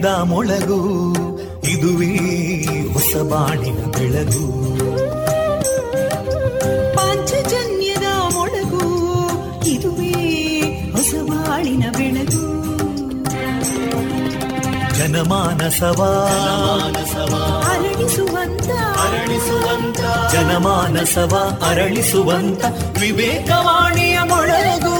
ಪಾಂಚಜನ್ಯದ ಮೊಳಗು ಇದುವೇ ಹೊಸ ಬಾಳಿನ ಬೆಳಗು. ಪಾಂಚಜನ್ಯದ ಮೊಳಗು ಇದುವೇ ಹೊಸ ಬಾಳಿನ ಬೆಳಗು. ಜನಮಾನಸವಾ. ಅರಳಿಸುವಂತ. ಅರಳಿಸುವಂತ. ಜನಮಾನಸವ ಅರಳಿಸುವಂತ. ವಿವೇಕವಾಣಿಯ ಮೊಳಗು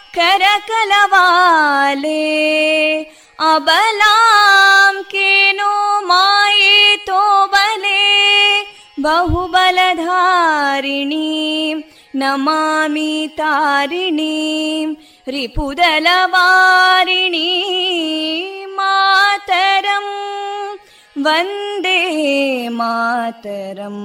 कलकल निनाद कराले कोटि कोटि भुजैदृता करकलवाले अबलां केनो मायेतो बले बहुबलधारिणीं नमामि तारिणीं रिपुदलवारिणी मातरम् वन्दे मातरम्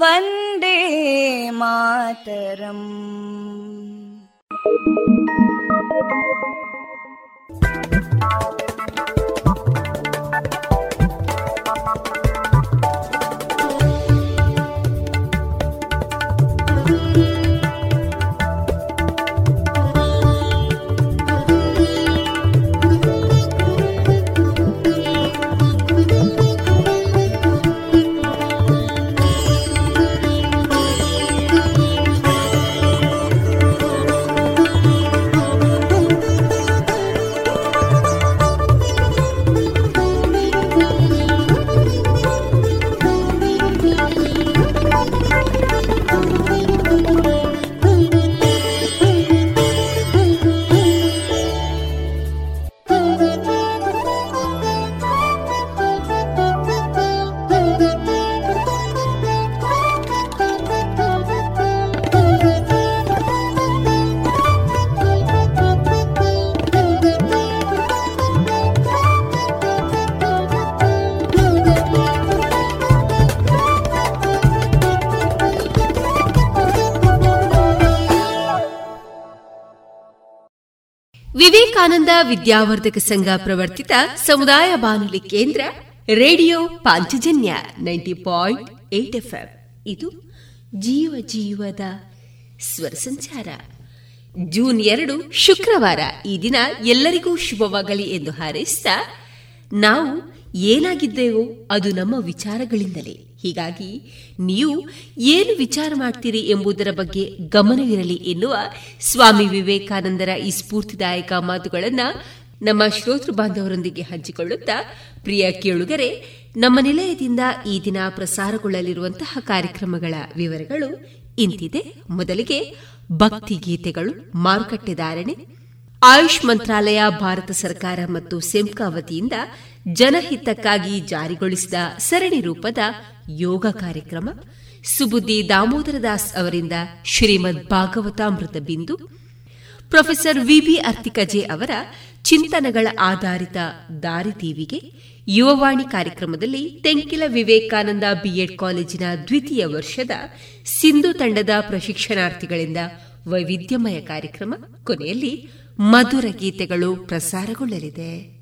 वन्दे मातरम् ವಿವೇಕಾನಂದ ವಿದ್ಯಾವರ್ಧಕ ಸಂಘ ಪ್ರವರ್ತಿತ ಸಮುದಾಯ ಬಾನುಲಿ ಕೇಂದ್ರ radio Panchajanya ninety point eight F ಇದು ಜೀವ ಜೀವದ ಸ್ವರ ಸಂಚಾರ. ಜೂನ್ ಎರಡು, ಶುಕ್ರವಾರ ಈ ದಿನ ಎಲ್ಲರಿಗೂ ಶುಭವಾಗಲಿ ಎಂದು ಹಾರೈಸಿದ ನಾವು ಏನಾಗಿದ್ದೇವೋ ಅದು ನಮ್ಮ ವಿಚಾರಗಳಿಂದಲೇ. ಹೀಗಾಗಿ ನೀವು ಏನು ವಿಚಾರ ಮಾಡ್ತೀರಿ ಎಂಬುದರ ಬಗ್ಗೆ ಗಮನವಿರಲಿ ಎನ್ನುವ ಸ್ವಾಮಿ ವಿವೇಕಾನಂದರ ಈ ಸ್ಫೂರ್ತಿದಾಯಕ ಮಾತುಗಳನ್ನು ನಮ್ಮ ಶ್ರೋತೃ ಬಾಂಧವರೊಂದಿಗೆ ಹಂಚಿಕೊಳ್ಳುತ್ತಾ, ಪ್ರಿಯ ಕೇಳುಗರೆ, ನಮ್ಮ ನಿಲಯದಿಂದ ಈ ದಿನ ಪ್ರಸಾರಗೊಳ್ಳಲಿರುವಂತಹ ಕಾರ್ಯಕ್ರಮಗಳ ವಿವರಗಳು ಇಂತಿದೆ. ಮೊದಲಿಗೆ ಭಕ್ತಿ ಗೀತೆಗಳು, ಮಾರುಕಟ್ಟೆ ಧಾರಣೆ, ಆಯುಷ್ ಮಂತ್ರಾಲಯ, ಭಾರತ ಸರ್ಕಾರ ಮತ್ತು ಸೆಮ್ಕಾ ವತಿಯಿಂದ ಜನಹಿತಕ್ಕಾಗಿ ಜಾರಿಗೊಳಿಸಿದ ಸರಣಿ ರೂಪದ ಯೋಗ ಕಾರ್ಯಕ್ರಮ ಸುಬುದ್ದಿ ದಾಮೋದರ ದಾಸ್ ಅವರಿಂದ ಶ್ರೀಮದ್ ಭಾಗವತಾಮೃತ ಬಿಂದು, ಪ್ರೊಫೆಸರ್ ವಿಬಿ ಅರ್ತಿಕಜೆ ಅವರ ಚಿಂತನಗಳ ಆಧಾರಿತ ದಾರಿದೀವಿಗೆ ಯುವವಾಣಿ ಕಾರ್ಯಕ್ರಮದಲ್ಲಿ ತೆಂಕಿಲ ವಿವೇಕಾನಂದ ಬಿಎಡ್ ಕಾಲೇಜಿನ ದ್ವಿತೀಯ ವರ್ಷದ ಸಿಂಧು ತಂಡದ ಪ್ರಶಿಕ್ಷಣಾರ್ಥಿಗಳಿಂದ ವೈವಿಧ್ಯಮಯ ಕಾರ್ಯಕ್ರಮ, ಕೊನೆಯಲ್ಲಿ ಮಧುರ ಗೀತೆಗಳು ಪ್ರಸಾರಗೊಳ್ಳಲಿದೆ.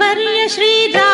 वर्य श्रीधा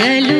belle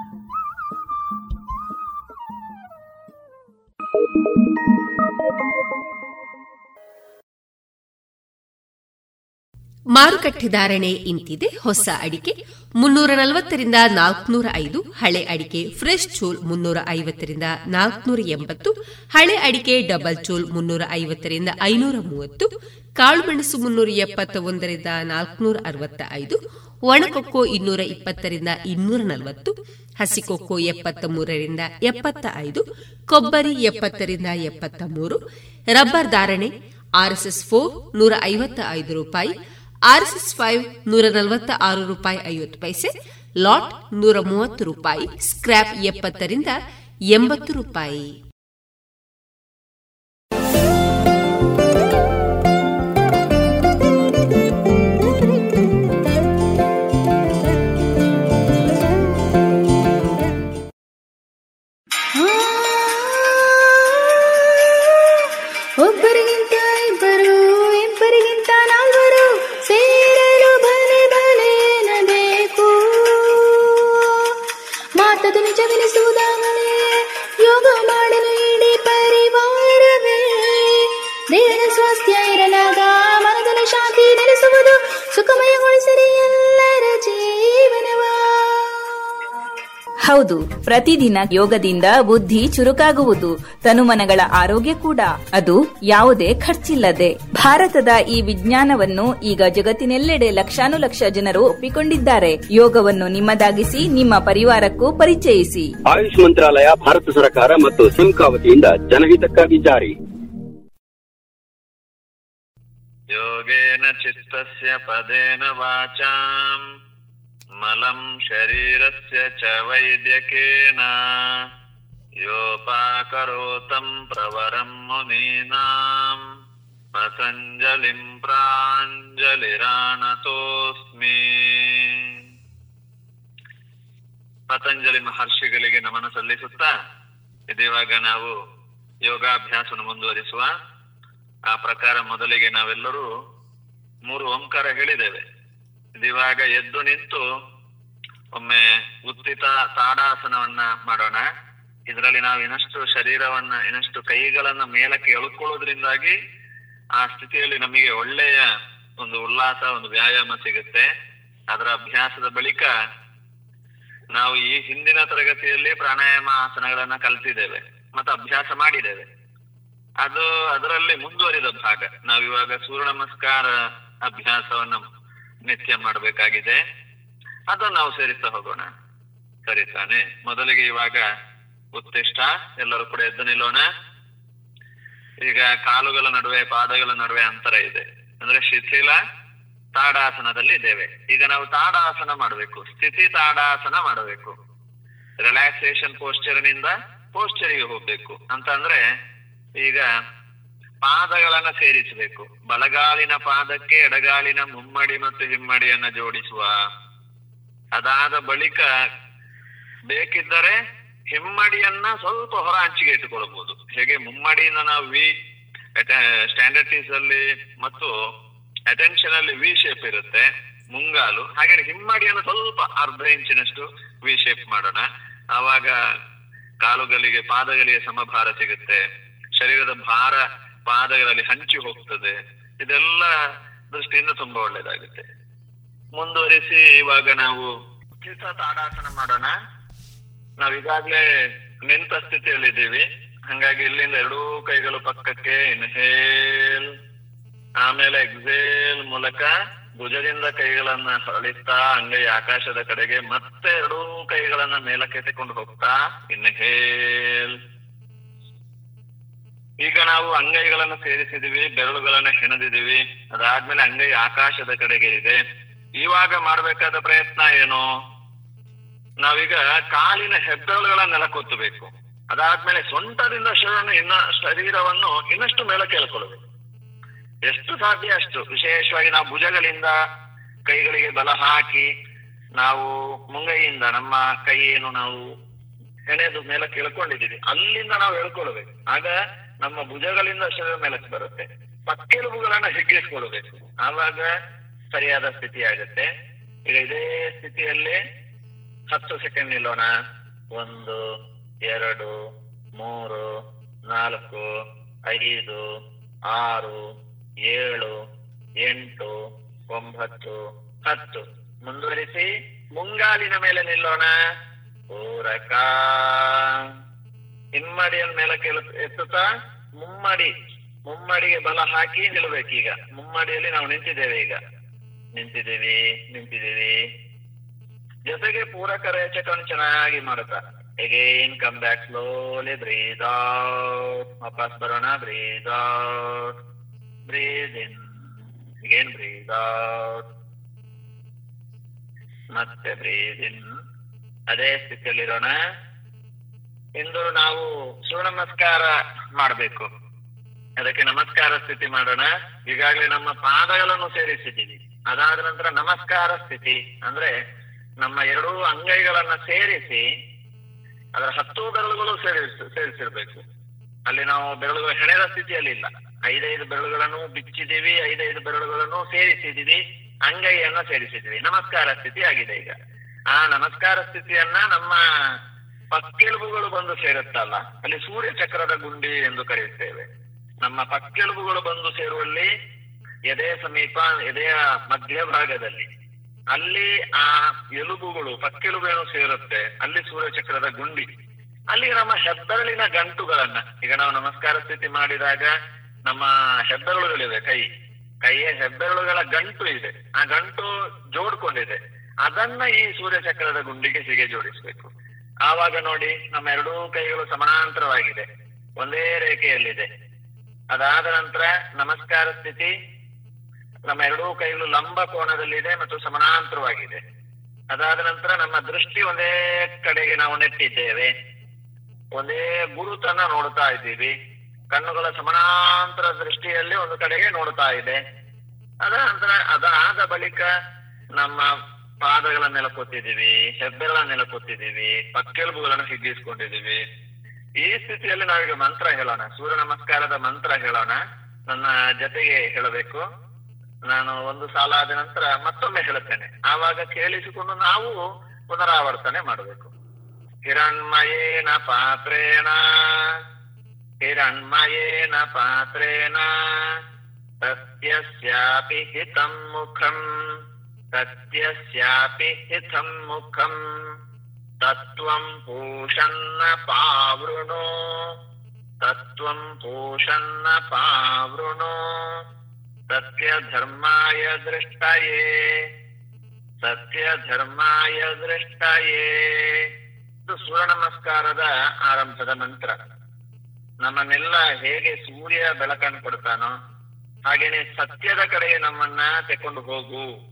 ಮಾರುಕಟ್ಟೆ ಧಾರಣೆ ಇಂತಿದೆ. ಹೊಸ ಅಡಿಕೆ ಮುನ್ನೂರ ನಲವತ್ತರಿಂದ ನಾಲ್ಕನೂರ ಐದು ಹಳೆ ಅಡಿಕೆ ಫ್ರೆಶ್ ಚೋಲ್ ಮುನ್ನೂರ ಐವತ್ತರಿಂದ ನಾಲ್ಕನೂರ ಎಂಬತ್ತು ಹಳೆ ಅಡಿಕೆ ಡಬಲ್ ಚೋಲ್ ಮುನ್ನೂರ ಐವತ್ತರಿಂದ ಐನೂರ ಮೂವತ್ತು ಕಾಳುಮೆಣಸು ಮುನ್ನೂರ ಎಪ್ಪತ್ತ ಒಂದರಿಂದ ನಾಲ್ಕನೂರ ಅರವತ್ತ ಐದು ಒಣಕೊಕ್ಕೋ ಇನ್ನೂರ ಇಪ್ಪತ್ತರಿಂದ ಇನ್ನೂರ ನಲವತ್ತು ಹಸಿಕೊಕ್ಕೋ ಎಪ್ಪತ್ತ ಮೂರರಿಂದ ಎಪ್ಪತ್ತ ಐದು ಕೊಬ್ಬರಿ ಎಪ್ಪತ್ತರಿಂದ ಎಪ್ಪತ್ತ ಮೂರು ರಬ್ಬರ್ ಧಾರಣೆ ಆರ್ಎಸ್ಎಸ್ ಫೋರ್ ನೂರ ಐವತ್ತ ಐದು ರೂಪಾಯಿ ಆರ್ಎಸ್ಎಸ್ ಫೈವ್ ನೂರ ನಲವತ್ತ ಆರು ರೂಪಾಯಿ ಐವತ್ತು ಪೈಸೆ, ಲಾಟ್ ನೂರ ಮೂವತ್ತು ರೂಪಾಯಿ ಸ್ಕ್ರಾಪ್ ಎಪ್ಪತ್ತರಿಂದ ಎಂಬತ್ತು ರೂಪಾಯಿ. ಸುಖಮಯಗೊಳಿಸಿರಿ ಎಲ್ಲರ ಜೀವನವಾ. ಹೌದು ಪ್ರತಿದಿನ ಯೋಗದಿಂದ ಬುದ್ಧಿ ಚುರುಕಾಗುವುದು ತನುಮನಗಳ ಆರೋಗ್ಯ ಕೂಡ ಅದು ಯಾವುದೇ ಖರ್ಚಿಲ್ಲದೆ. ಭಾರತದ ಈ ವಿಜ್ಞಾನವನ್ನು ಈಗ ಜಗತ್ತಿನೆಲ್ಲೆಡೆ ಲಕ್ಷಾನುಲಕ್ಷ ಜನರು ಒಪ್ಪಿಕೊಂಡಿದ್ದಾರೆ. ಯೋಗವನ್ನು ನಿಮ್ಮದಾಗಿಸಿ ನಿಮ್ಮ ಪರಿವಾರಕ್ಕೂ ಪರಿಚಯಿಸಿ. ಆಯುಷ್ ಮಂತ್ರಾಲಯ ಭಾರತ ಸರ್ಕಾರ ಮತ್ತು ಸಿಮ್ಕಾ ವತಿಯಿಂದ ಜನಹಿತಕ್ಕಾಗಿ ಜಾರಿ. योगेन चित्तस्य पदेन वाचाम् मलम् शरीरस्य च वैद्यकेन योपाकरोतम् प्रवरम् मुनीनाम् पतञ्जलिम् प्राञ्जलिराणतोऽस्मि ಪತಂಜಲಿ ಮಹರ್ಷಿಗಳಿಗೆ ನಮನ ಸಲ್ಲಿಸುತ್ತಾ ಇದಿವಾಗ ನಾವು ಯೋಗಾಭ್ಯಾಸವನ್ನು ಮುಂದುವರಿಸುವ ಆ ಪ್ರಕಾರ ಮೊದಲಿಗೆ ನಾವೆಲ್ಲರೂ ಮೂರು ಓಂಕಾರ ಹೇಳಿದ್ದೇವೆ. ಇದಿವಾಗ ಎದ್ದು ನಿಂತು ಒಮ್ಮೆ ಉತ್ತಿತ ತಾಡಾಸನವನ್ನ ಮಾಡೋಣ. ಇದರಲ್ಲಿ ನಾವು ಇನ್ನಷ್ಟು ಶರೀರವನ್ನ, ಇನ್ನಷ್ಟು ಕೈಗಳನ್ನ ಮೇಲಕ್ಕೆ ಎಳ್ಕೊಳ್ಳೋದ್ರಿಂದಾಗಿ ಆ ಸ್ಥಿತಿಯಲ್ಲಿ ನಮಗೆ ಒಳ್ಳೆಯ ಒಂದು ಉಲ್ಲಾಸ, ಒಂದು ವ್ಯಾಯಾಮ ಸಿಗುತ್ತೆ. ಅದರ ಅಭ್ಯಾಸದ ಬಳಿಕ ನಾವು ಈ ಹಿಂದಿನ ತರಗತಿಯಲ್ಲಿ ಪ್ರಾಣಾಯಾಮ ಆಸನಗಳನ್ನ ಕಲ್ತಿದ್ದೇವೆ. ಮತ್ತೆ ಅಭ್ಯಾಸ ಮಾಡಿದ್ದೇವೆ. ಅದು ಅದರಲ್ಲಿ ಮುಂದುವರಿದ ಭಾಗ ನಾವಿವಾಗ ಸೂರ್ಯ ನಮಸ್ಕಾರ ಅಭ್ಯಾಸವನ್ನ ನಿತ್ಯ ಮಾಡಬೇಕಾಗಿದೆ. ಅದು ನಾವು ಸೇರಿಸ್ತಾ ಹೋಗೋಣ. ಸರಿ ತಾನೆ. ಮೊದಲಿಗೆ ಇವಾಗ ಉತ್ತಿಷ್ಟ ಎಲ್ಲರೂ ಕೂಡ ಎದ್ದು ನಿಲ್ಲೋಣ. ಈಗ ಕಾಲುಗಳ ನಡುವೆ, ಪಾದಗಳ ನಡುವೆ ಅಂತರ ಇದೆ. ಅಂದ್ರೆ ಶಿಥಿಲ ತಾಡಾಸನದಲ್ಲಿ ಇದ್ದೇವೆ. ಈಗ ನಾವು ತಾಡಾಸನ ಮಾಡಬೇಕು. ಸ್ಥಿತಿ ತಾಡಾಸನ ಮಾಡಬೇಕು. ರಿಲ್ಯಾಕ್ಸೇಷನ್ ಪೋಸ್ಚರ್ನಿಂದ ಹೋಗ್ಬೇಕು. ಅಂತ ಅಂದ್ರೆ ಈಗ ಪಾದಗಳನ್ನ ಸೇರಿಸಬೇಕು. ಬಲಗಾಲಿನ ಪಾದಕ್ಕೆ ಎಡಗಾಲಿನ ಮುಮ್ಮಡಿ ಮತ್ತು ಹಿಮ್ಮಡಿಯನ್ನ ಜೋಡಿಸುವ. ಅದಾದ ಬಳಿಕ ಬೇಕಿದ್ದರೆ ಹಿಮ್ಮಡಿಯನ್ನ ಸ್ವಲ್ಪ ಹೊರ ಹಂಚಿಗೆ ಇಟ್ಟುಕೊಳ್ಳಬಹುದು ಹೇಗೆ? ಮುಮ್ಮಡಿಯಿಂದ ನಾವು ವಿ ಸ್ಟ್ಯಾಂಡರ್ಟೀಸ್ ಅಲ್ಲಿ ಮತ್ತು ಅಟೆನ್ಷನ್ ಅಲ್ಲಿ ವಿ ಶೇಪ್ ಇರುತ್ತೆ, ಮುಂಗಾಲು. ಹಾಗೆ ಹಿಮ್ಮಡಿಯನ್ನು ಸ್ವಲ್ಪ ಅರ್ಧ ಇಂಚಿನಷ್ಟು ವಿ ಶೇಪ್ ಮಾಡೋಣ. ಆವಾಗ ಕಾಲುಗಳಿಗೆ, ಪಾದಗಳಿಗೆ ಸಮಭಾರ ಸಿಗುತ್ತೆ. ಶರೀರದ ಭಾರ ಪಾದಗಳಲ್ಲಿ ಹಂಚಿ ಹೋಗ್ತದೆ. ಇದೆಲ್ಲ ದೃಷ್ಟಿಯಿಂದ ತುಂಬಾ ಒಳ್ಳೇದಾಗುತ್ತೆ ಮುಂದುವರಿಸಿ ಇವಾಗ ನಾವು ತಾಡಾಸನ ಮಾಡೋಣ. ನಾವ್ ಈಗಾಗ್ಲೇ ನಿಂತ ಸ್ಥಿತಿಯಲ್ಲಿದ್ದೀವಿ. ಹಂಗಾಗಿ ಇಲ್ಲಿಂದ ಎರಡೂ ಕೈಗಳು ಪಕ್ಕಕ್ಕೆ ಇನ್ಹೇಲ್ ಆಮೇಲೆ ಎಕ್ಸೇಲ್ ಮೂಲಕ ಭುಜದಿಂದ ಕೈಗಳನ್ನ ಹೊರಳಿಸ್ತಾ ಅಂಗೈ ಆಕಾಶದ ಕಡೆಗೆ ಮತ್ತೆ ಎರಡೂ ಕೈಗಳನ್ನ ಮೇಲಕ್ಕೆತ್ತಿಕೊಂಡು ಹೋಗ್ತಾ ಇನ್ಹೇಲ್ ಈಗ ನಾವು ಅಂಗೈಗಳನ್ನು ಸೇರಿಸಿದೀವಿ ಬೆರಳುಗಳನ್ನು ಹೆಣೆದಿದೀವಿ ಅದಾದ್ಮೇಲೆ ಅಂಗೈ ಆಕಾಶದ ಕಡೆಗೆ ಇದೆ. ಇವಾಗ ಮಾಡ್ಬೇಕಾದ ಪ್ರಯತ್ನ ಏನು? ನಾವೀಗ ಕಾಲಿನ ಹೆಬ್ಬೆರಳುಗಳ ನೆಲಕೊತ್ತಬೇಕು ಅದಾದ್ಮೇಲೆ ಸೊಂಟದಿಂದ ಶರಣ ಇನ್ನ ಶರೀರವನ್ನು ಇನ್ನಷ್ಟು ಮೇಲೆ ಎಳ್ಕೊಳ್ಬೇಕು ಎಷ್ಟು ಸಾಧ್ಯ ಅಷ್ಟು? ವಿಶೇಷವಾಗಿ ನಾವು ಭುಜಗಳಿಂದ ಕೈಗಳಿಗೆ ಬಲ ಹಾಕಿ ನಾವು ಮುಂಗೈಯಿಂದ ನಮ್ಮ ಕೈ ನಾವು ಹೆಣೆದು ಮೇಲೆ ಎಳ್ಕೊಂಡಿದ್ದೀವಿ. ಅಲ್ಲಿಂದ ನಾವು ಎಳ್ಕೊಳ್ಬೇಕು ಆಗ ನಮ್ಮ ಭುಜಗಳಿಂದ ಶರೀರ ಮೇಲಕ್ಕೆ ಬರುತ್ತೆ. ಪಕ್ಕೆಲುಬುಗಳನ್ನ ಹಿಗ್ಗಿಸ್ಕೊಳ್ಬೇಕು ಆವಾಗ ಸರಿಯಾದ ಸ್ಥಿತಿ ಆಗುತ್ತೆ. ಈಗ ಇದೇ ಸ್ಥಿತಿಯಲ್ಲಿ ಹತ್ತು ಸೆಕೆಂಡ್ ನಿಲ್ಲೋಣ. ಒಂದು, ಎರಡು, ಮೂರು, ನಾಲ್ಕು, ಐದು, ಆರು, ಏಳು, ಎಂಟು, ಒಂಬತ್ತು, ಹತ್ತು. ಮುಂದುವರಿಸಿ, ಮುಂಗಾಲಿನ ಮೇಲೆ ನಿಲ್ಲೋಣ. ಪೂರಕ. ಹಿಮ್ಮಡಿಯ ಮೇಲಕ್ಕೆ ಎತ್ತುತ್ತಾ? ಮುಮ್ಮಡಿ. ಮುಮ್ಮಡಿಗೆ ಬಲ ಹಾಕಿ ನಿಲ್ಬೇಕೀಗ ಮುಮ್ಮಡಿಯಲ್ಲಿ ನಾವು ನಿಂತಿದ್ದೇವೆ ಈಗ. ನಿಂತಿದ್ದೀವಿ ನಿಂತಿದ್ದೀವಿ. ಜೊತೆಗೆ ಪೂರಕ ರೇಚಕವನ್ನು ಚೆನ್ನಾಗಿ ಮಾಡುತ್ತಾ? Again come back slowly breathe out ವಾಪಸ್ ಬರೋಣ breathe breathe in again breathe ಮತ್ತೆ ಬ್ರೀದ್ ಇನ್ ಅದೇ ಸ್ಥಿತಿಯಲ್ಲಿರೋಣ. ಇಂದು ನಾವು ಸೂರ್ಯ ನಮಸ್ಕಾರ ಮಾಡಬೇಕು. ಅದಕ್ಕೆ ನಮಸ್ಕಾರ ಸ್ಥಿತಿ ಮಾಡೋಣ. ಈಗಾಗಲೇ ನಮ್ಮ ಪಾದಗಳನ್ನು ಸೇರಿಸಿದ್ದೀವಿ. ಅದಾದ ನಂತರ ನಮಸ್ಕಾರ ಸ್ಥಿತಿ, ಅಂದ್ರೆ ನಮ್ಮ ಎರಡೂ ಅಂಗೈಗಳನ್ನ ಸೇರಿಸಿ ಅದರ ಹತ್ತು ಬೆರಳುಗಳು ಸೇರಿಸಿ, ಸೇರಿಸಿರ್ಬೇಕು. ಅಲ್ಲಿ ನಾವು ಬೆರಳುಗಳು ಹೆಣೆದ ಸ್ಥಿತಿಯಲ್ಲಿ ಇಲ್ಲ. ಐದೈದು ಬೆರಳುಗಳನ್ನು ಬಿಚ್ಚಿದೀವಿ ಐದೈದು ಬೆರಳುಗಳನ್ನು ಸೇರಿಸಿದೀವಿ ಅಂಗೈಯನ್ನ ಸೇರಿಸಿದೀವಿ ನಮಸ್ಕಾರ ಸ್ಥಿತಿ ಆಗಿದೆ ಈಗ. ಆ ನಮಸ್ಕಾರ ಸ್ಥಿತಿಯನ್ನ ನಮ್ಮ ಪಕ್ಕೆಲುಬುಗಳು ಬಂದು ಸೇರುತ್ತಲ್ಲ? ಅಲ್ಲಿ ಸೂರ್ಯ ಚಕ್ರದ ಗುಂಡಿ ಎಂದು ಕರೆಯುತ್ತೇವೆ. ನಮ್ಮ ಪಕ್ಕೆಲುಬುಗಳು ಬಂದು ಸೇರುವಲ್ಲಿ ಎದೆ ಸಮೀಪ, ಎದೆಯ ಮಧ್ಯಭಾಗದಲ್ಲಿ. ಅಲ್ಲಿ ಆ ಎಲುಬುಗಳು ಪಕ್ಕೆಲುಬೇನು ಸೇರುತ್ತೆ. ಅಲ್ಲಿ ಸೂರ್ಯ ಚಕ್ರದ ಗುಂಡಿ. ಅಲ್ಲಿ ನಮ್ಮ ಹೆಬ್ಬೆರಳಿನ ಗಂಟುಗಳನ್ನ, ಈಗ ನಾವು ನಮಸ್ಕಾರ ಸ್ಥಿತಿ ಮಾಡಿದಾಗ ನಮ್ಮ ಹೆಬ್ಬೆರಳುಗಳಿವೆ, ಕೈ. ಕೈಯ ಹೆಬ್ಬೆರಳುಗಳ ಗಂಟು ಇದೆ. ಆ ಗಂಟು ಜೋಡ್ಕೊಂಡಿದೆ. ಅದನ್ನ ಈ ಸೂರ್ಯ ಚಕ್ರದ ಗುಂಡಿಗೆ ಸಿಗೆ ಜೋಡಿಸ್ಬೇಕು. ಆವಾಗ ನೋಡಿ ನಮ್ಮ ಎರಡೂ ಕೈಗಳು ಸಮಾನಾಂತರವಾಗಿದೆ. ಒಂದೇ ರೇಖೆಯಲ್ಲಿದೆ. ಅದಾದ ನಂತರ ನಮಸ್ಕಾರ ಸ್ಥಿತಿ ನಮ್ಮ ಎರಡೂ ಕೈಗಳು ಲಂಬ ಕೋನದಲ್ಲಿದೆ ಮತ್ತು ಸಮಾನಾಂತರವಾಗಿದೆ. ಅದಾದ ನಂತರ ನಮ್ಮ ದೃಷ್ಟಿ ಒಂದೇ ಕಡೆಗೆ ನಾವು ನೆಟ್ಟಿದ್ದೇವೆ. ಒಂದೇ ಗುರುತನ್ನ ನೋಡ್ತಾ ಇದ್ದೀವಿ. ಕಣ್ಣುಗಳ ಸಮಾನಾಂತರ ದೃಷ್ಟಿಯಲ್ಲಿ ಒಂದು ಕಡೆಗೆ ನೋಡ್ತಾ ಇದೆ. ಅದ ನಂತರ ಅದಾದ ಬಳಿಕ ನಮ್ಮ ಪಾದಗಳ ನೆಲಕೊತ್ತಿದ್ದೀವಿ ಹೆಬ್ಬೆರಳ ನೆಲಕೊತ್ತಿದ್ದೀವಿ ಪಕ್ಕೆಲುಬುಗಳನ್ನು ಹಿಗ್ಗಿಸ್ಕೊಂಡಿದ್ದೀವಿ. ಈ ಸ್ಥಿತಿಯಲ್ಲಿ ನಾವೀಗ ಮಂತ್ರ ಹೇಳೋಣ. ಸೂರ್ಯ ನಮಸ್ಕಾರದ ಮಂತ್ರ ಹೇಳೋಣ. ನನ್ನ ಜೊತೆಗೆ ಹೇಳಬೇಕು. ನಾನು ಒಂದು ಸಾಲ ಆದ ನಂತರ ಮತ್ತೊಮ್ಮೆ ಹೇಳುತ್ತೇನೆ. ಆವಾಗ ಕೇಳಿಸಿಕೊಂಡು ನಾವು ಪುನರಾವರ್ತನೆ ಮಾಡಬೇಕು. ಹಿರಣ್ಮಯೇನ ಪಾತ್ರೇಣ. ಹಿರಣ್ಮಯೇನ ಪಾತ್ರೇಣ. ತಸ್ಯಾಪಿ ಹಿತಂ ಮುಖಂ. ತಸ್ಯಾಪಿ ಹಿತಂ ಮುಖಂ ತತ್ವಂ ಪೂಷನ್ನ ಪಾವೃಣೋ ತತ್ವಂ ಪೂಷನ್ನ ಪಾವೃಣೋ ಸತ್ಯ ಧರ್ಮಾಯ ದೃಷ್ಟಯೇ ಸತ್ಯ ಧರ್ಮಾಯ ದೃಷ್ಟಯೇ ಇದು ಸೂರ್ಯ ನಮಸ್ಕಾರದ ಆರಂಭದ ಮಂತ್ರ. ನಮ್ಮನ್ನೆಲ್ಲ ಹೇಗೆ ಸೂರ್ಯ ಬೆಳಕನ್ನು ಕೊಡ್ತಾನೋ ಹಾಗೇನೆ ಸತ್ಯದ ಕಡೆಗೆ ನಮ್ಮನ್ನ ತೆಕೊಂಡು ಹೋಗು.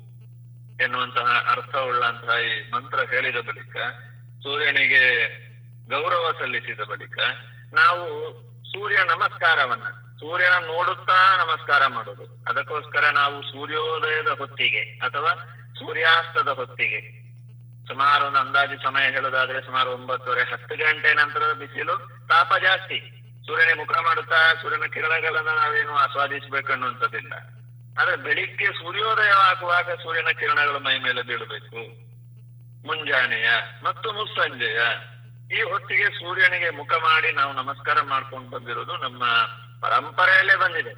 ಎನ್ನುವಂತಹ ಅರ್ಥವುಳ್ಳಂತಹ ಈ ಮಂತ್ರ ಹೇಳಿದ ಬಳಿಕ ಸೂರ್ಯನಿಗೆ ಗೌರವ ಸಲ್ಲಿಸಿದ ಬಳಿಕ ನಾವು ಸೂರ್ಯ ನಮಸ್ಕಾರವನ್ನ, ಸೂರ್ಯನ ನೋಡುತ್ತಾ ನಮಸ್ಕಾರ ಮಾಡೋದು ಅದಕ್ಕೋಸ್ಕರ ನಾವು ಸೂರ್ಯೋದಯದ ಹೊತ್ತಿಗೆ ಅಥವಾ ಸೂರ್ಯಾಸ್ತದ ಹೊತ್ತಿಗೆ ಸುಮಾರು ಒಂದು ಅಂದಾಜು ಸಮಯ ಹೇಳೋದಾದ್ರೆ ಸುಮಾರು ಒಂಬತ್ತುವರೆ ಹತ್ತು ಗಂಟೆ ನಂತರ ಬಿಸಿಲು ತಾಪ ಜಾಸ್ತಿ. ಸೂರ್ಯನ ಮುಖ ಮಾಡುತ್ತಾ, ಸೂರ್ಯನ ಕಿರಣಗಳನ್ನ ನಾವೇನು ಆಸ್ವಾದಿಸಬೇಕು ಅನ್ನುವಂಥದ್ದಿಲ್ಲ. ಆದ್ರೆ ಬೆಳಿಗ್ಗೆ ಸೂರ್ಯೋದಯ ಆಗುವಾಗ ಸೂರ್ಯನ ಕಿರಣಗಳು ಮೈ ಮೇಲೆ ಬೀಳಬೇಕು. ಮುಂಜಾನೆಯ ಮತ್ತು ಮುಸ್ಸಂಜೆಯ. ಈ ಹೊತ್ತಿಗೆ ಸೂರ್ಯನಿಗೆ ಮುಖ ಮಾಡಿ ನಾವು ನಮಸ್ಕಾರ ಮಾಡ್ಕೊಂಡು ಬಂದಿರೋದು ನಮ್ಮ ಪರಂಪರೆಯಲ್ಲೇ ಬಂದಿದೆ.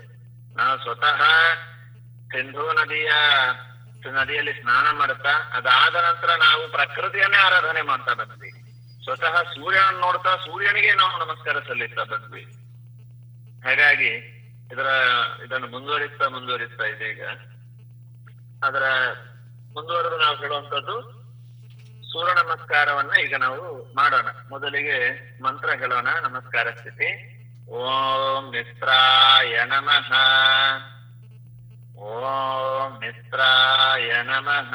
ನಾವು ಸ್ವತಃ ಸಿಂಧೂ ನದಿಯ ನದಿಯಲ್ಲಿ ಸ್ನಾನ ಮಾಡ್ತಾ, ಅದಾದ ನಂತರ ನಾವು ಪ್ರಕೃತಿಯನ್ನೇ ಆರಾಧನೆ ಮಾಡ್ತಾ ಬಂದ್ವಿ. ಸ್ವತಃ ಸೂರ್ಯನ ನೋಡ್ತಾ ಸೂರ್ಯನಿಗೆ ನಾವು ನಮಸ್ಕಾರ ಸಲ್ಲಿಸ್ತಾ ಬಂದ್ವಿ. ಹಾಗಾಗಿ ಇದರ, ಇದನ್ನು ಮುಂದುವರಿಸ್ತಾ ಮುಂದುವರಿಸ್ತಾ ಇದೆ ಈಗ. ಅದರ, ಮುಂದುವರೆದು ನಾವು ಹೇಳುವಂತದ್ದು ಸೂರ್ಯ ನಮಸ್ಕಾರವನ್ನ ಈಗ ನಾವು ಮಾಡೋಣ. ಮೊದಲಿಗೆ ಮಂತ್ರ ಹೇಳೋಣ. ನಮಸ್ಕಾರ ಸ್ಥಿತಿ. ಓಂ ಮಿತ್ರಾಯ ನಮಃ. ಓಂ ಮಿತ್ರಾಯ ನಮಃ.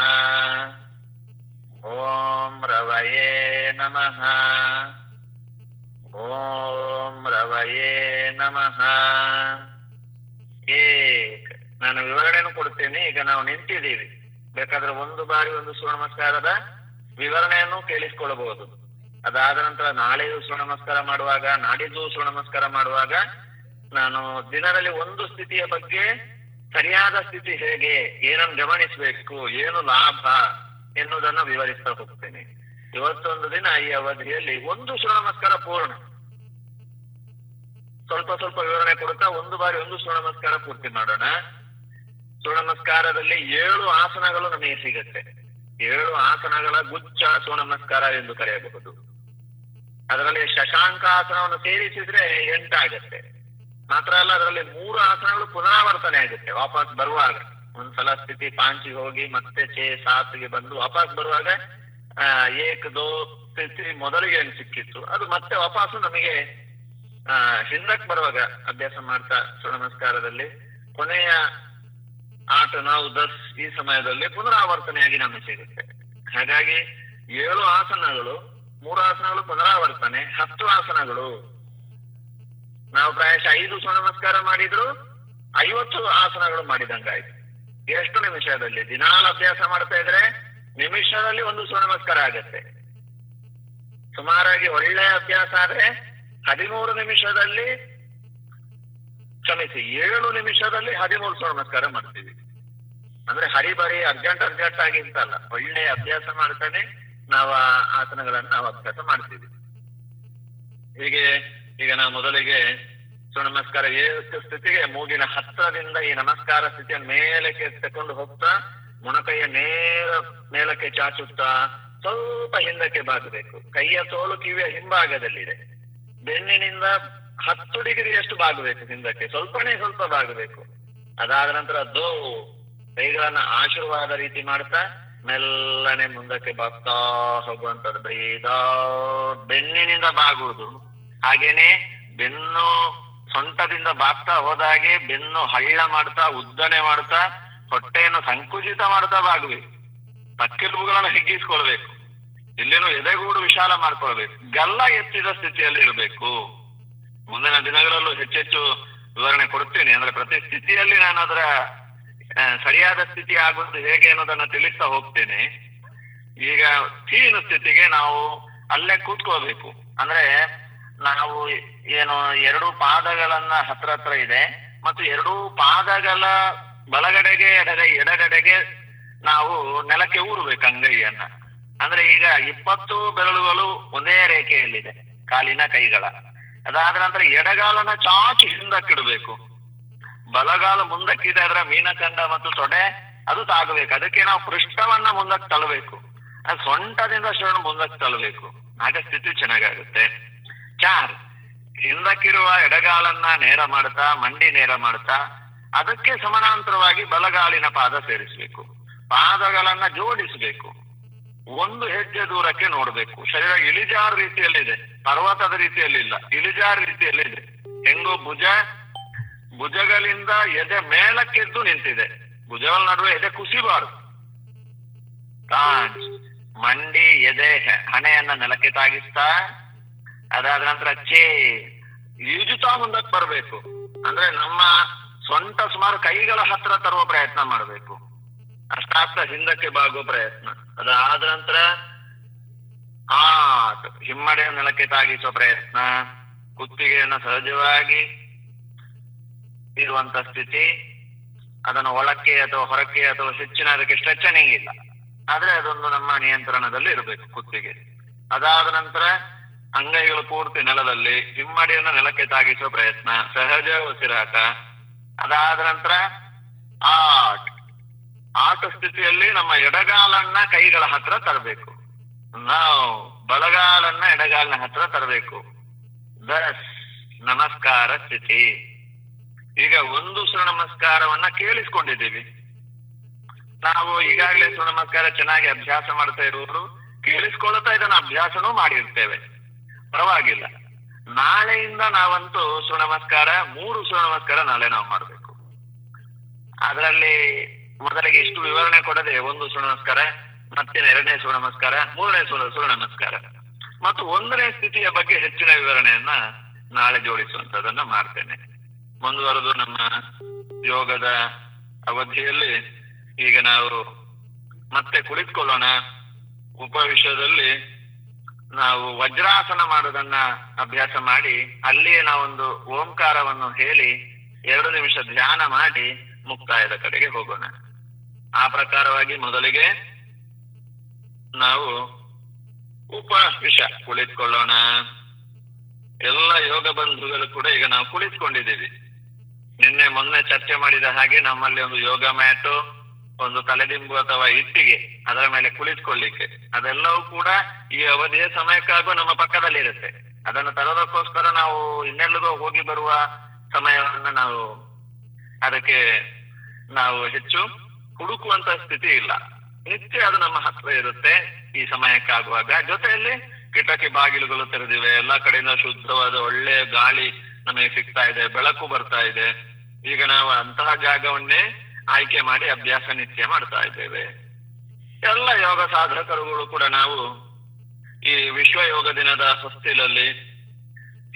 ಓಂ ರವಯೇ ನಮಃ. ಓಂ ರವಯೇ ನಮಃ. ಏಕ್ ನಾನು ವಿವರಣೆಯನ್ನು ಕೊಡುತ್ತೇನೆ. ಈಗ ನಾವು ನಿಂತಿದ್ದೀವಿ. ಬೇಕಾದ್ರೆ ಒಂದು ಬಾರಿ ಒಂದು ನಮಸ್ಕಾರದ ವಿವರಣೆಯನ್ನು ಕೇಳಿಸಿಕೊಳ್ಳಬಹುದು. ಅದಾದ ನಂತರ ನಾಳೆಯೂ ನಮಸ್ಕಾರ ಮಾಡುವಾಗ, ನಾಡಿದ್ದು ನಮಸ್ಕಾರ ಮಾಡುವಾಗ, ನಾನು ದಿನದಲ್ಲಿ ಒಂದು ಸ್ಥಿತಿಯ ಬಗ್ಗೆ ಸರಿಯಾದ ಸ್ಥಿತಿ ಹೇಗೆ, ಏನನ್ನು ಗಮನಿಸಬೇಕು, ಏನು ಲಾಭ ಎನ್ನುವುದನ್ನು ವಿವರಿಸ್ತಾ ಹೋಗ್ತೇನೆ. ಇವತ್ತೊಂದು ದಿನ ಈ ಅವಧಿಯಲ್ಲಿ ಒಂದು ನಮಸ್ಕಾರ ಪೂರ್ಣ. ಸ್ವಲ್ಪ ಸ್ವಲ್ಪ ವಿವರಣೆ ಕೊಡುತ್ತಾ ಒಂದು ಬಾರಿ ಒಂದು ಸೂರ್ಯ ನಮಸ್ಕಾರ ಪೂರ್ತಿ ಮಾಡೋಣ. ಸೂರ್ಯ ನಮಸ್ಕಾರದಲ್ಲಿ ಏಳು ಆಸನಗಳು ನಮಗೆ ಸಿಗುತ್ತೆ. ಏಳು ಆಸನಗಳ ಗುಚ್ಛ ಸೂರ್ಯ ನಮಸ್ಕಾರ ಎಂದು ಕರೆಯಬಹುದು. ಅದರಲ್ಲಿ ಶಶಾಂಕ ಆಸನವನ್ನು ಸೇರಿಸಿದ್ರೆ ಎಂಟಾಗತ್ತೆ. ಮಾತ್ರ ಅಲ್ಲ, ಅದರಲ್ಲಿ ಮೂರು ಆಸನಗಳು ಪುನರಾವರ್ತನೆ ಆಗುತ್ತೆ, ವಾಪಸ್ ಬರುವಾಗ. ಒಂದ್ಸಲ ಸ್ಥಿತಿ ಪಾಂಚಿ ಹೋಗಿ ಮತ್ತೆ ಚೇ ಸಾತ್ಗೆ ಬಂದು ವಾಪಸ್ ಬರುವಾಗ ಏಕ್ ದೋ ಸ್ಥಿತಿ ಮೊದಲಿಗೆ ಸಿಕ್ಕಿತ್ತು, ಅದು ಮತ್ತೆ ವಾಪಸ್ ನಮಗೆ ಆ ಹಿಂದಕ್ ಬರುವಾಗ ಅಭ್ಯಾಸ ಮಾಡ್ತಾ ನಮಸ್ಕಾರದಲ್ಲಿ ಕೊನೆಯ ಆಟ ನಾವು ದಸ್ ಈ ಸಮಯದಲ್ಲಿ ಪುನರಾವರ್ತನೆಯಾಗಿ ನಮಗೆ ಸಿಗುತ್ತೆ. ಹಾಗಾಗಿ ಏಳು ಆಸನಗಳು, ಮೂರು ಆಸನಗಳು ಪುನರಾವರ್ತನೆ, ಹತ್ತು ಆಸನಗಳು. ನಾವು ಪ್ರಾಯಶಃ ಐದು ನಮಸ್ಕಾರ ಮಾಡಿದ್ರು, ಐವತ್ತು ಆಸನಗಳು ಮಾಡಿದಂಗಾಯ್ತು. ಎಷ್ಟು ನಿಮಿಷದಲ್ಲಿ, ದಿನಾಲು ಅಭ್ಯಾಸ ಮಾಡ್ತಾ ಇದ್ರೆ ನಿಮಿಷದಲ್ಲಿ ಒಂದು ನಮಸ್ಕಾರ ಆಗತ್ತೆ. ಸುಮಾರಾಗಿ ಒಳ್ಳೆ ಅಭ್ಯಾಸ ಆದ್ರೆ ಹದಿಮೂರು ನಿಮಿಷದಲ್ಲಿ, ಕ್ಷಮಿಸಿ, ಏಳು ನಿಮಿಷದಲ್ಲಿ ಹದಿಮೂರು ಸೂರ್ಯ ನಮಸ್ಕಾರ ಮಾಡ್ತೀವಿ. ಅಂದ್ರೆ ಹರಿಬರಿ ಅರ್ಜೆಂಟ್ ಅರ್ಜೆಂಟ್ ಆಗಿ ಅಂತಲ್ಲ ಒಳ್ಳೆ ಅಭ್ಯಾಸ ಮಾಡ್ತಾನೆ, ನಾವು ಆಸನಗಳನ್ನು ನಾವು ಅಭ್ಯಾಸ ಮಾಡ್ತೀವಿ. ಹೀಗೆ, ಈಗ ನಾವು ಮೊದಲಿಗೆ ನಮಸ್ಕಾರ ಏಳು ಸ್ಥಿತಿಗೆ ಮೂಗಿನ ಹತ್ತದಿಂದ ಈ ನಮಸ್ಕಾರ ಸ್ಥಿತಿಯ ಮೇಲಕ್ಕೆ ತಕೊಂಡು ಹೋಗ್ತಾ, ಮೊಣಕೈಯ ನೇರ ಮೇಲಕ್ಕೆ ಚಾಚುತ್ತಾ, ಸ್ವಲ್ಪ ಹಿಂದಕ್ಕೆ ಬಾಗಬೇಕು. ಕೈಯ ತೋಳು ಕಿವಿಯ ಹಿಂಭಾಗದಲ್ಲಿದೆ. ಬೆನ್ನಿನಿಂದ ಹತ್ತು ಡಿಗ್ರಿಯಷ್ಟು ಬಾಗಬೇಕು ಹಿಂದಕ್ಕೆ. ಸ್ವಲ್ಪನೇ ಸ್ವಲ್ಪ ಬಾಗಬೇಕು. ಅದಾದ ನಂತರ ದೋ ಕೈಗಳನ್ನ ಆಶೀರ್ವಾದ ರೀತಿ ಮಾಡ್ತಾ ಮೆಲ್ಲನೆ ಮುಂದಕ್ಕೆ ಬಾಗ್ತಾ ಹೋಗುವಂತದ್ದು ಬೇಗ ಬೆನ್ನಿನಿಂದ ಬಾಗುವುದು. ಹಾಗೇನೆ ಬೆನ್ನು ಸೊಂಟದಿಂದ ಬಾಗ್ತಾ ಹೋದಾಗೆ ಬೆನ್ನು ಹಳ್ಳ ಮಾಡ್ತಾ, ಉದ್ದನೆ ಮಾಡ್ತಾ, ಹೊಟ್ಟೆಯನ್ನು ಸಂಕುಚಿತ ಮಾಡ್ತಾ ಬಾಗಬೇಕು ತಕ್ಕೆಲುಬುಗಳನ್ನು ಹಿಗ್ಗಿಸ್ಕೊಳ್ಬೇಕು. ಇಲ್ಲೇನು ಎದೆಗೂಡು ವಿಶಾಲ ಮಾಡ್ಕೊಳ್ಬೇಕು ಗಲ್ಲ ಎತ್ತಿದ ಸ್ಥಿತಿಯಲ್ಲಿ ಇರಬೇಕು. ಮುಂದಿನ ದಿನಗಳಲ್ಲೂ ಹೆಚ್ಚೆಚ್ಚು ವಿವರಣೆ ಕೊಡ್ತೀನಿ ಅಂದ್ರೆ ಪ್ರತಿ ಸ್ಥಿತಿಯಲ್ಲಿ ನಾನು ಅದರ ಸರಿಯಾದ ಸ್ಥಿತಿ ಆಗುವುದು ಹೇಗೆ ಅನ್ನೋದನ್ನ ತಿಳಿಸ್ತಾ ಹೋಗ್ತೇನೆ. ಈಗ ತೀನು ಸ್ಥಿತಿಗೆ ನಾವು ಅಲ್ಲೇ ಕೂತ್ಕೋಬೇಕು. ಅಂದ್ರೆ ನಾವು ಏನು ಎರಡು ಪಾದಗಳನ್ನ ಹತ್ರ ಹತ್ರ ಇದೆ. ಮತ್ತು ಎರಡೂ ಪಾದಗಳ ಬಲಗಡೆಗೆ ಎಡಗೈ ಎಡಗಡೆಗೆ ನಾವು ನೆಲಕ್ಕೆ ಊರ್ಬೇಕು ಅಂಗೈಯನ್ನ. ಅಂದ್ರೆ ಈಗ ಇಪ್ಪತ್ತು ಬೆರಳುಗಳು ಒಂದೇ ರೇಖೆಯಲ್ಲಿದೆ, ಕಾಲಿನ ಕೈಗಳ. ಅದಾದ ನಂತರ ಎಡಗಾಲನ ಚಾಚಿ ಹಿಂದಕ್ಕಿಡಬೇಕು. ಬಲಗಾಲ ಮುಂದಕ್ಕಿದೆ ಅದರ ಮೀನಖಂಡ ಮತ್ತು ತೊಡೆ, ಅದು ತಾಗಬೇಕು. ಅದಕ್ಕೆ ನಾವು ಪೃಷ್ಠವನ್ನ ಮುಂದಕ್ಕೆ ತಳ್ಳಬೇಕು ಅದು ಸೊಂಟದಿಂದ ಶರಣ ಮುಂದಕ್ಕೆ ತಳ್ಳಬೇಕು ಆಗ ಸ್ಥಿತಿ ಚೆನ್ನಾಗಾಗುತ್ತೆ. ಚಾರ್, ಹಿಂದಕ್ಕಿರುವ ಎಡಗಾಲನ್ನ ನೇರ ಮಾಡ್ತಾ, ಮಂಡಿ ನೇರ ಮಾಡ್ತಾ, ಅದಕ್ಕೆ ಸಮಾನಾಂತರವಾಗಿ ಬಲಗಾಲಿನ ಪಾದ ಸೇರಿಸಬೇಕು. ಪಾದಗಳನ್ನ ಜೋಡಿಸಬೇಕು. ಒಂದು ಹೆಜ್ಜೆ ದೂರಕ್ಕೆ ನೋಡ್ಬೇಕು. ಶರೀರ ಇಳಿಜಾರು ರೀತಿಯಲ್ಲಿದೆ. ಪರ್ವತದ ರೀತಿಯಲ್ಲಿಲ್ಲ. ಇಳಿಜಾರು ರೀತಿಯಲ್ಲಿದೆ. ಹೆಂಗೋ ಭುಜ, ಭುಜಗಳಿಂದ ಎದೆ ಮೇಲಕ್ಕೆದ್ದು ನಿಂತಿದೆ. ಭುಜಗಳ ನಡುವೆ ಎದೆ ಕುಸಿಬಾರದು. ಮಂಡಿ, ಎದೆ ಹಣೆಯನ್ನ ನೆಲಕ್ಕೆ ತಾಗಿಸ್ತಾ, ಅದಾದ ನಂತರ ಚೇ ಈಜುತ್ತಾ ಮುಂದಕ್ಕೆ ಬರಬೇಕು. ಅಂದ್ರೆ ನಮ್ಮ ಸ್ವಂತ ಸುಮಾರು ಕೈಗಳ ಹತ್ರ ತರುವ ಪ್ರಯತ್ನ ಮಾಡಬೇಕು. ಅಷ್ಟಾಗ್ತಾ ಹಿಂದಕ್ಕೆ ಬಾಗುವ ಪ್ರಯತ್ನ. ಅದಾದ ನಂತರ ಆ ಹಿಮ್ಮಡೆಯ ನೆಲಕ್ಕೆ ತಾಗಿಸುವ ಪ್ರಯತ್ನ, ಕುತ್ತಿಗೆಯನ್ನ ಸಹಜವಾಗಿ ಇರುವಂತ ಸ್ಥಿತಿ, ಅದನ್ನು ಒಳಕ್ಕೆ ಅಥವಾ ಹೊರಕ್ಕೆ ಅಥವಾ ಹೆಚ್ಚಿನ ಅದಕ್ಕೆ ಸ್ಟ್ರೆಚನಿಂಗ್ ಇಲ್ಲ. ಆದ್ರೆ ಅದೊಂದು ನಮ್ಮ ನಿಯಂತ್ರಣದಲ್ಲಿ ಇರಬೇಕು ಕುತ್ತಿಗೆ. ಅದಾದ ನಂತರ ಅಂಗೈಗಳು ಪೂರ್ತಿ ನೆಲದಲ್ಲಿ ಹಿಮ್ಮಡಿಯನ್ನು ನೆಲಕ್ಕೆ ತಾಗಿಸುವ ಪ್ರಯತ್ನ, ಸಹಜ ಉಸಿರಾಟ. ಅದಾದ ನಂತರ ಆಟ್ ಆಟ ಸ್ಥಿತಿಯಲ್ಲಿ ನಮ್ಮ ಎಡಗಾಲನ್ನ ಕೈಗಳ ಹತ್ರ ತರಬೇಕು. ನಾವು ಬಲಗಾಲನ್ನ ಎಡಗಾಲಿನ ಹತ್ರ ತರಬೇಕು. ಬಸ್ ನಮಸ್ಕಾರ ಸ್ಥಿತಿ. ಈಗ ಒಂದು ಸೂರ್ಯ ನಮಸ್ಕಾರವನ್ನ ಕೇಳಿಸ್ಕೊಂಡಿದ್ದೀವಿ. ನಾವು ಈಗಾಗಲೇ ಸೂರ್ಯ ನಮಸ್ಕಾರ ಚೆನ್ನಾಗಿ ಅಭ್ಯಾಸ ಮಾಡ್ತಾ ಇರುವವರು ಕೇಳಿಸ್ಕೊಳ್ತಾ ಇದನ್ನ ಅಭ್ಯಾಸನೂ ಮಾಡಿರ್ತೇವೆ. ಪರವಾಗಿಲ್ಲ. ನಾಳೆಯಿಂದ ನಾವಂತೂ ಸೂರ್ಯ ನಮಸ್ಕಾರ, ಮೂರು ಸೂರ್ಯ ನಮಸ್ಕಾರ ನಾಳೆ ನಾವು ಮಾಡಬೇಕು. ಅದರಲ್ಲಿ ಮೊದಲಿಗೆ ಇಷ್ಟು ವಿವರಣೆ ಕೊಡದೆ ಒಂದು ಸೂರ್ಯ ನಮಸ್ಕಾರ ಮತ್ತೆ ಎರಡನೇ ಸೂರ್ಯ ನಮಸ್ಕಾರ, ಮೂರನೇ ಸೂರ್ಯ ಸೂರ್ಯ ನಮಸ್ಕಾರ. ಮತ್ತು ಒಂದನೇ ಸ್ಥಿತಿಯ ಬಗ್ಗೆ ಹೆಚ್ಚಿನ ವಿವರಣೆಯನ್ನ ನಾಳೆ ಜೋಡಿಸುವಂತದನ್ನ ಮಾಡ್ತೇನೆ. ಮುಂದುವರೆದು ನಮ್ಮ ಯೋಗದ ಅವಧಿಯಲ್ಲಿ ಈಗ ನಾವು ಮತ್ತೆ ಕುಳಿತುಕೊಳ್ಳೋಣ. ಉಪವಿಷಯದಲ್ಲಿ ನಾವು ವಜ್ರಾಸನ ಮಾಡೋದನ್ನ ಅಭ್ಯಾಸ ಮಾಡಿ, ಅಲ್ಲಿಯೇ ನಾವೊಂದು ಓಂಕಾರವನ್ನು ಹೇಳಿ, ಎರಡು ನಿಮಿಷ ಧ್ಯಾನ ಮಾಡಿ ಮುಕ್ತಾಯದ ಕಡೆಗೆ ಹೋಗೋಣ. ಆ ಪ್ರಕಾರವಾಗಿ ಮೊದಲಿಗೆ ನಾವು ಉಪವಿಷ ಕುಳಿತುಕೊಳ್ಳೋಣ. ಎಲ್ಲ ಯೋಗ ಬಂಧುಗಳು ಕೂಡ ಈಗ ನಾವು ಕುಳಿತುಕೊಂಡಿದ್ದೀವಿ. ನಿನ್ನೆ ಮೊನ್ನೆ ಚರ್ಚೆ ಮಾಡಿದ ಹಾಗೆ ನಮ್ಮಲ್ಲಿ ಒಂದು ಯೋಗ ಮ್ಯಾಟು, ಒಂದು ತಲೆದಿಂಬು ಅಥವಾ ಇಟ್ಟಿಗೆ ಅದರ ಮೇಲೆ ಕುಳಿತುಕೊಳ್ಳಿಕ್ಕೆ. ಅದೆಲ್ಲವೂ ಕೂಡ ಈ ಅವಧಿಯ ಸಮಯಕ್ಕಾಗೂ ನಮ್ಮ ಪಕ್ಕದಲ್ಲಿ ಇರುತ್ತೆ. ಅದನ್ನು ತರೋದಕ್ಕೋಸ್ಕರ ನಾವು ಇನ್ನೆಲ್ಲದೋ ಹೋಗಿ ಬರುವ ಸಮಯವನ್ನು ನಾವು ಅದಕ್ಕೆ ನಾವು ಹೆಚ್ಚು ಹುಡುಕುವಂತ ಸ್ಥಿತಿ ಇಲ್ಲ. ನಿತ್ಯ ಅದು ನಮ್ಮ ಹತ್ರ ಇರುತ್ತೆ. ಈ ಸಮಯಕ್ಕಾಗುವಾಗ ಜೊತೆಯಲ್ಲಿ ಕಿಟಕಿ ಬಾಗಿಲುಗಳು ತೆರೆದಿವೆ. ಎಲ್ಲಾ ಕಡೆಯಿಂದ ಶುದ್ಧವಾದ ಒಳ್ಳೆ ಗಾಳಿ ನಮಗೆ ಸಿಗ್ತಾ ಇದೆ. ಬೆಳಕು ಬರ್ತಾ ಇದೆ. ಈಗ ನಾವು ಅಂತಹ ಜಾಗವನ್ನೇ ಆಯ್ಕೆ ಮಾಡಿ ಅಭ್ಯಾಸ ನಿತ್ಯ ಮಾಡ್ತಾ ಇದ್ದೇವೆ. ಎಲ್ಲ ಯೋಗ ಸಾಧಕರುಗಳು ಕೂಡ ನಾವು ಈ ವಿಶ್ವ ಯೋಗ ದಿನದ ಹೊಸ್ತಿಲಲ್ಲಿ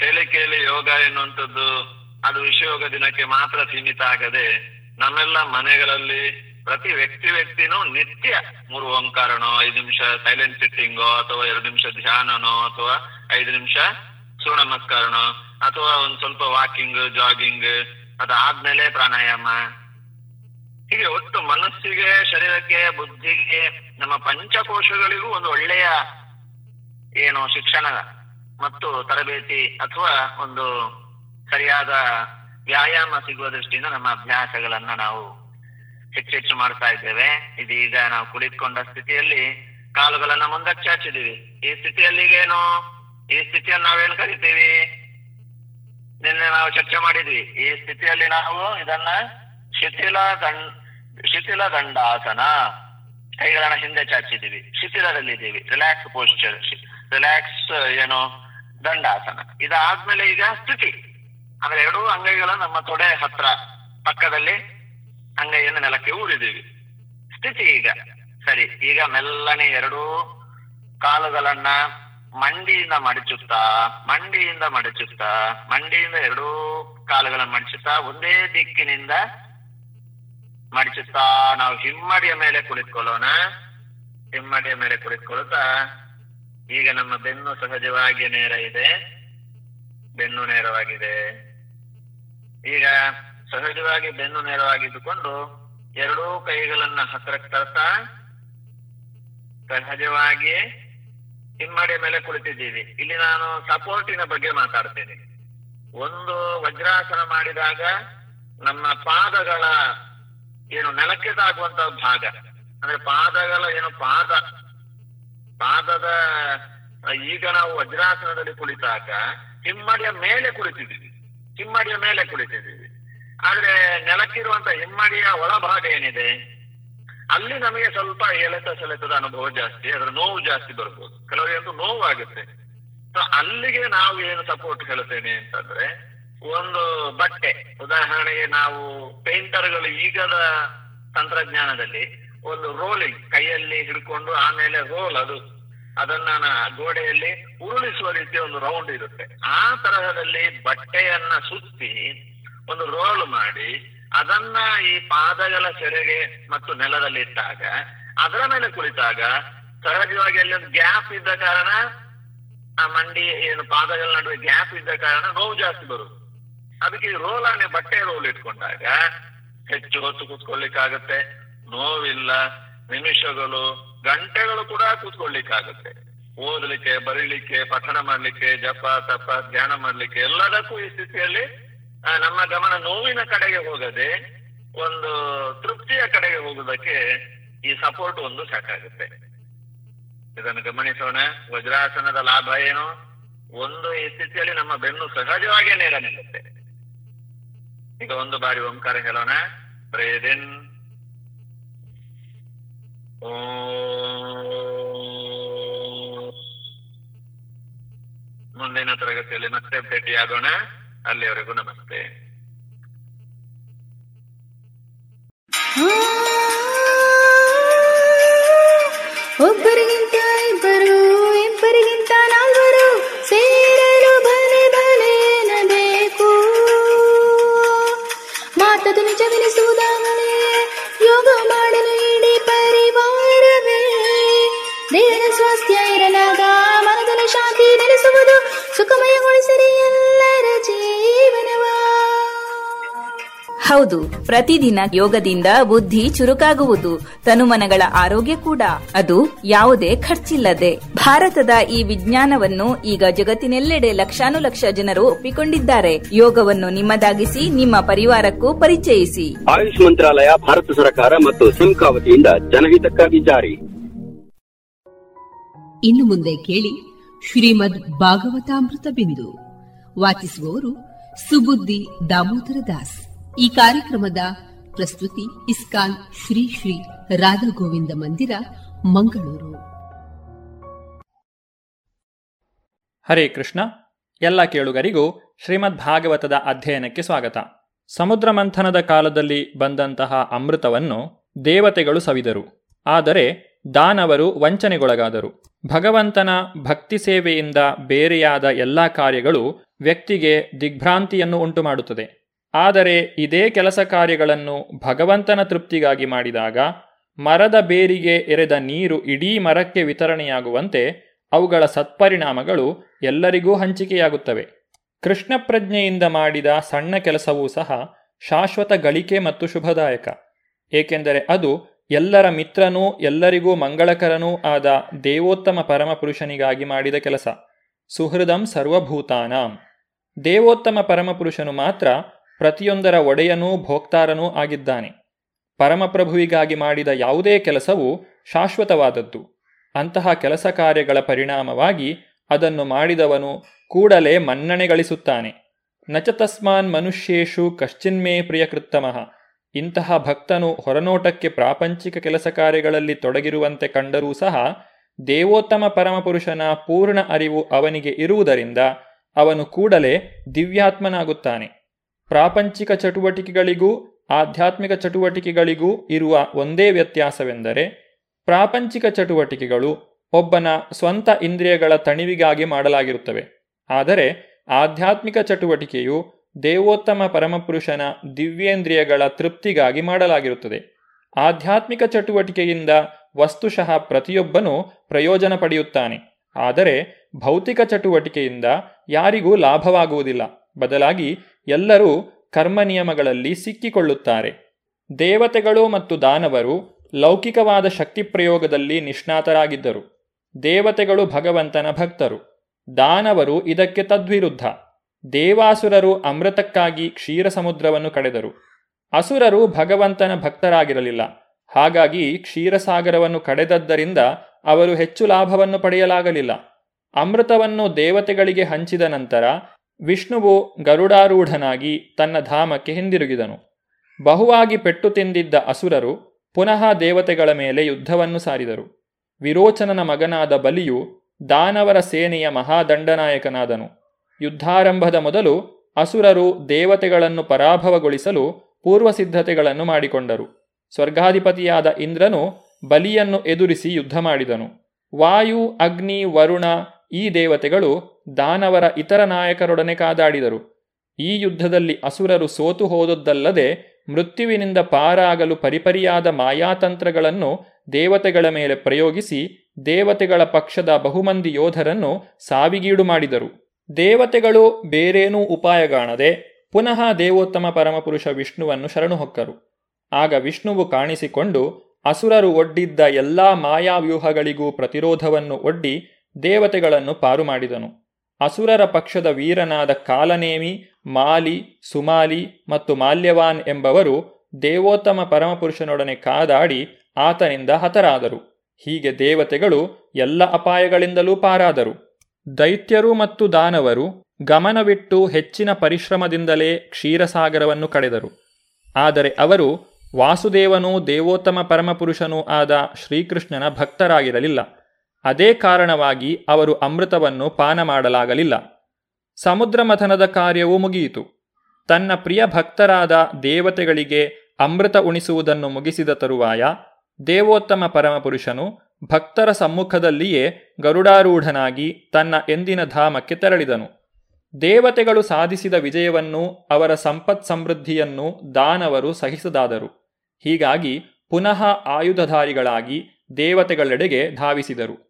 ಹೇಳಿಕೆಯಲ್ಲಿ ಯೋಗ ಎನ್ನುವಂಥದ್ದು ಅದು ವಿಶ್ವ ಯೋಗ ದಿನಕ್ಕೆ ಮಾತ್ರ ಸೀಮಿತ ಆಗದೆ ನಮ್ಮೆಲ್ಲ ಮನೆಗಳಲ್ಲಿ ಪ್ರತಿ ವ್ಯಕ್ತಿ ವ್ಯಕ್ತಿನೂ ನಿತ್ಯ ಮೂರು ಓಂಕಾರನೋ, ಐದು ನಿಮಿಷ ಸೈಲೆಂಟ್ ಸಿಟ್ಟಿಂಗೋ ಅಥವಾ ಎರಡು ನಿಮಿಷ ಧ್ಯಾನನೋ, ಅಥವಾ ಐದು ನಿಮಿಷ ಸೂರ್ಯ ನಮಸ್ಕಾರನೋ ಅಥವಾ ಒಂದ್ ಸ್ವಲ್ಪ ವಾಕಿಂಗ್ ಜಾಗಿಂಗ್ ಅದಾದ್ಮೇಲೆ ಪ್ರಾಣಾಯಾಮ. ಹೀಗೆ ಒಟ್ಟು ಮನಸ್ಸಿಗೆ, ಶರೀರಕ್ಕೆ, ಬುದ್ಧಿಗೆ, ನಮ್ಮ ಪಂಚಕೋಶಗಳಿಗೂ ಒಂದು ಒಳ್ಳೆಯ ಏನು ಶಿಕ್ಷಣ ಮತ್ತು ತರಬೇತಿ ಅಥವಾ ಒಂದು ಸರಿಯಾದ ವ್ಯಾಯಾಮ ಸಿಗುವ ದೃಷ್ಟಿಯಿಂದ ನಮ್ಮ ಅಭ್ಯಾಸಗಳನ್ನ ನಾವು ಹೆಚ್ಚೆಚ್ಚು ಮಾಡ್ತಾ ಇದ್ದೇವೆ. ಇದೀಗ ನಾವು ಕುಳಿತುಕೊಂಡ ಸ್ಥಿತಿಯಲ್ಲಿ ಕಾಲುಗಳನ್ನ ಮುಂದಕ್ಕೆ ಚಾಚಿದೀವಿ ಈ ಸ್ಥಿತಿಯಲ್ಲಿ ಈಗೇನು? ಈ ಸ್ಥಿತಿಯನ್ನು ನಾವೇನು ಕರಿತೀವಿ ನಿನ್ನೆ ನಾವು ಚರ್ಚೆ ಮಾಡಿದ್ವಿ. ಈ ಸ್ಥಿತಿಯಲ್ಲಿ ನಾವು ಇದನ್ನ ಶಿಥಿಲ ದಂಡ, ಶಿಥಿಲ ದಂಡಾಸನ. ಕೈಗಳನ್ನ ಹಿಂದೆ ಚಾಚಿದೀವಿ ಶಿಥಿಲದಲ್ಲಿದ್ದೀವಿ ರಿಲ್ಯಾಕ್ಸ್ ಪೋಸ್ಚರ್ ರಿಲ್ಯಾಕ್ಸ್ ಏನು? ದಂಡಾಸನ. ಇದಾದ್ಮೇಲೆ ಈಗ ಸ್ಥಿತಿ. ಅಂದ್ರೆ ಎರಡೂ ಅಂಗೈಗಳು ನಮ್ಮ ತೊಡೆ ಹತ್ರ, ಪಕ್ಕದಲ್ಲಿ ಅಂಗೈಯನ್ನು ನೆಲಕ್ಕೆ ಊರಿದೀವಿ ಸ್ಥಿತಿ ಈಗ. ಸರಿ, ಈಗ ಮೆಲ್ಲನೆ ಎರಡೂ ಕಾಲುಗಳನ್ನ ಮಂಡಿಯಿಂದ ಮಡಚುತ್ತಾ ಮಂಡಿಯಿಂದ ಮಡಚುತ್ತಾ, ಮಂಡಿಯಿಂದ ಎರಡೂ ಕಾಲುಗಳನ್ನು ಮಡಚುತ್ತಾ, ಒಂದೇ ದಿಕ್ಕಿನಿಂದ ಮಡಚುತ್ತಾ, ನಾವು ಹಿಮ್ಮಡಿಯ ಮೇಲೆ ಕುಳಿತುಕೊಳ್ಳೋಣ. ಹಿಮ್ಮಡಿಯ ಮೇಲೆ ಕುಳಿತುಕೊಳ್ಳುತ್ತಾ, ಈಗ ನಮ್ಮ ಬೆನ್ನು ಸಹಜವಾಗಿ ನೇರ ಇದೆ. ಬೆನ್ನು ನೇರವಾಗಿದೆ. ಈಗ ಸಹಜವಾಗಿ ಬೆನ್ನು ನೆರವಾಗಿದ್ದುಕೊಂಡು ಎರಡೂ ಕೈಗಳನ್ನ ಹತ್ತಿರಕ್ಕೆ ತರ್ತಾ ಸಹಜವಾಗಿ ಹಿಮ್ಮಡಿಯ ಮೇಲೆ ಕುಳಿತಿದ್ದೀವಿ. ಇಲ್ಲಿ ನಾನು ಸಪೋರ್ಟಿನ ಬಗ್ಗೆ ಮಾತಾಡ್ತೇನೆ. ಒಂದು ವಜ್ರಾಸನ ಮಾಡಿದಾಗ ನಮ್ಮ ಪಾದಗಳ ಏನು ನೆಲಕ್ಕೆ ತಾಗುವಂತ ಭಾಗ, ಅಂದ್ರೆ ಪಾದಗಳ ಏನು ಪಾದ, ಪಾದದ ಈಗ ನಾವು ವಜ್ರಾಸನದಲ್ಲಿ ಕುಳಿತಾಗ ಹಿಮ್ಮಡಿಯ ಮೇಲೆ ಕುಳಿತಿದ್ದೀವಿ. ಹಿಮ್ಮಡಿಯ ಮೇಲೆ ಕುಳಿತಿದ್ದೀವಿ. ಆದ್ರೆ ನೆಲಕ್ಕಿರುವಂತ ಹಿಮ್ಮಡಿಯ ಒಳಭಾಗ ಏನಿದೆ? ಅಲ್ಲಿ ನಮಗೆ ಸ್ವಲ್ಪ ಎಳೆತ ಸೆಳೆತದ ಅನುಭವ ಜಾಸ್ತಿ, ಅದರ ನೋವು ಜಾಸ್ತಿ ಬರ್ಬೋದು. ಕೆಲವರಿಗಂತೂ ನೋವು ಆಗುತ್ತೆ ಸೊ ಅಲ್ಲಿಗೆ ನಾವು ಏನು ಸಪೋರ್ಟ್ ಹೇಳ್ತೇನೆ ಅಂತಂದ್ರೆ, ಒಂದು ಬಟ್ಟೆ. ಉದಾಹರಣೆಗೆ ನಾವು ಪೇಂಟರ್ಗಳು ಈಗದ ತಂತ್ರಜ್ಞಾನದಲ್ಲಿ ಒಂದು ರೋಲಿಂಗ್ ಕೈಯಲ್ಲಿ ಹಿಡ್ಕೊಂಡು ಆಮೇಲೆ ರೋಲ್ ಅದು. ಅದನ್ನ ಗೋಡೆಯಲ್ಲಿ ಉರುಳಿಸುವ ರೀತಿಯ ಒಂದು ರೌಂಡ್ ಇರುತ್ತೆ. ಆ ತರಹದಲ್ಲಿ ಬಟ್ಟೆಯನ್ನ ಸುತ್ತಿ ಒಂದು ರೋಲ್ ಮಾಡಿ ಅದನ್ನ ಈ ಪಾದಗಳ ಸೆರೆಗೆ ಮತ್ತು ನೆಲದಲ್ಲಿ ಇಟ್ಟಾಗ, ಅದರ ಮೇಲೆ ಕುಳಿತಾಗ, ಸಹಜವಾಗಿ ಅಲ್ಲಿ ಒಂದು ಗ್ಯಾಪ್ ಇದ್ದ ಕಾರಣ ಆ ಮಂಡಿ, ಏನು ಪಾದಗಳ ನಡುವೆ ಗ್ಯಾಪ್ ಇದ್ದ ಕಾರಣ ನೋವು ಜಾಸ್ತಿ ಬರುತ್ತೆ ಅದಕ್ಕೆ ಈ ರೋಲ್ ಆನೆ ಬಟ್ಟೆ ರೋಲ್ ಇಟ್ಕೊಂಡಾಗ ಹೆಚ್ಚು ಹೊತ್ತು ಕೂತ್ಕೊಳ್ಳಿಕ್ಕಾಗತ್ತೆ, ನೋವಿಲ್ಲ, ನಿಮಿಷಗಳು, ಗಂಟೆಗಳು ಕೂಡ ಕೂತ್ಕೊಳ್ಳಿಕ್ಕಾಗತ್ತೆ. ಓದಲಿಕ್ಕೆ, ಬರೀಲಿಕ್ಕೆ, ಪಠಣ ಮಾಡ್ಲಿಕ್ಕೆ, ಜಪ, ತಪ, ಧ್ಯಾನ ಮಾಡ್ಲಿಕ್ಕೆ ಎಲ್ಲದಕ್ಕೂ ಈ ಸ್ಥಿತಿಯಲ್ಲಿ ನಮ್ಮ ಗಮನ ನೋವಿನ ಕಡೆಗೆ ಹೋಗದೆ ಒಂದು ತೃಪ್ತಿಯ ಕಡೆಗೆ ಹೋಗುವುದಕ್ಕೆ ಈ ಸಪೋರ್ಟ್ ಒಂದು ಸಾಕಾಗುತ್ತೆ. ಇದನ್ನು ಗಮನಿಸೋಣ. ವಜ್ರಾಸನದ ಲಾಭ ಏನು? ಒಂದು ಈ ಸ್ಥಿತಿಯಲ್ಲಿ ನಮ್ಮ ಬೆನ್ನು ಸಹಜವಾಗಿ ನೇರ ನಿಲ್ಲುತ್ತೆ. ಈಗ ಒಂದು ಬಾರಿ ಓಂಕಾರ ಹೇಳೋಣ. ಪ್ರೇದಿನ್ ಮುಂದಿನ ತರಗತಿಯಲ್ಲಿ ಮತ್ತೆ ಭೇಟಿಯಾಗೋಣ. ಅಲ್ಲಿಯವರೆಗೂ ನಮಸ್ತೆ. ಹೌದು ಪ್ರತಿದಿನ ಯೋಗದಿಂದ ಬುದ್ಧಿ ಚುರುಕಾಗುವುದು ತನುಮನಗಳ ಆರೋಗ್ಯ ಕೂಡ. ಅದು ಯಾವುದೇ ಖರ್ಚಿಲ್ಲದೆ. ಭಾರತದ ಈ ವಿಜ್ಞಾನವನ್ನು ಈಗ ಜಗತ್ತಿನೆಲ್ಲೆಡೆ ಲಕ್ಷಾನುಲಕ್ಷ ಜನರು ಒಪ್ಪಿಕೊಂಡಿದ್ದಾರೆ. ಯೋಗವನ್ನು ನಿಮ್ಮದಾಗಿಸಿ ನಿಮ್ಮ ಪರಿವಾರಕ್ಕೂ ಪರಿಚಯಿಸಿ. ಆಯುಷ್ ಮಂತ್ರಾಲಯ ಭಾರತ ಸರ್ಕಾರ ಮತ್ತು ಸಿಮ್ಕಾ ವತಿಯಿಂದ ಜನಹಿತಕ್ಕಾಗಿ ಜಾರಿ. ಇನ್ನು ಮುಂದೆ ಕೇಳಿ ಶ್ರೀಮದ್ ಭಾಗವತಾಮೃತ ಬಿಂದು. ವಾಚಿಸುವವರು ಸುಬುದ್ದಿ ದಾಮೋದರ ದಾಸ್. ಈ ಕಾರ್ಯಕ್ರಮದ ಪ್ರಸ್ತುತಿ ಇಸ್ಕಾನ್ ಶ್ರೀ ಶ್ರೀ ರಾಧಾ ಗೋವಿಂದ ಮಂದಿರ, ಮಂಗಳೂರು. ಹರೇ ಕೃಷ್ಣ. ಎಲ್ಲ ಕೇಳುಗರಿಗೂ ಶ್ರೀಮದ್ ಭಾಗವತದ ಅಧ್ಯಯನಕ್ಕೆ ಸ್ವಾಗತ. ಸಮುದ್ರ ಮಂಥನದ ಕಾಲದಲ್ಲಿ ಬಂದಂತಹ ಅಮೃತವನ್ನು ದೇವತೆಗಳು ಸವಿದರು. ಆದರೆ ದಾನವರು ವಂಚನೆಗೊಳಗಾದರು. ಭಗವಂತನ ಭಕ್ತಿ ಸೇವೆಯಿಂದ ಬೇರೆಯಾದ ಎಲ್ಲ ಕಾರ್ಯಗಳು ವ್ಯಕ್ತಿಗೆ ದಿಗ್ಭ್ರಾಂತಿಯನ್ನು ಉಂಟುಮಾಡುತ್ತದೆ. ಆದರೆ ಇದೇ ಕೆಲಸ ಕಾರ್ಯಗಳನ್ನು ಭಗವಂತನ ತೃಪ್ತಿಗಾಗಿ ಮಾಡಿದಾಗ ಮರದ ಬೇರಿಗೆ ಎರೆದ ನೀರು ಇಡೀ ಮರಕ್ಕೆ ವಿತರಣೆಯಾಗುವಂತೆ ಅವುಗಳ ಸತ್ಪರಿಣಾಮಗಳು ಎಲ್ಲರಿಗೂ ಹಂಚಿಕೆಯಾಗುತ್ತವೆ. ಕೃಷ್ಣ ಪ್ರಜ್ಞೆಯಿಂದ ಮಾಡಿದ ಸಣ್ಣ ಕೆಲಸವೂ ಸಹ ಶಾಶ್ವತ ಗಳಿಕೆ ಮತ್ತು ಶುಭದಾಯಕ. ಏಕೆಂದರೆ ಅದು ಎಲ್ಲರ ಮಿತ್ರನೂ ಎಲ್ಲರಿಗೂ ಮಂಗಳಕರನೂ ಆದ ದೇವೋತ್ತಮ ಪರಮಪುರುಷನಿಗಾಗಿ ಮಾಡಿದ ಕೆಲಸ. ಸುಹೃದಂ ಸರ್ವಭೂತಾನಾಂ. ದೇವೋತ್ತಮ ಪರಮಪುರುಷನು ಮಾತ್ರ ಪ್ರತಿಯೊಂದರ ಒಡೆಯನೂ ಭೋಕ್ತಾರನೂ ಆಗಿದ್ದಾನೆ. ಪರಮಪ್ರಭುವಿಗಾಗಿ ಮಾಡಿದ ಯಾವುದೇ ಕೆಲಸವು ಶಾಶ್ವತವಾದದ್ದು. ಅಂತಹ ಕೆಲಸ ಕಾರ್ಯಗಳ ಪರಿಣಾಮವಾಗಿ ಅದನ್ನು ಮಾಡಿದವನು ಕೂಡಲೇ ಮನ್ನಣೆ ಗಳಿಸುತ್ತಾನೆ ನಚ ತಸ್ಮಾನ್ ಮನುಷ್ಯೇಷು ಕಶ್ಚಿನ್ಮೇ ಪ್ರಿಯಕೃತ್ತಮಃ. ಇಂತಹ ಭಕ್ತನು ಹೊರನೋಟಕ್ಕೆ ಪ್ರಾಪಂಚಿಕ ಕೆಲಸ ಕಾರ್ಯಗಳಲ್ಲಿ ತೊಡಗಿರುವಂತೆ ಕಂಡರೂ ಸಹ ದೇವೋತ್ತಮ ಪರಮಪುರುಷನ ಪೂರ್ಣ ಅರಿವು ಅವನಿಗೆ ಇರುವುದರಿಂದ ಅವನು ಕೂಡಲೇ ದಿವ್ಯಾತ್ಮನಾಗುತ್ತಾನೆ. ಪ್ರಾಪಂಚಿಕ ಚಟುವಟಿಕೆಗಳಿಗೂ ಆಧ್ಯಾತ್ಮಿಕ ಚಟುವಟಿಕೆಗಳಿಗೂ ಇರುವ ಒಂದೇ ವ್ಯತ್ಯಾಸವೆಂದರೆ ಪ್ರಾಪಂಚಿಕ ಚಟುವಟಿಕೆಗಳು ಒಬ್ಬನ ಸ್ವಂತ ಇಂದ್ರಿಯಗಳ ತಣಿವಿಗಾಗಿ ಮಾಡಲಾಗಿರುತ್ತವೆ. ಆದರೆ ಆಧ್ಯಾತ್ಮಿಕ ಚಟುವಟಿಕೆಯು ದೇವೋತ್ತಮ ಪರಮಪುರುಷನ ದಿವ್ಯೇಂದ್ರಿಯಗಳ ತೃಪ್ತಿಗಾಗಿ ಮಾಡಲಾಗಿರುತ್ತದೆ. ಆಧ್ಯಾತ್ಮಿಕ ಚಟುವಟಿಕೆಯಿಂದ ವಸ್ತುಶಃ ಪ್ರತಿಯೊಬ್ಬನೂ ಪ್ರಯೋಜನ ಪಡೆಯುತ್ತಾನೆ. ಆದರೆ ಭೌತಿಕ ಚಟುವಟಿಕೆಯಿಂದ ಯಾರಿಗೂ ಲಾಭವಾಗುವುದಿಲ್ಲ. ಬದಲಾಗಿ ಎಲ್ಲರೂ ಕರ್ಮ ನಿಯಮಗಳಲ್ಲಿ ಸಿಕ್ಕಿಕೊಳ್ಳುತ್ತಾರೆ. ದೇವತೆಗಳು ಮತ್ತು ದಾನವರು ಲೌಕಿಕವಾದ ಶಕ್ತಿ ಪ್ರಯೋಗದಲ್ಲಿ ನಿಷ್ಣಾತರಾಗಿದ್ದರು. ದೇವತೆಗಳು ಭಗವಂತನ ಭಕ್ತರು. ದಾನವರು ಇದಕ್ಕೆ ತದ್ವಿರುದ್ಧ. ದೇವಾಸುರರು ಅಮೃತಕ್ಕಾಗಿ ಕ್ಷೀರ ಸಮುದ್ರವನ್ನು ಕಡೆದರು. ಅಸುರರು ಭಗವಂತನ ಭಕ್ತರಾಗಿರಲಿಲ್ಲ. ಹಾಗಾಗಿ ಕ್ಷೀರಸಾಗರವನ್ನು ಕಡೆದದ್ದರಿಂದ ಅವರು ಹೆಚ್ಚು ಲಾಭವನ್ನು ಪಡೆಯಲಾಗಲಿಲ್ಲ. ಅಮೃತವನ್ನು ದೇವತೆಗಳಿಗೆ ಹಂಚಿದ ನಂತರ ವಿಷ್ಣುವು ಗರುಡಾರೂಢನಾಗಿ ತನ್ನ ಧಾಮಕ್ಕೆ ಹಿಂದಿರುಗಿದನು. ಬಹುವಾಗಿ ಪೆಟ್ಟು ತಿಂದಿದ್ದ ಅಸುರರು ಪುನಃ ದೇವತೆಗಳ ಮೇಲೆ ಯುದ್ಧವನ್ನು ಸಾರಿದರು. ವಿರೋಚನನ ಮಗನಾದ ಬಲಿಯು ದಾನವರ ಸೇನೆಯ ಮಹಾದಂಡನಾಯಕನಾದನು. ಯುದ್ಧಾರಂಭದ ಮೊದಲು ಅಸುರರು ದೇವತೆಗಳನ್ನು ಪರಾಭವಗೊಳಿಸಲು ಪೂರ್ವಸಿದ್ಧತೆಗಳನ್ನು ಮಾಡಿಕೊಂಡರು. ಸ್ವರ್ಗಾಧಿಪತಿಯಾದ ಇಂದ್ರನು ಬಲಿಯನ್ನು ಎದುರಿಸಿ ಯುದ್ಧ ಮಾಡಿದನು. ವಾಯು, ಅಗ್ನಿ, ವರುಣ ಈ ದೇವತೆಗಳು ದಾನವರ ಇತರ ನಾಯಕರೊಡನೆ ಕಾದಾಡಿದರು. ಈ ಯುದ್ಧದಲ್ಲಿ ಅಸುರರು ಸೋತು ಹೋದದ್ದಲ್ಲದೆ ಮೃತ್ಯುವಿನಿಂದ ಪಾರಾಗಲು ಪರಿಪರಿಯಾದ ಮಾಯಾತಂತ್ರಗಳನ್ನು ದೇವತೆಗಳ ಮೇಲೆ ಪ್ರಯೋಗಿಸಿ ದೇವತೆಗಳ ಪಕ್ಷದ ಬಹುಮಂದಿ ಯೋಧರನ್ನು ಸಾವಿಗೀಡು ಮಾಡಿದರು. ದೇವತೆಗಳು ಬೇರೇನೂ ಉಪಾಯಗಾಣದೆ ಪುನಃ ದೇವೋತ್ತಮ ಪರಮಪುರುಷ ವಿಷ್ಣುವನ್ನು ಶರಣು ಹೊಕ್ಕರು. ಆಗ ವಿಷ್ಣುವು ಕಾಣಿಸಿಕೊಂಡು ಅಸುರರು ಒಡ್ಡಿದ್ದ ಎಲ್ಲಾ ಮಾಯಾವ್ಯೂಹಗಳಿಗೂ ಪ್ರತಿರೋಧವನ್ನು ಒಡ್ಡಿ ದೇವತೆಗಳನ್ನು ಪಾರು ಮಾಡಿದನು. ಅಸುರರ ಪಕ್ಷದ ವೀರನಾದ ಕಾಲನೇಮಿ, ಮಾಲಿ, ಸುಮಾಲಿ ಮತ್ತು ಮಾಲ್ಯವಾನ್ ಎಂಬವರು ದೇವೋತ್ತಮ ಪರಮಪುರುಷನೊಡನೆ ಕಾದಾಡಿ ಆತನಿಂದ ಹತರಾದರು. ಹೀಗೆ ದೇವತೆಗಳು ಎಲ್ಲ ಅಪಾಯಗಳಿಂದಲೂ ಪಾರಾದರು. ದೈತ್ಯರು ಮತ್ತು ದಾನವರು ಗಮನವಿಟ್ಟು ಹೆಚ್ಚಿನ ಪರಿಶ್ರಮದಿಂದಲೇ ಕ್ಷೀರಸಾಗರವನ್ನು ಕಳೆದರು. ಆದರೆ ಅವರು ವಾಸುದೇವನೂ ದೇವೋತ್ತಮ ಪರಮಪುರುಷನೂ ಆದ ಶ್ರೀಕೃಷ್ಣನ ಭಕ್ತರಾಗಿರಲಿಲ್ಲ. ಅದೇ ಕಾರಣವಾಗಿ ಅವರು ಅಮೃತವನ್ನು ಪಾನ ಮಾಡಲಾಗಲಿಲ್ಲ ಸಮುದ್ರ ಮಥನದ ಕಾರ್ಯವು ಮುಗಿಯಿತು. ತನ್ನ ಪ್ರಿಯ ಭಕ್ತರಾದ ದೇವತೆಗಳಿಗೆ ಅಮೃತ ಉಣಿಸುವುದನ್ನು ಮುಗಿಸಿದ ತರುವಾಯ ದೇವೋತ್ತಮ ಪರಮಪುರುಷನು ಭಕ್ತರ ಸಮ್ಮುಖದಲ್ಲಿಯೇ ಗರುಡಾರೂಢನಾಗಿ ತನ್ನ ಎಂದಿನ ಧಾಮಕ್ಕೆ ತೆರಳಿದನು. ದೇವತೆಗಳು ಸಾಧಿಸಿದ ವಿಜಯವನ್ನು, ಅವರ ಸಂಪತ್ ಸಮೃದ್ಧಿಯನ್ನು ದಾನವರು ಸಹಿಸದಾದರು. ಹೀಗಾಗಿ ಪುನಃ ಆಯುಧಧಾರಿಗಳಾಗಿ ದೇವತೆಗಳೆಡೆಗೆ ಧಾವಿಸಿದರು.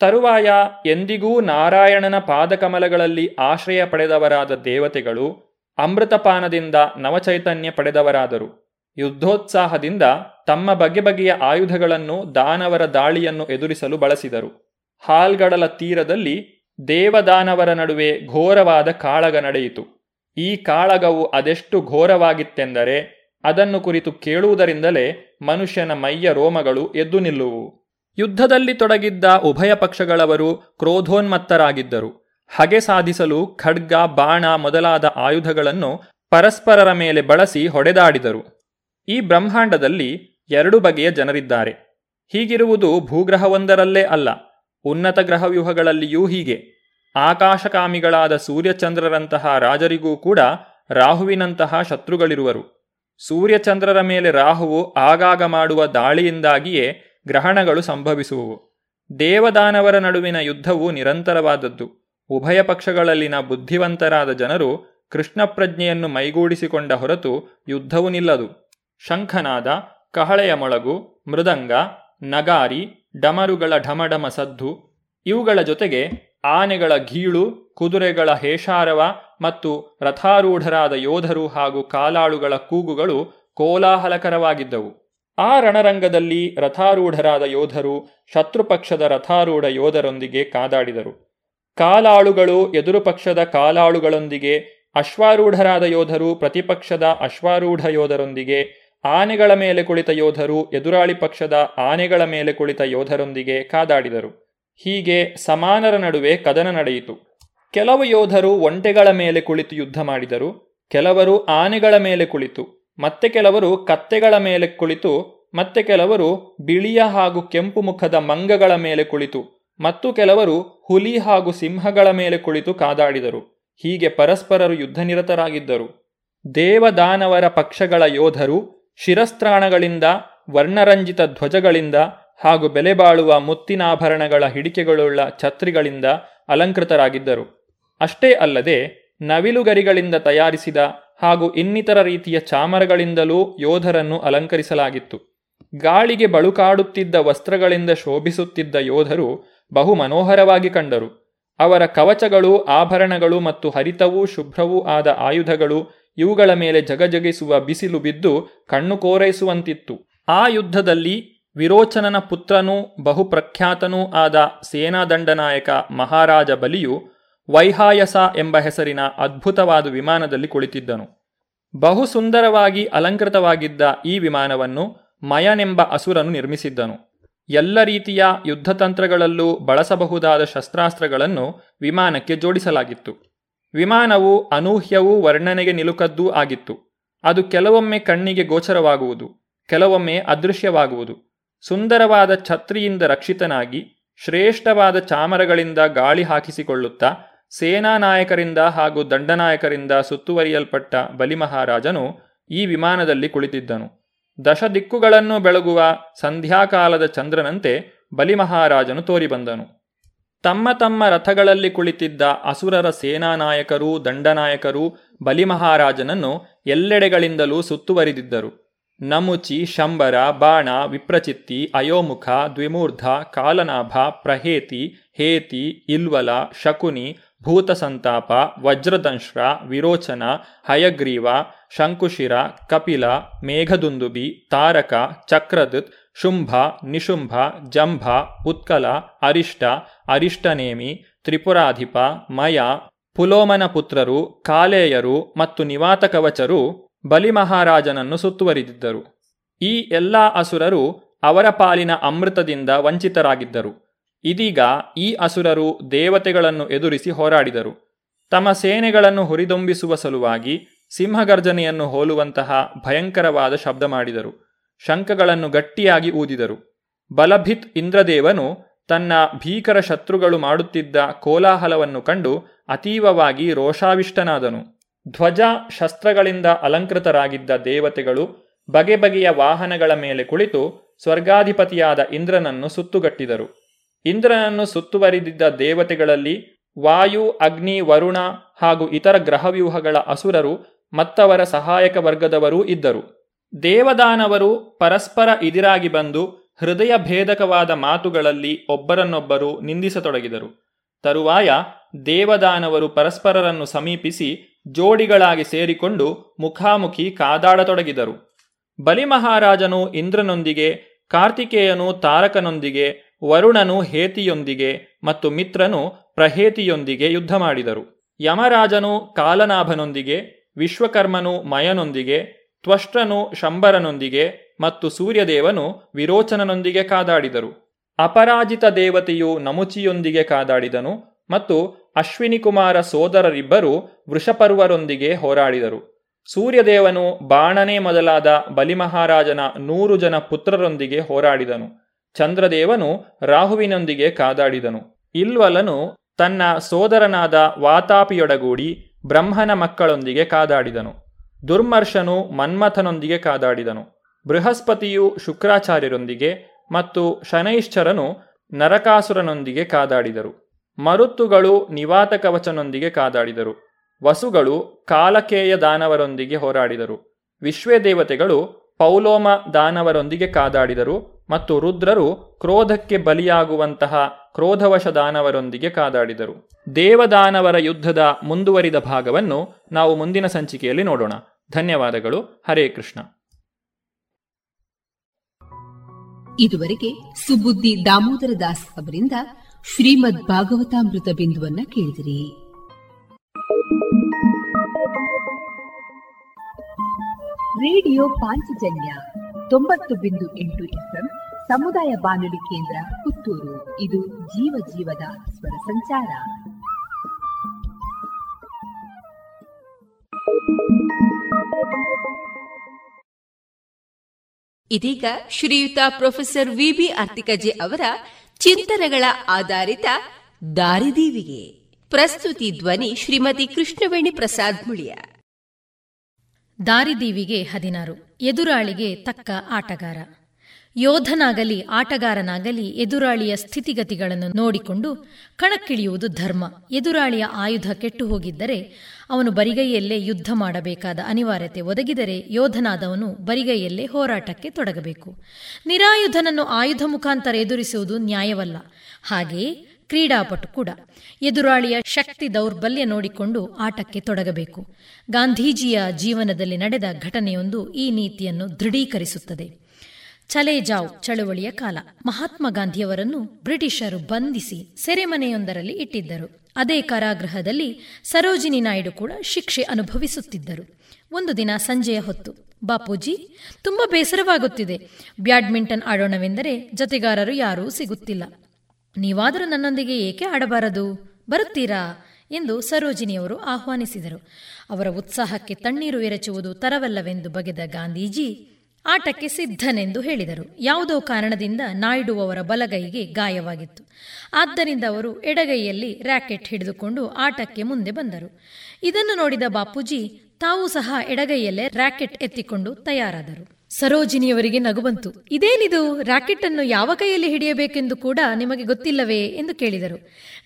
ತರುವಾಯ ಎಂದಿಗೂ ನಾರಾಯಣನ ಪಾದಕಮಲಗಳಲ್ಲಿ ಆಶ್ರಯ ಪಡೆದವರಾದ ದೇವತೆಗಳು ಅಮೃತಪಾನದಿಂದ ನವಚೈತನ್ಯ ಪಡೆದವರಾದರು. ಯುದ್ಧೋತ್ಸಾಹದಿಂದ ತಮ್ಮ ಬಗೆ ಬಗೆಯ ಆಯುಧಗಳನ್ನು ದಾನವರ ದಾಳಿಯನ್ನು ಎದುರಿಸಲು ಬಳಸಿದರು. ಹಾಲ್ಗಡಲ ತೀರದಲ್ಲಿ ದೇವದಾನವರ ನಡುವೆ ಘೋರವಾದ ಕಾಳಗ ನಡೆಯಿತು. ಈ ಕಾಳಗವು ಅದೆಷ್ಟು ಘೋರವಾಗಿತ್ತೆಂದರೆ ಅದನ್ನು ಕುರಿತು ಕೇಳುವುದರಿಂದಲೇ ಮನುಷ್ಯನ ಮೈಯ ರೋಮಗಳು ಎದ್ದು ನಿಲ್ಲುವು. ಯುದ್ಧದಲ್ಲಿ ತೊಡಗಿದ್ದ ಉಭಯ ಪಕ್ಷಗಳವರು ಕ್ರೋಧೋನ್ಮತ್ತರಾಗಿದ್ದರು. ಹಗೆ ಸಾಧಿಸಲು ಖಡ್ಗ, ಬಾಣ ಮೊದಲಾದ ಆಯುಧಗಳನ್ನು ಪರಸ್ಪರರ ಮೇಲೆ ಬಳಸಿ ಹೊಡೆದಾಡಿದರು. ಈ ಬ್ರಹ್ಮಾಂಡದಲ್ಲಿ ಎರಡು ಬಗೆಯ ಜನರಿದ್ದಾರೆ. ಹೀಗಿರುವುದು ಭೂಗ್ರಹವೊಂದರಲ್ಲೇ ಅಲ್ಲ, ಉನ್ನತ ಗ್ರಹವ್ಯೂಹಗಳಲ್ಲಿಯೂ ಹೀಗೆ. ಆಕಾಶಕಾಮಿಗಳಾದ ಸೂರ್ಯಚಂದ್ರರಂತಹ ರಾಜರಿಗೂ ಕೂಡ ರಾಹುವಿನಂತಹ ಶತ್ರುಗಳಿರುವರು. ಸೂರ್ಯಚಂದ್ರರ ಮೇಲೆ ರಾಹುವು ಆಗಾಗ ಮಾಡುವ ದಾಳಿಯಿಂದಾಗಿಯೇ ಗ್ರಹಣಗಳು ಸಂಭವಿಸುವವು. ದೇವದಾನವರ ನಡುವಿನ ಯುದ್ಧವು ನಿರಂತರವಾದದ್ದು. ಉಭಯ ಪಕ್ಷಗಳಲ್ಲಿನ ಬುದ್ಧಿವಂತರಾದ ಜನರು ಕೃಷ್ಣ ಪ್ರಜ್ಞೆಯನ್ನು ಮೈಗೂಡಿಸಿಕೊಂಡ ಹೊರತು ಯುದ್ಧವು ನಿಲ್ಲದು. ಶಂಖನಾದ, ಕಹಳೆಯ ಮೊಳಗು, ಮೃದಂಗ, ನಗಾರಿ, ಡಮರುಗಳ ಢಮಢಮ ಸದ್ದು, ಇವುಗಳ ಜೊತೆಗೆ ಆನೆಗಳ ಗೀಳು, ಕುದುರೆಗಳ ಹೇಷಾರವ ಮತ್ತು ರಥಾರೂಢರಾದ ಯೋಧರು ಹಾಗೂ ಕಾಲಾಳುಗಳ ಕೂಗುಗಳು ಕೋಲಾಹಲಕರವಾಗಿದ್ದವು. ಆ ರಣರಂಗದಲ್ಲಿ ರಥಾರೂಢರಾದ ಯೋಧರು ಶತ್ರುಪಕ್ಷದ ರಥಾರೂಢ ಯೋಧರೊಂದಿಗೆ ಕಾದಾಡಿದರು. ಕಾಲಾಳುಗಳು ಎದುರು ಪಕ್ಷದ ಕಾಲಾಳುಗಳೊಂದಿಗೆ, ಅಶ್ವಾರೂಢರಾದ ಯೋಧರು ಪ್ರತಿಪಕ್ಷದ ಅಶ್ವಾರೂಢ ಯೋಧರೊಂದಿಗೆ, ಆನೆಗಳ ಮೇಲೆ ಕುಳಿತ ಯೋಧರು ಎದುರಾಳಿ ಪಕ್ಷದ ಆನೆಗಳ ಮೇಲೆ ಕುಳಿತ ಯೋಧರೊಂದಿಗೆ ಕಾದಾಡಿದರು. ಹೀಗೆ ಸಮಾನರ ನಡುವೆ ಕದನ ನಡೆಯಿತು. ಕೆಲವು ಯೋಧರು ಒಂಟೆಗಳ ಮೇಲೆ ಕುಳಿತು ಯುದ್ಧ ಮಾಡಿದರು, ಕೆಲವರು ಆನೆಗಳ ಮೇಲೆ ಕುಳಿತು. ಮತ್ತೆ ಕೆಲವರು ಕತ್ತೆಗಳ ಮೇಲೆ ಕುಳಿತು, ಮತ್ತೆ ಕೆಲವರು ಬಿಳಿಯ ಹಾಗೂ ಕೆಂಪು ಮುಖದ ಮಂಗಗಳ ಮೇಲೆ ಕುಳಿತು, ಮತ್ತು ಕೆಲವರು ಹುಲಿ ಹಾಗೂ ಸಿಂಹಗಳ ಮೇಲೆ ಕುಳಿತು ಕಾದಾಡಿದರು. ಹೀಗೆ ಪರಸ್ಪರರು ಯುದ್ಧನಿರತರಾಗಿದ್ದರು. ದೇವದಾನವರ ಪಕ್ಷಗಳ ಯೋಧರು, ಶಿರಸ್ತ್ರಾಣಗಳಿಂದ, ವರ್ಣರಂಜಿತ ಧ್ವಜಗಳಿಂದ ಹಾಗೂ ಬೆಲೆಬಾಳುವ ಮುತ್ತಿನಾಭರಣಗಳ ಹಿಡಿಕೆಗಳುಳ್ಳ ಛತ್ರಿಗಳಿಂದ ಅಲಂಕೃತರಾಗಿದ್ದರು. ಅಷ್ಟೇ ಅಲ್ಲದೆ, ನವಿಲುಗರಿಗಳಿಂದ ತಯಾರಿಸಿದ ಹಾಗೂ ಇನ್ನಿತರ ರೀತಿಯ ಚಾಮರಗಳಿಂದಲೂ ಯೋಧರನ್ನು ಅಲಂಕರಿಸಲಾಗಿತ್ತು. ಗಾಳಿಗೆ ಬಳುಕಾಡುತ್ತಿದ್ದ ವಸ್ತ್ರಗಳಿಂದ ಶೋಭಿಸುತ್ತಿದ್ದ ಯೋಧರು ಬಹು ಮನೋಹರವಾಗಿ ಕಂಡರು. ಅವರ ಕವಚಗಳು, ಆಭರಣಗಳು ಮತ್ತು ಹರಿತವೂ ಶುಭ್ರವೂ ಆದ ಆಯುಧಗಳು ಇವುಗಳ ಮೇಲೆ ಜಗಜಗಿಸುವ ಬಿಸಿಲು ಬಿದ್ದು ಕಣ್ಣು ಕೋರೈಸುವಂತಿತ್ತು. ಆ ಯುದ್ಧದಲ್ಲಿ ವಿರೋಚನನ ಪುತ್ರನೂ ಬಹುಪ್ರಖ್ಯಾತನೂ ಆದ ಸೇನಾದಂಡನಾಯಕ ಮಹಾರಾಜ ಬಲಿಯು ವೈಹಾಯಸ ಎಂಬ ಹೆಸರಿನ ಅದ್ಭುತವಾದ ವಿಮಾನದಲ್ಲಿ ಕುಳಿತಿದ್ದನು. ಬಹು ಸುಂದರವಾಗಿ ಅಲಂಕೃತವಾಗಿದ್ದ ಈ ವಿಮಾನವನ್ನು ಮಯನೆಂಬ ಅಸುರನು ನಿರ್ಮಿಸಿದ್ದನು. ಎಲ್ಲ ರೀತಿಯ ಯುದ್ಧತಂತ್ರಗಳಲ್ಲೂ ಬಳಸಬಹುದಾದ ಶಸ್ತ್ರಾಸ್ತ್ರಗಳನ್ನು ವಿಮಾನಕ್ಕೆ ಜೋಡಿಸಲಾಗಿತ್ತು. ವಿಮಾನವು ಅನೂಹ್ಯವೂ ವರ್ಣನೆಗೆ ನಿಲುಕದ್ದೂ ಆಗಿತ್ತು. ಅದು ಕೆಲವೊಮ್ಮೆ ಕಣ್ಣಿಗೆ ಗೋಚರವಾಗುವುದು, ಕೆಲವೊಮ್ಮೆ ಅದೃಶ್ಯವಾಗುವುದು. ಸುಂದರವಾದ ಛತ್ರಿಯಿಂದ ರಕ್ಷಿತನಾಗಿ ಶ್ರೇಷ್ಠವಾದ ಚಾಮರಗಳಿಂದ ಗಾಳಿ ಹಾಕಿಸಿಕೊಳ್ಳುತ್ತಾ ಸೇನಾ ನಾಯಕರಿಂದ ಹಾಗೂ ದಂಡನಾಯಕರಿಂದ ಸುತ್ತುವರಿಯಲ್ಪಟ್ಟ ಬಲಿಮಹಾರಾಜನು ಈ ವಿಮಾನದಲ್ಲಿ ಕುಳಿತಿದ್ದನು. ದಶ ದಿಕ್ಕುಗಳನ್ನು ಬೆಳಗುವ ಸಂಧ್ಯಾಕಾಲದ ಚಂದ್ರನಂತೆ ಬಲಿಮಹಾರಾಜನು ತೋರಿಬಂದನು. ತಮ್ಮ ತಮ್ಮ ರಥಗಳಲ್ಲಿ ಕುಳಿತಿದ್ದ ಅಸುರರ ಸೇನಾನಾಯಕರೂ ದಂಡನಾಯಕರೂ ಬಲಿಮಹಾರಾಜನನ್ನು ಎಲ್ಲೆಡೆಗಳಿಂದಲೂ ಸುತ್ತುವರಿದಿದ್ದರು. ನಮುಚಿ, ಶಂಬರ, ಬಾಣ, ವಿಪ್ರಚಿತ್ತಿ, ಅಯೋಮುಖ, ದ್ವಿಮೂರ್ಧ, ಕಾಲನಾಭ, ಪ್ರಹೇತಿ, ಹೇತಿ, ಇಲ್ವಲ, ಶಕುನಿ ಭೂತಸಂತಾಪ, ವಜ್ರದಂಶ್ರ, ವಿರೋಚನ, ಹಯಗ್ರೀವ, ಶಂಕುಶಿರ, ಕಪಿಲ, ಮೇಘದುಂದುಬಿ, ತಾರಕ, ಚಕ್ರದತ್, ಶುಂಭ, ನಿಶುಂಭ, ಜಂಭ, ಉತ್ಕಲ, ಅರಿಷ್ಟ, ಅರಿಷ್ಟನೇಮಿ, ತ್ರಿಪುರಾಧಿಪ, ಮಯ, ಪುಲೋಮನ ಪುತ್ರರು, ಕಾಲೇಯರು ಮತ್ತು ನಿವಾತ ಕವಚರು ಬಲಿಮಹಾರಾಜನನ್ನು ಸುತ್ತುವರಿದಿದ್ದರು. ಈ ಎಲ್ಲ ಅಸುರರು ಅವರ ಪಾಲಿನ ಅಮೃತದಿಂದ ವಂಚಿತರಾಗಿದ್ದರು. ಇದೀಗ ಈ ಅಸುರರು ದೇವತೆಗಳನ್ನು ಎದುರಿಸಿ ಹೋರಾಡಿದರು. ತಮ್ಮ ಸೇನೆಗಳನ್ನು ಹುರಿದುಂಬಿಸುವ ಸಲುವಾಗಿ ಸಿಂಹಗರ್ಜನೆಯನ್ನು ಹೋಲುವಂತಹ ಭಯಂಕರವಾದ ಶಬ್ದ ಮಾಡಿದರು. ಶಂಖಗಳನ್ನು ಗಟ್ಟಿಯಾಗಿ ಊದಿದರು. ಬಲಭಿತ್ ಇಂದ್ರದೇವನು ತನ್ನ ಭೀಕರ ಶತ್ರುಗಳು ಮಾಡುತ್ತಿದ್ದ ಕೋಲಾಹಲವನ್ನು ಕಂಡು ಅತೀವವಾಗಿ ರೋಷಾವಿಷ್ಟನಾದನು. ಧ್ವಜ ಶಸ್ತ್ರಗಳಿಂದ ಅಲಂಕೃತರಾಗಿದ್ದ ದೇವತೆಗಳು ಬಗೆ ಬಗೆಯ ವಾಹನಗಳ ಮೇಲೆ ಕುಳಿತು ಸ್ವರ್ಗಾಧಿಪತಿಯಾದ ಇಂದ್ರನನ್ನು ಸುತ್ತುಗಟ್ಟಿದರು. ಇಂದ್ರನನ್ನು ಸುತ್ತುವರಿದಿದ್ದ ದೇವತೆಗಳಲ್ಲಿ ವಾಯು, ಅಗ್ನಿ, ವರುಣ ಹಾಗೂ ಇತರ ಗ್ರಹವ್ಯೂಹಗಳ ಅಸುರರು ಮತ್ತವರ ಸಹಾಯಕ ವರ್ಗದವರೂ ಇದ್ದರು. ದೇವದಾನವರು ಪರಸ್ಪರ ಇದಿರಾಗಿ ಬಂದು ಹೃದಯ ಭೇದಕವಾದ ಮಾತುಗಳಲ್ಲಿ ಒಬ್ಬರನ್ನೊಬ್ಬರು ನಿಂದಿಸತೊಡಗಿದರು. ತರುವಾಯ ದೇವದಾನವರು ಪರಸ್ಪರರನ್ನು ಸಮೀಪಿಸಿ ಜೋಡಿಗಳಾಗಿ ಸೇರಿಕೊಂಡು ಮುಖಾಮುಖಿ ಕಾದಾಡತೊಡಗಿದರು. ಬಲಿಮಹಾರಾಜನು ಇಂದ್ರನೊಂದಿಗೆ, ಕಾರ್ತಿಕೇಯನು ತಾರಕನೊಂದಿಗೆ ವರುಣನು ಹೇತಿಯೊಂದಿಗೆ ಮತ್ತು ಮಿತ್ರನು ಪ್ರಹೇತಿಯೊಂದಿಗೆ ಯುದ್ಧ ಮಾಡಿದರು. ಯಮರಾಜನು ಕಾಲನಾಭನೊಂದಿಗೆ, ವಿಶ್ವಕರ್ಮನು ಮಯನೊಂದಿಗೆ ತ್ವಷ್ಟ್ರನು ಶಂಬರನೊಂದಿಗೆ ಮತ್ತು ಸೂರ್ಯದೇವನು ವಿರೋಚನನೊಂದಿಗೆ ಕಾದಾಡಿದರು. ಅಪರಾಜಿತ ದೇವತೆಯು ನಮುಚಿಯೊಂದಿಗೆ ಕಾದಾಡಿದನು ಮತ್ತು ಅಶ್ವಿನಿ ಕುಮಾರ ಸೋದರರಿಬ್ಬರು ವೃಷಪರ್ವರೊಂದಿಗೆ ಹೋರಾಡಿದರು. ಸೂರ್ಯದೇವನು ಬಾಣನೆ ಮೊದಲಾದ ಬಲಿಮಹಾರಾಜನ ನೂರು ಜನ ಪುತ್ರರೊಂದಿಗೆ ಹೋರಾಡಿದನು. ಚಂದ್ರದೇವನು ರಾಹುವಿನೊಂದಿಗೆ ಕಾದಾಡಿದನು. ಇಲ್ವಲನು ತನ್ನ ಸೋದರನಾದ ವಾತಾಪಿಯೊಡಗೂಡಿ ಬ್ರಹ್ಮನ ಮಕ್ಕಳೊಂದಿಗೆ ಕಾದಾಡಿದನು. ದುರ್ಮರ್ಷನು ಮನ್ಮಥನೊಂದಿಗೆ ಕಾದಾಡಿದನು. ಬೃಹಸ್ಪತಿಯು ಶುಕ್ರಾಚಾರ್ಯರೊಂದಿಗೆ ಮತ್ತು ಶನೈಶ್ಚರನು ನರಕಾಸುರನೊಂದಿಗೆ ಕಾದಾಡಿದರು. ಮರುತ್ತುಗಳು ನಿವಾತ ಕವಚನೊಂದಿಗೆ ಕಾದಾಡಿದರು. ವಸುಗಳು ಕಾಲಕೇಯ ದಾನವರೊಂದಿಗೆ ಹೋರಾಡಿದರು. ವಿಶ್ವೇದೇವತೆಗಳು ಪೌಲೋಮ ದಾನವರೊಂದಿಗೆ ಕಾದಾಡಿದರು. ಮತ್ತು ರುದ್ರರು ಕ್ರೋಧಕ್ಕೆ ಬಲಿಯಾಗುವಂತಹ ಕ್ರೋಧವಶ ದಾನವರೊಂದಿಗೆ ಕಾದಾಡಿದರು. ದೇವದಾನವರ ಯುದ್ಧದ ಮುಂದುವರಿದ ಭಾಗವನ್ನು ನಾವು ಮುಂದಿನ ಸಂಚಿಕೆಯಲ್ಲಿ ನೋಡೋಣ. ಧನ್ಯವಾದಗಳು. ಹರೇ ಕೃಷ್ಣ. ಇದುವರೆಗೆ ಸುಬುದ್ದಿ ದಾಮೋದರ ದಾಸ್ ಅವರಿಂದ ಶ್ರೀಮದ್ ಭಾಗವತಾಮೃತ ಬಿಂದುವನ್ನ ಕೇಳಿದಿರಿ. ರೇಡಿಯೋ ಪಾಂಚಜನ್ಯ ತೊಂಬತ್ತು ಬಿಂದು ಎಂಟು ಎಫ್ಎಂ ಸಮುದಾಯ ಬಾನುಲಿ ಕೇಂದ್ರ ಪುತ್ತೂರು. ಇದು ಜೀವ ಜೀವದ ಸ್ವರ ಸಂಚಾರ. ಇದೀಗ ಶ್ರೀಯುತ ಪ್ರೊಫೆಸರ್ ವಿಬಿ ಅರ್ತಿಕಜೆ ಅವರ ಚಿಂತನೆಗಳ ಆಧಾರಿತ ದಾರಿದೀವಿಗೆ ಪ್ರಸ್ತುತಿ ಧ್ವನಿ ಶ್ರೀಮತಿ ಕೃಷ್ಣವೇಣಿ ಪ್ರಸಾದ್ ಮುಳಿಯ. ದಾರಿದೀವಿಗೆ ಹದಿನಾರು, ಎದುರಾಳಿಗೆ ತಕ್ಕ ಆಟಗಾರ. ಯೋಧನಾಗಲಿ ಆಟಗಾರನಾಗಲಿ ಎದುರಾಳಿಯ ಸ್ಥಿತಿಗತಿಗಳನ್ನು ನೋಡಿಕೊಂಡು ಕಣಕ್ಕಿಳಿಯುವುದು ಧರ್ಮ. ಎದುರಾಳಿಯ ಆಯುಧ ಕೆಟ್ಟು ಹೋಗಿದ್ದರೆ ಅವನು ಬರಿಗೈಯಲ್ಲೇ ಯುದ್ಧ ಮಾಡಬೇಕಾದ ಅನಿವಾರ್ಯತೆ ಒದಗಿದರೆ ಯೋಧನಾದವನು ಬರಿಗೈಯಲ್ಲೇ ಹೋರಾಟಕ್ಕೆ ತೊಡಗಬೇಕು. ನಿರಾಯುಧನನ್ನು ಆಯುಧ ಮುಖಾಂತರ ಎದುರಿಸುವುದು ನ್ಯಾಯವಲ್ಲ. ಹಾಗೆಯೇ ಕ್ರೀಡಾಪಟು ಕೂಡ. ಎದುರಾಳಿಯ ಶಕ್ತಿ ದೌರ್ಬಲ್ಯ ನೋಡಿಕೊಂಡು ಆಟಕ್ಕೆ ತೊಡಗಬೇಕು. ಗಾಂಧೀಜಿಯ ಜೀವನದಲ್ಲಿ ನಡೆದ ಘಟನೆಯೊಂದು ಈ ನೀತಿಯನ್ನು ದೃಢೀಕರಿಸುತ್ತದೆ. ಚಲೇಜಾವ್ ಚಳುವಳಿಯ ಕಾಲ. ಮಹಾತ್ಮ ಗಾಂಧಿಯವರನ್ನು ಬ್ರಿಟಿಷರು ಬಂಧಿಸಿ ಸೆರೆಮನೆಯೊಂದರಲ್ಲಿ ಇಟ್ಟಿದ್ದರು. ಅದೇ ಕಾರಾಗೃಹದಲ್ಲಿ ಸರೋಜಿನಿ ನಾಯ್ಡು ಕೂಡ ಶಿಕ್ಷೆ ಅನುಭವಿಸುತ್ತಿದ್ದರು. ಒಂದು ದಿನ ಸಂಜೆಯ ಹೊತ್ತು, ಬಾಪೂಜಿ, ತುಂಬಾ ಬೇಸರವಾಗುತ್ತಿದೆ. ಬ್ಯಾಡ್ಮಿಂಟನ್ ಆಡೋಣವೆಂದರೆ ಜತೆಗಾರರು ಯಾರೂ ಸಿಗುತ್ತಿಲ್ಲ. ನೀವಾದರೂ ನನ್ನೊಂದಿಗೆ ಏಕೆ ಆಡಬಾರದು? ಬರುತ್ತೀರಾ? ಎಂದು ಸರೋಜಿನಿಯವರು ಆಹ್ವಾನಿಸಿದರು. ಅವರ ಉತ್ಸಾಹಕ್ಕೆ ತಣ್ಣೀರು ಎರಚುವುದು ತರವಲ್ಲವೆಂದು ಬಗೆದ ಗಾಂಧೀಜಿ ಆಟಕ್ಕೆ ಸಿದ್ಧನೆಂದು ಹೇಳಿದರು. ಯಾವುದೋ ಕಾರಣದಿಂದ ನಾಯ್ಡು ಅವರ ಬಲಗೈಗೆ ಗಾಯವಾಗಿತ್ತು. ಆದ್ದರಿಂದ ಅವರು ಎಡಗೈಯಲ್ಲಿ ರ್ಯಾಕೆಟ್ ಹಿಡಿದುಕೊಂಡು ಆಟಕ್ಕೆ ಮುಂದೆ ಬಂದರು. ಇದನ್ನು ನೋಡಿದ ಬಾಪೂಜಿ ತಾವು ಸಹ ಎಡಗೈಯಲ್ಲೇ ರ್ಯಾಕೆಟ್ ಎತ್ತಿಕೊಂಡು ತಯಾರಾದರು. ಸರೋಜಿನಿಯವರಿಗೆ ನಗುವಂತು, ಇದೇನಿದು? ರಾಕೆಟ್ ಅನ್ನು ಯಾವ ಕೈಯಲ್ಲಿ ಹಿಡಿಯಬೇಕೆಂದು ಕೂಡ ನಿಮಗೆ ಗೊತ್ತಿಲ್ಲವೇ? ಎಂದು ಕೇಳಿದರು.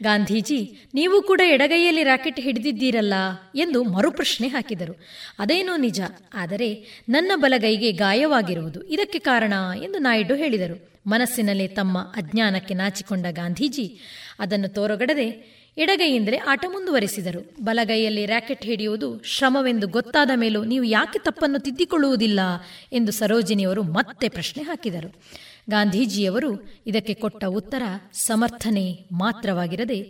ಗಾಂಧೀಜಿ, ನೀವು ಕೂಡ ಎಡಗೈಯಲ್ಲಿ ರಾಕೆಟ್ ಹಿಡಿದಿದ್ದೀರಲ್ಲ? ಎಂದು ಮರುಪ್ರಶ್ನೆ ಹಾಕಿದರು. ಅದೇನೋ ನಿಜ, ಆದರೆ ನನ್ನ ಬಲಗೈಗೆ ಗಾಯವಾಗಿರುವುದು ಇದಕ್ಕೆ ಕಾರಣ? ಎಂದು ನಾಯ್ಡು ಹೇಳಿದರು. ಮನಸ್ಸಿನಲ್ಲಿ ತಮ್ಮ ಅಜ್ಞಾನಕ್ಕೆ ನಾಚಿಕೊಂಡ ಗಾಂಧೀಜಿ, ಅದನ್ನು ತೋರಗಡದೆ ಎಡಗೈಯಿಂದಲೇ ಆಟ ಮುಂದುವರೆಸಿದರು. ಬಲಗೈಯಲ್ಲಿ ರ್ಯಾಕೆಟ್ ಹಿಡಿಯುವುದು ಶ್ರಮವೆಂದು ಗೊತ್ತಾದ ಮೇಲೂ ನೀವು ಯಾಕೆ ತಪ್ಪನ್ನು ತಿದ್ದಿಕೊಳ್ಳುವುದಿಲ್ಲ ಎಂದು ಸರೋಜಿನಿಯವರು ಮತ್ತೆ ಪ್ರಶ್ನೆ ಹಾಕಿದರು. ಗಾಂಧೀಜಿಯವರು ಇದಕ್ಕೆ ಕೊಟ್ಟ ಉತ್ತರ ಸಮರ್ಥನೆ ಮಾತ್ರವಾಗಿರದೆ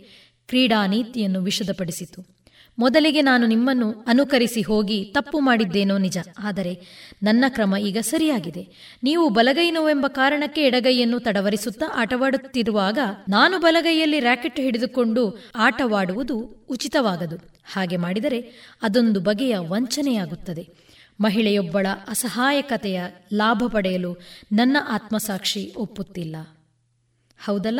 ಕ್ರೀಡಾ ನೀತಿಯನ್ನು ವಿಶದಪಡಿಸಿತು ಮೊದಲಿಗೆ ನಾನು ನಿಮ್ಮನ್ನು ಅನುಕರಿಸಿ ಹೋಗಿ ತಪ್ಪು ಮಾಡಿದ್ದೇನೋ ನಿಜ. ಆದರೆ ನನ್ನ ಕ್ರಮ ಈಗ ಸರಿಯಾಗಿದೆ. ನೀವು ಬಲಗೈನೋವೆಂಬ ಕಾರಣಕ್ಕೆ ಎಡಗೈಯನ್ನು ತಡವರಿಸುತ್ತಾ ಆಟವಾಡುತ್ತಿರುವಾಗ ನಾನು ಬಲಗೈಯಲ್ಲಿ ರ್ಯಾಕೆಟ್ ಹಿಡಿದುಕೊಂಡು ಆಟವಾಡುವುದು ಉಚಿತವಾಗದು. ಹಾಗೆ ಮಾಡಿದರೆ ಅದೊಂದು ಬಗೆಯ ವಂಚನೆಯಾಗುತ್ತದೆ. ಮಹಿಳೆಯೊಬ್ಬಳ ಅಸಹಾಯಕತೆಯ ಲಾಭ ಪಡೆಯಲು ನನ್ನ ಆತ್ಮಸಾಕ್ಷಿ ಒಪ್ಪುತ್ತಿಲ್ಲ. ಹೌದಲ್ಲ?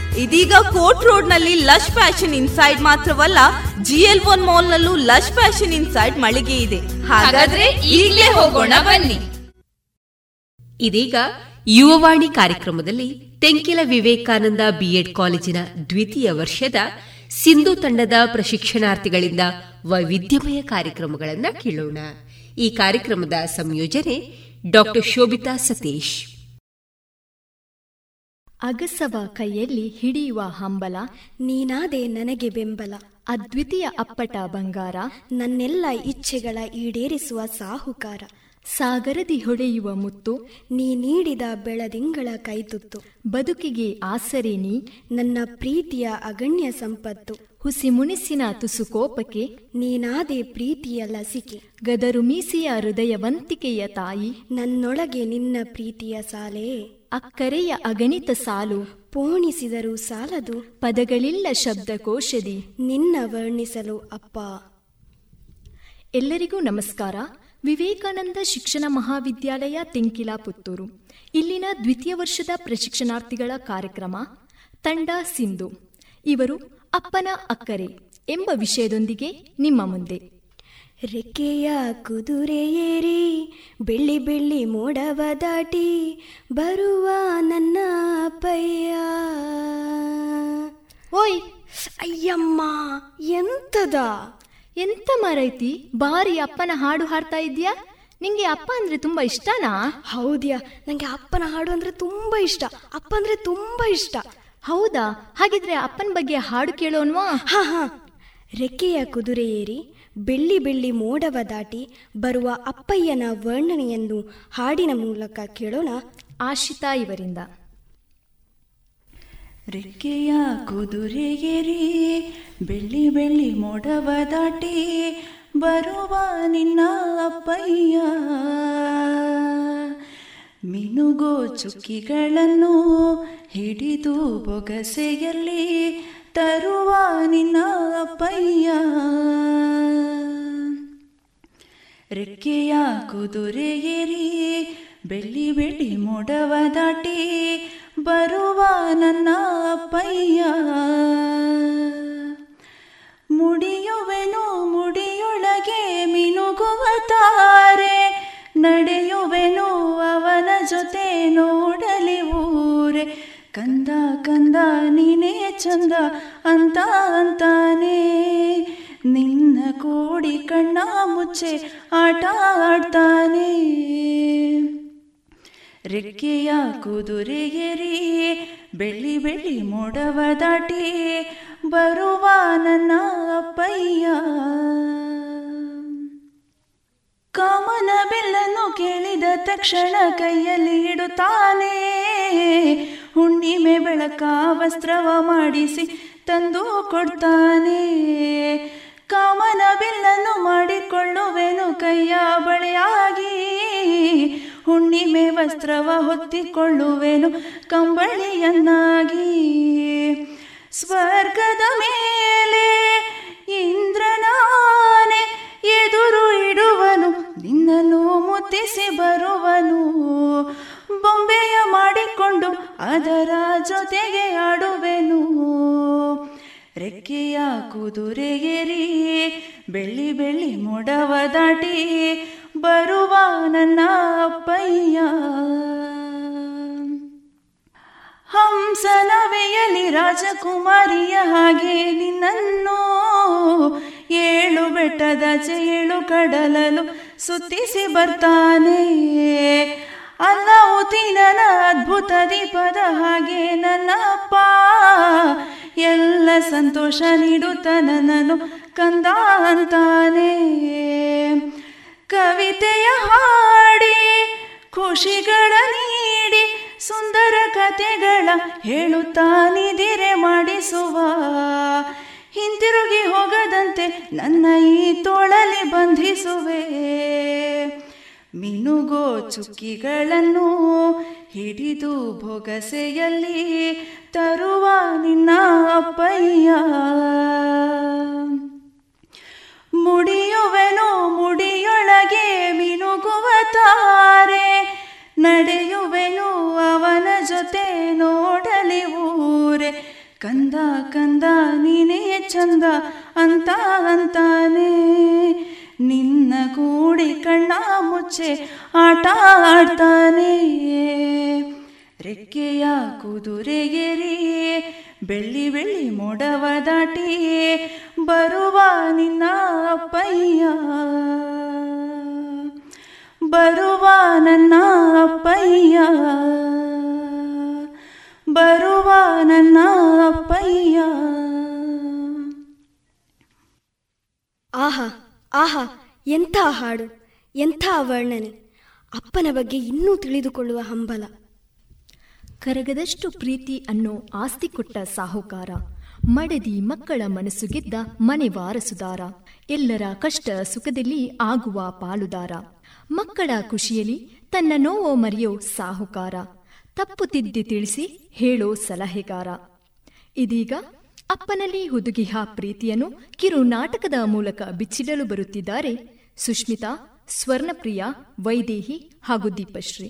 ಇದೀಗ ಕೋರ್ಟ್ ರೋಡ್ನಲ್ಲಿ ಲಶ್ ಫ್ಯಾಷನ್ ಇನ್ಸೈಡ್ ಮಾತ್ರವಲ್ಲ ಜಿ ಎಲ್ ಒನ್ ಮಾಲ್ ನಲ್ಲೂ ಲಶ್ ಫ್ಯಾಷನ್ ಇನ್ಸೈಡ್ ಮಳಿಗೆ ಇದೆ. ಹಾಗಾದ್ರೆ ಈಗಲೇ ಹೋಗೋಣ ಬನ್ನಿ. ಇದೀಗ ಯುವವಾಣಿ ಕಾರ್ಯಕ್ರಮದಲ್ಲಿ ತೆಂಕಿಲ ವಿವೇಕಾನಂದ ಬಿಎಡ್ ಕಾಲೇಜಿನ ದ್ವಿತೀಯ ವರ್ಷದ ಸಿಂಧು ತಂಡದ ಪ್ರಶಿಕ್ಷಣಾರ್ಥಿಗಳಿಂದ ವೈವಿಧ್ಯಮಯ ಕಾರ್ಯಕ್ರಮಗಳನ್ನು ಕೇಳೋಣ. ಈ ಕಾರ್ಯಕ್ರಮದ ಸಂಯೋಜನೆ ಡಾಕ್ಟರ್ ಶೋಭಿತಾ ಸತೀಶ್. ಅಗಸವ ಕೈಯಲ್ಲಿ ಹಿಡಿಯುವ ಹಂಬಲ, ನೀನಾದೆ ನನಗೆ ಬೆಂಬಲ. ಅದ್ವಿತೀಯ ಅಪ್ಪಟ ಬಂಗಾರ, ನನ್ನೆಲ್ಲ ಇಚ್ಛೆಗಳ ಈಡೇರಿಸುವ ಸಾಹುಕಾರ. ಸಾಗರದಿ ಹೊಡೆಯುವ ಮುತ್ತು, ನೀ ನೀಡಿದ ಬೆಳದಿಂಗಳ ಕೈತುತ್ತು. ಬದುಕಿಗೆ ಆಸರೆ ನೀ, ನನ್ನ ಪ್ರೀತಿಯ ಅಗಣ್ಯ ಸಂಪತ್ತು. ಹುಸಿ ಮುನಿಸಿನ ತುಸುಕೋಪಕ್ಕೆ ನೀನಾದೆ ಪ್ರೀತಿಯ ಲಸಿಕೆ. ಗದರು ಮೀಸಿಯ ಹೃದಯವಂತಿಕೆಯ ತಾಯಿ, ನನ್ನೊಳಗೆ ನಿನ್ನ ಪ್ರೀತಿಯ ಸಾಲೆ. ಅಕ್ಕರೆಯ ಅಗಣಿತ ಸಾಲು ಪೋಣಿಸಿದರೂ ಸಾಲದು. ಪದಗಳಿಲ್ಲ ಶಬ್ದಕೋಶದಿ. ನಿನ್ನ ವರ್ಣಿಸಲು ಅಪ್ಪ. ಎಲ್ಲರಿಗೂ ನಮಸ್ಕಾರ. ವಿವೇಕಾನಂದ ಶಿಕ್ಷಣ ಮಹಾವಿದ್ಯಾಲಯ ತೆಂಕಿಲಾ ಪುತ್ತೂರು ಇಲ್ಲಿನ ದ್ವಿತೀಯ ವರ್ಷದ ಪ್ರಶಿಕ್ಷಣಾರ್ಥಿಗಳ ಕಾರ್ಯಕ್ರಮ, ತಂಡ ಸಿಂಧು. ಇವರು ಅಪ್ಪನ ಅಕ್ಕರೆ ಎಂಬ ವಿಷಯದೊಂದಿಗೆ ನಿಮ್ಮ ಮುಂದೆ. ರೆಕ್ಕೆಯ ಕುದುರೆ ಏರಿ ಬೆಳ್ಳಿ ಬೆಳ್ಳಿ ಮೋಡವ ದಾಟಿ ಬರುವ ನನ್ನ ಅಪ್ಪಯ್ಯ ಓಯ್! ಅಯ್ಯಮ್ಮ ಎಂತದ? ಎಂತ ಮರೈತಿ? ಬಾರಿ ಅಪ್ಪನ ಹಾಡು ಹಾಡ್ತಾ ಇದ್ಯಾ ನಿಂಗೆ ಅಪ್ಪ ಅಂದ್ರೆ ತುಂಬಾ ಇಷ್ಟನಾ? ಹೌದ್ಯಾ ನಂಗೆ ಅಪ್ಪನ ಹಾಡು ಅಂದ್ರೆ ತುಂಬಾ ಇಷ್ಟ. ಅಪ್ಪ ಅಂದ್ರೆ ತುಂಬಾ ಇಷ್ಟ. ಹೌದಾ? ಹಾಗಿದ್ರೆ ಅಪ್ಪನ ಬಗ್ಗೆ ಹಾಡು ಕೇಳೋನ್ವಾ ಹಾ ಹಾ. ರೆಕ್ಕೆಯ ಕುದುರೆ ಏರಿ ಬೆಳ್ಳಿ ಬೆಳ್ಳಿ ಮೋಡವ ದಾಟಿ ಬರುವ ಅಪ್ಪಯ್ಯನ ವರ್ಣನೆಯನ್ನು ಹಾಡಿನ ಮೂಲಕ ಕೇಳೋಣ ಆಶಿತಾ ಇವರಿಂದ. ರೆಕ್ಕೆಯ ಕುದುರೆಗೆರಿ, ಬೆಳ್ಳಿ ಬೆಳ್ಳಿ ಮೋಡವ ದಾಟಿ ಬರುವ ನಿನ್ನ ಅಪ್ಪಯ್ಯ. ಮಿನುಗೋ ಚುಕ್ಕಿಗಳನ್ನು ಹಿಡಿದು ಬೊಗಸೆಯಲ್ಲಿ ತರುವ ನಿನ್ನ ಅಪ್ಪಯ್ಯ ರೆಕ್ಕೆಯ ಕುದುರೆ ಏರಿ, ಬೆಳ್ಳಿ ಬೆಳ್ಳಿ ಮೋಡವ ದಾಟಿ ಬರುವ ನನ್ನ ಅಪ್ಪಯ್ಯ ಮುಡಿಯುವೆನು ಮುಡಿಯೊಳಗೆ ಮಿನುಗುವ ತಾರೆ, ನಡೆಯುವೆನು ಅವನ ಜೊತೆ ನೋಡಲಿ ಊರೆ. ಕಂದ ಕಂದ ನೀನೇ ಚಂದ ಅಂತ ಅಂತಾನೆ. ನಿನ್ನ ಕೂಡಿ ಕಣ್ಣ ಮುಚ್ಚೆ ಆಟ ಆಡ್ತಾನೆ. ರೆಕ್ಕೆಯ ಕುದುರೆಗೆರಿ, ಬೆಳ್ಳಿ ಬೆಳ್ಳಿ ಮೋಡವ ದಾಟಿ, ಬರುವ ನನ್ನ ಅಪ್ಪಯ್ಯ. ಕಾಮನ ಬೆಲ್ಲನ್ನು ಕೇಳಿದ ತಕ್ಷಣ ಕೈಯಲ್ಲಿ ಇಡುತ್ತಾನೆ. ಹುಣ್ಣಿಮೆ ಬೆಳಕ ವಸ್ತ್ರವ ಮಾಡಿಸಿ ತಂದು ಕೊಡ್ತಾನೆ. ಕಾಮನ ಬಿಲ್ಲನ್ನು ಮಾಡಿಕೊಳ್ಳುವೆನು ಕೈಯ ಬಳಿಯಾಗಿ. ಹುಣ್ಣಿಮೆ ವಸ್ತ್ರವ ಹೊತ್ತಿಕೊಳ್ಳುವೆನು ಕಂಬಳಿಯನ್ನಾಗಿ. ಸ್ವರ್ಗದ ಮೇಲೆ ಇಂದ್ರನಾನೆ ಎದುರು ಇಡುವನು, ನಿನ್ನನ್ನು ಮುತ್ತಿಸಿ ಬರುವನು. ಬೊಂಬೆಯ ಮಾಡಿಕೊಂಡು ಅದರ ಜೊತೆಗೆ ಆಡುವೆನು. ರೆಕ್ಕೆಯ ಕುದುರೆಗೆರಿ, ಬೆಳ್ಳಿ ಬೆಳ್ಳಿ ಮೊಡವ ದಾಟಿ ಬರುವ ನನ್ನ ಅಪ್ಪಯ್ಯ. ಹಂಸನವೆಯಲಿ ರಾಜಕುಮಾರಿಯ ಹಾಗೆ ನಿನ್ನನ್ನು ಏಳು ಬೆಟ್ಟದ ಚೇಳು ಕಡಲಲು ಸುತ್ತಿಸಿ ಬರ್ತಾನೆ. ಅಲ್ಲವುತೀನನ ಅದ್ಭುತ ದೀಪದ ಹಾಗೆ ನನ್ನಪ್ಪ ಎಲ್ಲ ಸಂತೋಷ ನೀಡುತ್ತ ನನ್ನನು ಕಂದ ಅಂತಾನೆ. ಕವಿತೆಯ ಹಾಡಿ, ಖುಷಿಗಳ ನೀಡಿ, ಸುಂದರ ಕತೆಗಳ ಹೇಳುತ್ತಾನಿದಿರೆ ಮಾಡಿಸುವ. ಹಿಂತಿರುಗಿ ಹೋಗದಂತೆ ನನ್ನ ಈ ತೋಳಲಿ ಬಂಧಿಸುವೆ. ಮಿನುಗೋ ಚುಕ್ಕಿಗಳನ್ನು ಹಿಡಿದು ಭೊಗಸೆಯಲ್ಲಿ ತರುವ ನಿನ್ನ ಅಪ್ಪಯ್ಯ. ಮುಡಿಯುವೆನು ಮುಡಿಯೊಳಗೆ ಮಿನುಗುವ ತಾರೆ. ನಡೆಯುವೆನು ಅವನ ಜೊತೆ ನೋಡಲಿ ಊರೆ. ಕಂದ ಕಂದ, ನೀನೇ ಚಂದ, ಅಂತ ಅಂತಾನೆ. ನಿನ್ನ ಕೂಡಿ ಕಣ್ಣ ಮುಚ್ಚೆ, ಆಟ ಆಡ್ತಾನೆ. ರೆಕ್ಕೆಯ ಕುದುರೆಗೆರಿ, ಬೆಳ್ಳಿ ಬೆಳ್ಳಿ ಮೋಡವ ದಾಟಿ, ಬರುವ ನಿನ್ನ ಅಪ್ಪಯ್ಯ. ಬರುವ ನನ್ನ ಅಪ್ಪಯ್ಯ. ಬರುವ ನನ್ನ ಅಪ್ಪಯ್ಯ. ಆಹಾ ಆಹಾ ಎಂಥ ಹಾಡು ಎಂಥ ವರ್ಣನೆ. ಅಪ್ಪನ ಬಗ್ಗೆ ಇನ್ನೂ ತಿಳಿದುಕೊಳ್ಳುವ ಹಂಬಲ. ಕರಗದಷ್ಟು ಪ್ರೀತಿ ಅನ್ನೋ ಆಸ್ತಿ ಕೊಟ್ಟ ಸಾಹುಕಾರ ಮಡದಿ ಮಕ್ಕಳ ಮನಸ್ಸು ಗೆದ್ದ ಮನೆ ವಾರಸುದಾರ ಎಲ್ಲರ ಕಷ್ಟ ಸುಖದಲ್ಲಿ ಆಗುವ ಪಾಲುದಾರ. ಮಕ್ಕಳ ಖುಷಿಯಲ್ಲಿ ತನ್ನ ನೋವೋ ಮರೆಯೋ ಸಾಹುಕಾರ ತಪ್ಪು ತಿದ್ದಿ ತಿಳಿಸಿ ಹೇಳೋ ಸಲಹೆಗಾರ. ಇದೀಗ ಅಪ್ಪನಲ್ಲಿ ಹುದುಗಿಹ ಪ್ರೀತಿಯನ್ನು ಕಿರು ನಾಟಕದ ಮೂಲಕ ಬಿಚ್ಚಿಡಲು ಬರುತ್ತಿದ್ದಾರೆ ಸುಷ್ಮಿತಾ, ಸ್ವರ್ಣಪ್ರಿಯ, ವೈದೇಹಿ ಹಾಗೂ ದೀಪಶ್ರೀ.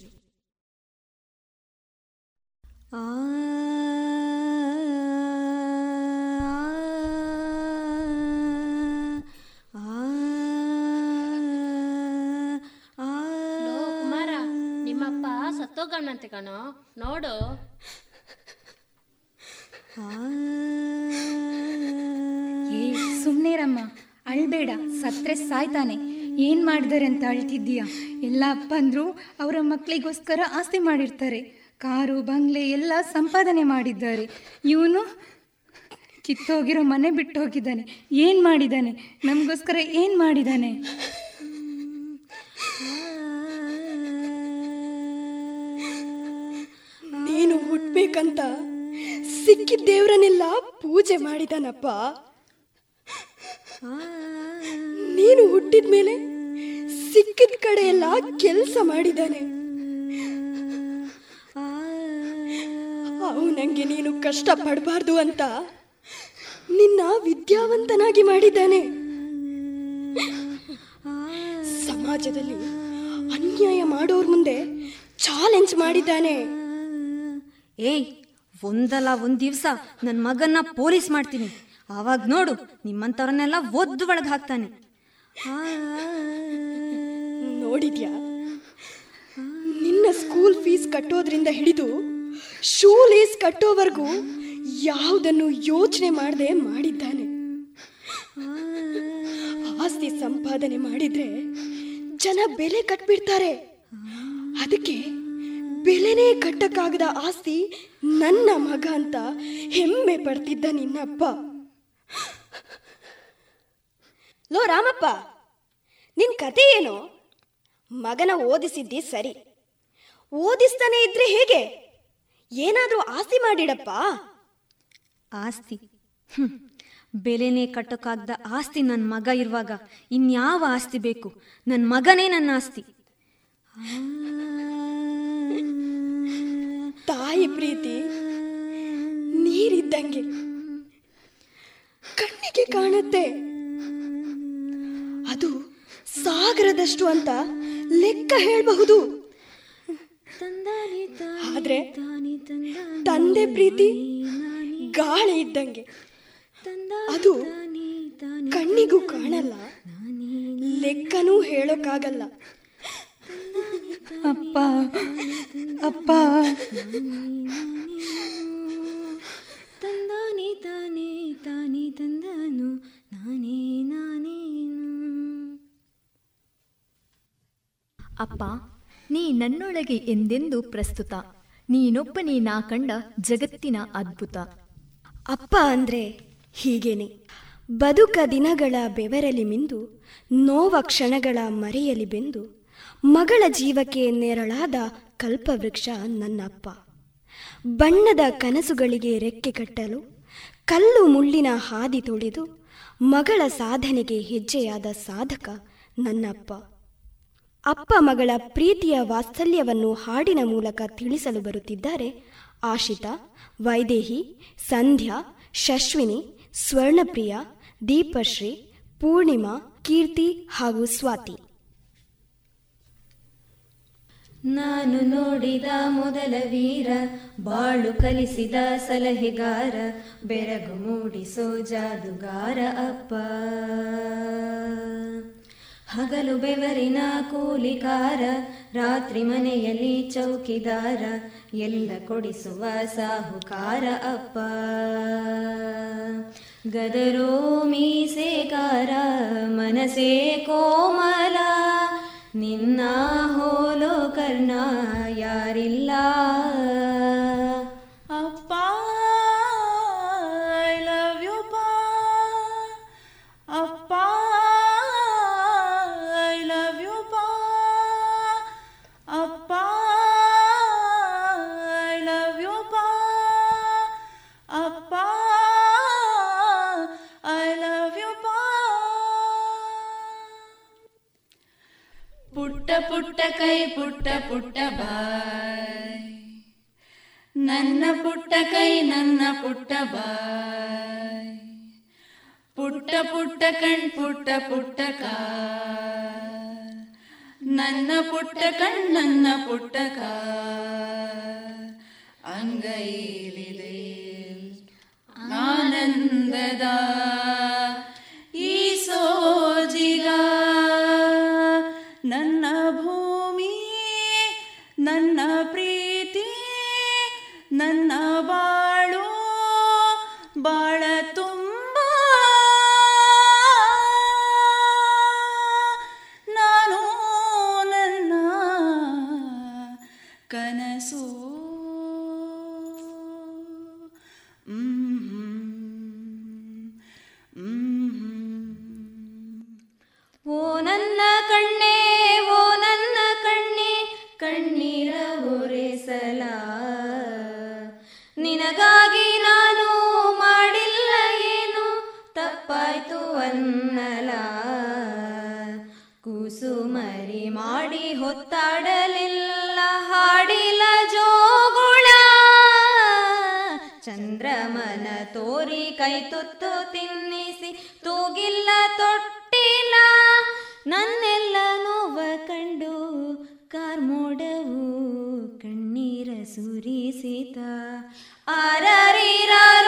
ಸತ್ತೋಗಣ್ಣಂತೆ ಕಣೋ ನೋಡು. ಏ ಸುಮ್ಮನಿರಮ್ಮ ಅಳ್ಬೇಡ ಸತ್ರೆ ಸಾಯ್ತಾನೆ. ಏನ್ ಮಾಡಿದಾರೆ ಅಂತ ಅಳ್ತಿದ್ದೀಯ? ಎಲ್ಲ ಅಪ್ಪಂದ್ರು ಅವರ ಮಕ್ಕಳಿಗೋಸ್ಕರ ಆಸ್ತಿ ಮಾಡಿರ್ತಾರೆ. ಕಾರು ಬಂಗ್ಲೆ ಎಲ್ಲ ಸಂಪಾದನೆ ಮಾಡಿದ್ದಾರೆ. ಇವನು ಕಿತ್ತೋಗಿರೋ ಮನೆ ಬಿಟ್ಟು ಹೋಗಿದ್ದಾನೆ ಏನ್ ಮಾಡಿದ್ದಾನೆ? ನಮಗೋಸ್ಕರ ಏನು ಮಾಡಿದ್ದಾನೆ ನೀನು ಹುಟ್ಬೇಕಂತ ಸಿಕ್ಕಿದ ದೇವರನ್ನೆಲ್ಲ ಪೂಜೆ ಮಾಡಿದಾನಪ್ಪ. ನೀನು ಹುಟ್ಟಿದ ಮೇಲೆ ಸಿಕ್ಕಿದ ಕಡೆ ಎಲ್ಲ ಕೆಲಸ ಮಾಡಿದ್ದಾನೆ ಅವನಂಗೆ ನೀನು ಕಷ್ಟ ಪಡಬಾರ್ದು ಅಂತ ನಿನ್ನ ವಿದ್ಯಾವಂತನಾಗಿ ಮಾಡಿದ್ದಾನೆ. ಸಮಾಜದಲ್ಲಿ ಅನ್ಯಾಯ ಮಾಡೋರ್ ಮುಂದೆ ಚಾಲೆಂಜ್ ಮಾಡಿದ್ದಾನೆ. ಏಯ್, ಒಂದಲ್ಲ ಒಂದ್ ದಿವಸ ನನ್ನ ಮಗನ್ನ ಪೊಲೀಸ್ ಮಾಡ್ತೀನಿ. ಆವಾಗ ನೋಡು ನಿಮ್ಮಂತವ್ರನ್ನೆಲ್ಲ ಒದ್ದು ಒಳಗೆ ಹಾಕ್ತಾನೆ. ನೋಡಿದ್ಯಾ? ನಿನ್ನ ಸ್ಕೂಲ್ ಫೀಸ್ ಕಟ್ಟೋದ್ರಿಂದ ಹಿಡಿದು ಶೂ ಲೇಸ್ ಕಟ್ಟೋವರೆಗೂ ಯಾವುದನ್ನು ಯೋಚನೆ ಮಾಡದೆ ಮಾಡಿದ್ದಾನೆ. ಆಸ್ತಿ ಸಂಪಾದನೆ ಮಾಡಿದ್ರೆ ಜನ ಬೆಲೆ ಕಟ್ಬಿಡ್ತಾರೆ. ಅದಕ್ಕೆ ಬೆಲೆನೇ ಕಟ್ಟಕ್ಕಾಗದ ಆಸ್ತಿ ನನ್ನ ಮಗ ಅಂತ ಹೆಮ್ಮೆ ಪಡ್ತಿದ್ದ ನಿನ್ನಪ್ಪ. ಲೋ ರಾಮಪ್ಪ, ನಿನ್ ಕತೆ ಏನು? ಮಗನ ಓದಿಸಿದ್ದಿ ಸರಿ. ಓದಿಸ್ತಾನೆ ಇದ್ರೆ ಹೇಗೆ? ಏನಾದರೂ ಆಸ್ತಿ ಮಾಡಿಡಪ್ಪ? ಆಸ್ತಿ? ಬೆಲೆನೇ ಕಟ್ಟೋಕ್ಕಾಗ್ದ ಆಸ್ತಿ ನನ್ನ ಮಗ ಇರುವಾಗ ಇನ್ಯಾವ ಆಸ್ತಿ ಬೇಕು? ನನ್ನ ಮಗನೇ ನನ್ನ ಆಸ್ತಿ. ತಾಯಿ ಪ್ರೀತಿ ನೀರಿದ್ದಂಗೆ ಕಣ್ಣಿಗೆ ಕಾಣುತ್ತೆ. ಅದು ಸಾಗರದಷ್ಟು ಅಂತ ಲೆಕ್ಕ ಹೇಳಬಹುದು. ಆದ್ರೆ ತಂದೆ ಪ್ರೀತಿ ಗಾಳಿ ಇದ್ದಂಗೆ. ಅದು ಕಣ್ಣಿಗೂ ಕಾಣಲ್ಲ. ಲೆಕ್ಕನೂ ಹೇಳೋಕ್ಕಾಗಲ್ಲ. ಅಪ್ಪ ಅಪ್ಪ. ತಂದಾನೆ ತಾನೇ ತಾನೇ ತಂದಾನು. ನಾನೇ ನಾನೇನು. ಅಪ್ಪ ನೀ ನನ್ನೊಳಗೆ ಎಂದೆಂದು ಪ್ರಸ್ತುತ. ನೀನೊಬ್ಬನೇ ನಾ ಕಂಡ ಜಗತ್ತಿನ ಅದ್ಭುತ. ಅಪ್ಪ ಅಂದ್ರೆ ಹೀಗೇನೆ. ಬದುಕ ದಿನಗಳ ಬೆವರಲಿ ಮಿಂದು ನೋವ ಕ್ಷಣಗಳ ಮರೆಯಲಿ ಬೆಂದು ಮಗಳ ಜೀವಕ್ಕೆ ನೆರಳಾದ ಕಲ್ಪವೃಕ್ಷ ನನ್ನಪ್ಪ. ಬಣ್ಣದ ಕನಸುಗಳಿಗೆ ರೆಕ್ಕೆ ಕಟ್ಟಲು, ಕಲ್ಲು ಮುಳ್ಳಿನ ಹಾದಿ ತುಳಿದು, ಮಗಳ ಸಾಧನೆಗೆ ಹೆಜ್ಜೆಯಾದ ಸಾಧಕ ನನ್ನಪ್ಪ. ಅಪ್ಪ ಮಗಳ ಪ್ರೀತಿಯ ವಾತ್ಸಲ್ಯವನ್ನು ಹಾಡಿನ ಮೂಲಕ ತಿಳಿಸಲು ಬರುತ್ತಿದ್ದಾರೆ ಆಶಿತಾ, ವೈದೇಹಿ, ಸಂಧ್ಯಾ, ಶಶ್ವಿನಿ, ಸ್ವರ್ಣಪ್ರಿಯ, ದೀಪಶ್ರೀ, ಪೂರ್ಣಿಮಾ, ಕೀರ್ತಿ ಹಾಗೂ ಸ್ವಾತಿ. ನಾನು ನೋಡಿದ ಮೊದಲ ವೀರ, ಬಾಳು ಕಲಿಸಿದ ಸಲಹೆಗಾರ, ಬೆರಗು ಮೂಡಿಸೋ ಜಾದುಗಾರ ಅಪ್ಪ. ಹಗಲು ಬೆವರಿನ ಕೂಲಿಕಾರ, ರಾತ್ರಿ ಮನೆಯಲ್ಲಿ ಚೌಕಿದಾರ, ಎಲ್ಲ ಕೊಡಿಸುವ ಸಾಹುಕಾರ ಅಪ್ಪ. ಗದರೋ ಮೀಸೆಕಾರ ಮನಸೇ ಕೋಮಲ ನಿನ್ನ ಹೋಲೋ ಕರ್ಣ ಯಾರಿಲ್ಲ? ಪುಟ್ಟ ಪುಟ್ಟ ಕೈ ಪುಟ್ಟ ಪುಟ್ಟ ಬಾಯ್ ನನ್ನ ಪುಟ್ಟ ಕೈ ನನ್ನ ಪುಟ್ಟ ಬಾಯ್ ಪುಟ್ಟ ಪುಟ್ಟ ಕಣ್ ಪುಟ್ಟ ಪುಟ್ಟ ಕಾಲ್ ನನ್ನ ಪುಟ್ಟ ಕಣ್ ನನ್ನ ಪುಟ್ಟ ಕಾಲ್ ಅಂಗೈಲಿದೆ ಆನಂದದ ಈ ಸೋಜಿಗ ನನ್ನ ಬಾಳು ಬಾಳ ಮುತ್ತಾಡಲಿಲ್ಲ, ಹಾಡಿಲ ಜೋಗುಳ. ಚಂದ್ರಮನ ತೋರಿ ಕೈ ತುತ್ತು ತಿನ್ನಿಸಿ, ತೂಗಿಲ್ಲ ತೊಟ್ಟಿಲ್ಲ ನನ್ನೆಲ್ಲ ನೋವ ಕಂಡು ಕಾರ್ಮೋಡವು ಕಣ್ಣೀರ ಸುರಿಸಿತ. ಆರಾರಿರಾರೋ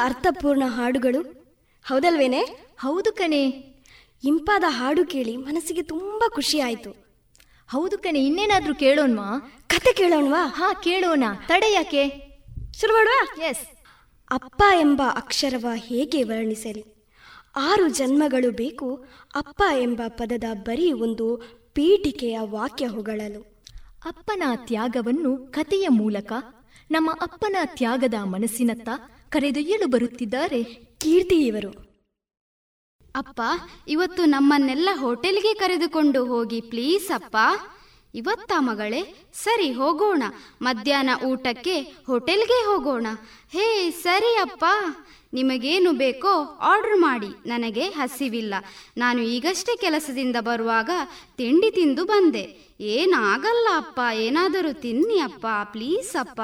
ಅರ್ಥಪೂರ್ಣ ಹಾಡುಗಳು? ಹೌದಲ್ವೇನೆ? ಹೌದು ಕಣೆ. ಇಂಪಾದ ಹಾಡು ಕೇಳಿ ಮನಸ್ಸಿಗೆ ತುಂಬಾ ಖುಷಿ ಆಯಿತು. ಹೌದು ಕಣೆ ಇನ್ನೇನಾದ್ರೂ ಕೇಳೋಣ್ವಾ? ಕತೆ ಕೇಳೋಣ್ವಾ? ಹಾ ಕೇಳೋಣ. ತಡೆ ಯಾಕೆ? ಶುರು ಮಾಡುವ? ಎಸ್ ಅಪ್ಪ ಎಂಬ ಅಕ್ಷರವ ಹೇಗೆ ವರ್ಣಿಸಲಿ? ಆರು ಜನ್ಮಗಳು ಬೇಕು ಅಪ್ಪ ಎಂಬ ಪದದ ಬರೀ ಒಂದು ಪೀಠಿಕೆಯ ವಾಕ್ಯ ಹೊಗಳಲು. ಅಪ್ಪನ ತ್ಯಾಗವನ್ನು ಕತೆಯ ಮೂಲಕ ನಮ್ಮ ಅಪ್ಪನ ತ್ಯಾಗದ ಮನಸ್ಸಿನತ್ತ ಕರೆದೊಯ್ಯಲು ಬರುತ್ತಿದ್ದಾರೆ. ಕೀರ್ತಿ ಇವರು ಅಪ್ಪ ಇವತ್ತು ನಮ್ಮನ್ನೆಲ್ಲ ಹೋಟೆಲ್ಗೆ ಕರೆದುಕೊಂಡು ಹೋಗಿ ಪ್ಲೀಸ್ ಅಪ್ಪ. ಇವತ್ತ ಮಗಳೇ ಸರಿ ಹೋಗೋಣ. ಮಧ್ಯಾಹ್ನ ಊಟಕ್ಕೆ ಹೋಟೆಲ್ಗೆ ಹೋಗೋಣ. ಹೇ ಸರಿ ಅಪ್ಪ. ನಿಮಗೇನು ಬೇಕೋ ಆರ್ಡರ್ ಮಾಡಿ. ನನಗೆ ಹಸಿವಿಲ್ಲ. ನಾನು ಈಗಷ್ಟೇ ಕೆಲಸದಿಂದ ಬರುವಾಗ ತಿಂಡಿ ತಿಂದು ಬಂದೆ. ಏನಾಗಲ್ಲ ಅಪ್ಪ ಏನಾದರೂ ತಿನ್ನಿ ಅಪ್ಪ ಪ್ಲೀಸ್ ಅಪ್ಪ.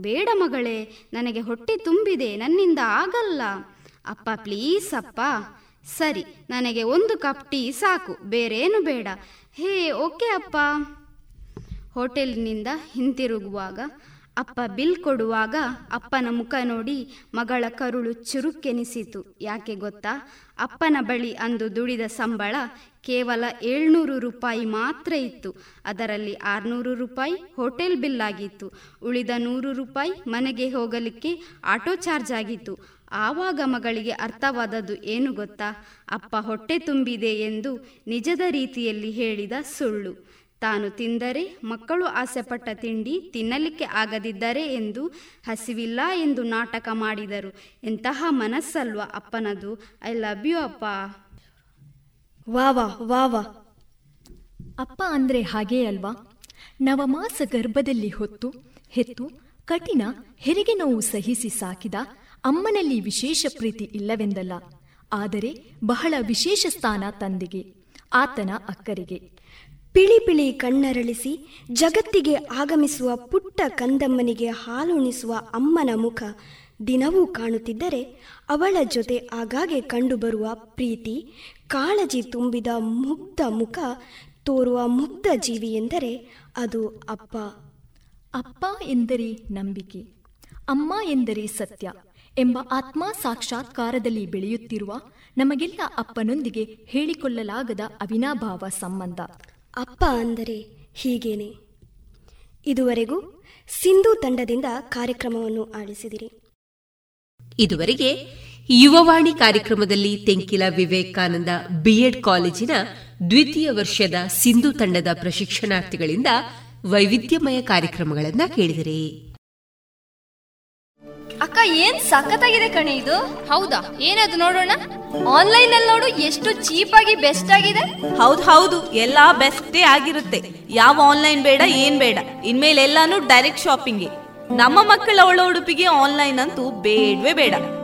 ಬೇಡ ಮಗಳೇ, ನನಗೆ ಹೊಟ್ಟೆ ತುಂಬಿದೆ, ನನ್ನಿಂದ ಆಗಲ್ಲ. ಅಪ್ಪ ಪ್ಲೀಸ್ ಅಪ್ಪ. ಸರಿ, ನನಗೆ ಒಂದು ಕಪ್ ಟೀ ಸಾಕು, ಬೇರೇನು ಬೇಡ. ಹೇ ಓಕೆ ಅಪ್ಪ. ಹೋಟೆಲ್ನಿಂದ ಹಿಂತಿರುಗುವಾಗ, ಅಪ್ಪ ಬಿಲ್ ಕೊಡುವಾಗ ಅಪ್ಪನ ಮುಖ ನೋಡಿ ಮಗಳ ಕರುಳು ಚುರುಕೆನಿಸಿತು. ಯಾಕೆ ಗೊತ್ತಾ? ಅಪ್ಪನ ಬಳಿ ಅಂದು ದುಡಿದ ಸಂಬಳ ಕೇವಲ ಏಳ್ನೂರು ರೂಪಾಯಿ ಮಾತ್ರ ಇತ್ತು. ಅದರಲ್ಲಿ ಆರುನೂರು ರೂಪಾಯಿ ಹೋಟೆಲ್ ಬಿಲ್ ಆಗಿತ್ತು. ಉಳಿದ ನೂರು ರೂಪಾಯಿ ಮನೆಗೆ ಹೋಗಲಿಕ್ಕೆ ಆಟೋ ಚಾರ್ಜ್ ಆಗಿತ್ತು. ಆವಾಗ ಮಗಳಿಗೆ ಅರ್ಥವಾದದ್ದು ಏನು ಗೊತ್ತಾ? ಅಪ್ಪ ಹೊಟ್ಟೆ ತುಂಬಿದೆ ಎಂದು ನಿಜದ ರೀತಿಯಲ್ಲಿ ಹೇಳಿದ ಸುಳ್ಳು. ತಾನು ತಿಂದರೆ ಮಕ್ಕಳು ಆಸೆಪಟ್ಟ ತಿಂಡಿ ತಿನ್ನಲಿಕ್ಕೆ ಆಗದಿದ್ದರೆ ಎಂದು ಹಸಿವಿಲ್ಲ ಎಂದು ನಾಟಕ ಮಾಡಿದರು. ಎಂತಹ ಮನಸ್ಸಲ್ವ ಅಪ್ಪನದು. ಐ ಲವ್ ಯು ಅಪ್ಪ. ವಾವಾ ವಾವಾ ಅಪ್ಪ ಅಂದ್ರೆ ಹಾಗೇ ಅಲ್ವಾ? ನವಮಾಸ ಗರ್ಭದಲ್ಲಿ ಹೊತ್ತು, ಹೆತ್ತು, ಕಠಿಣ, ಹೆರಿಗೆ ನೋವು ಸಹಿಸಿ ಸಾಕಿದ ಅಮ್ಮನಲ್ಲಿ ವಿಶೇಷ ಪ್ರೀತಿ ಇಲ್ಲವೆಂದಲ್ಲ. ಆದರೆ ಬಹಳ ವಿಶೇಷ ಸ್ಥಾನ ತಂದೆಗೆ, ಆತನ ಅಕ್ಕರಿಗೆ. ಪಿಳಿ ಪಿಳಿ ಕಣ್ಣರಳಿಸಿ ಜಗತ್ತಿಗೆ ಆಗಮಿಸುವ ಪುಟ್ಟ ಕಂದಮ್ಮನಿಗೆ ಹಾಲುಣಿಸುವ ಅಮ್ಮನ ಮುಖ ದಿನವೂ ಕಾಣುತ್ತಿದ್ದರೆ ಅವಳ ಜೊತೆ ಆಗಾಗ್ಗೆ ಕಂಡುಬರುವ ಪ್ರೀತಿ ಕಾಳಜಿ ತುಂಬಿದ ಮುಗ್ಧ ಮುಖ ತೋರುವ ಮುಗ್ಧ ಜೀವಿ ಎಂದರೆ ಅದು ಅಪ್ಪ. ಅಪ್ಪ ಎಂದರೆ ನಂಬಿಕೆ ಅಮ್ಮ ಎಂದರೆ ಸತ್ಯ ಎಂಬ ಆತ್ಮ ಸಾಕ್ಷಾತ್ಕಾರದಲ್ಲಿ ಬೆಳೆಯುತ್ತಿರುವ ನಮಗೆಲ್ಲ ಅಪ್ಪನೊಂದಿಗೆ ಹೇಳಿಕೊಳ್ಳಲಾಗದ ಅವಿನಾಭಾವ ಸಂಬಂಧ. ಅಪ್ಪ ಅಂದರೆ ಹೀಗೇನೆ ಇದುವರೆಗೂ ಸಿಂಧು ತಂಡದಿಂದ ಕಾರ್ಯಕ್ರಮವನ್ನು ಆಲಿಸಿದಿರಿ. ಇದುವರೆಗೆ ಯುವವಾಣಿ ಕಾರ್ಯಕ್ರಮದಲ್ಲಿ ತೆಂಕಿಲ ವಿವೇಕಾನಂದ ಬಿಎಡ್ ಕಾಲೇಜಿನ ದ್ವಿತೀಯ ವರ್ಷದ ಸಿಂಧು ತಂಡದ ಪ್ರಶಿಕ್ಷಣಾರ್ಥಿಗಳಿಂದ ವೈವಿಧ್ಯಮಯ ಕಾರ್ಯಕ್ರಮಗಳನ್ನ ಕೇಳಿದಿರಿ. ಅಕ್ಕ ಏನ್ ಸಖತ್ತಾಗಿದೆ ಕಣೆ ಇದು? ಹೌದಾ? ಏನದು ನೋಡೋಣ? ಆನ್ಲೈನ್ ಅಲ್ಲಿ ನೋಡು ಎಷ್ಟು ಚೀಪ್ ಆಗಿ ಬೆಸ್ಟ್ ಆಗಿದೆ. ಹೌದ್ ಹೌದು ಎಲ್ಲಾ ಬೆಸ್ಟೇ ಆಗಿರುತ್ತೆ. ಯಾವ ಆನ್ಲೈನ್ ಬೇಡ ಏನ್ ಬೇಡ. ಇನ್ಮೇಲೆ ಎಲ್ಲಾನು ಡೈರೆಕ್ಟ್ ಶಾಪಿಂಗ್. ನಮ್ಮ ಮಕ್ಕಳ ಒಳ ಉಡುಪಿಗೆ ಆನ್ಲೈನ್ ಅಂತೂ ಬೇಡವೇ ಬೇಡ.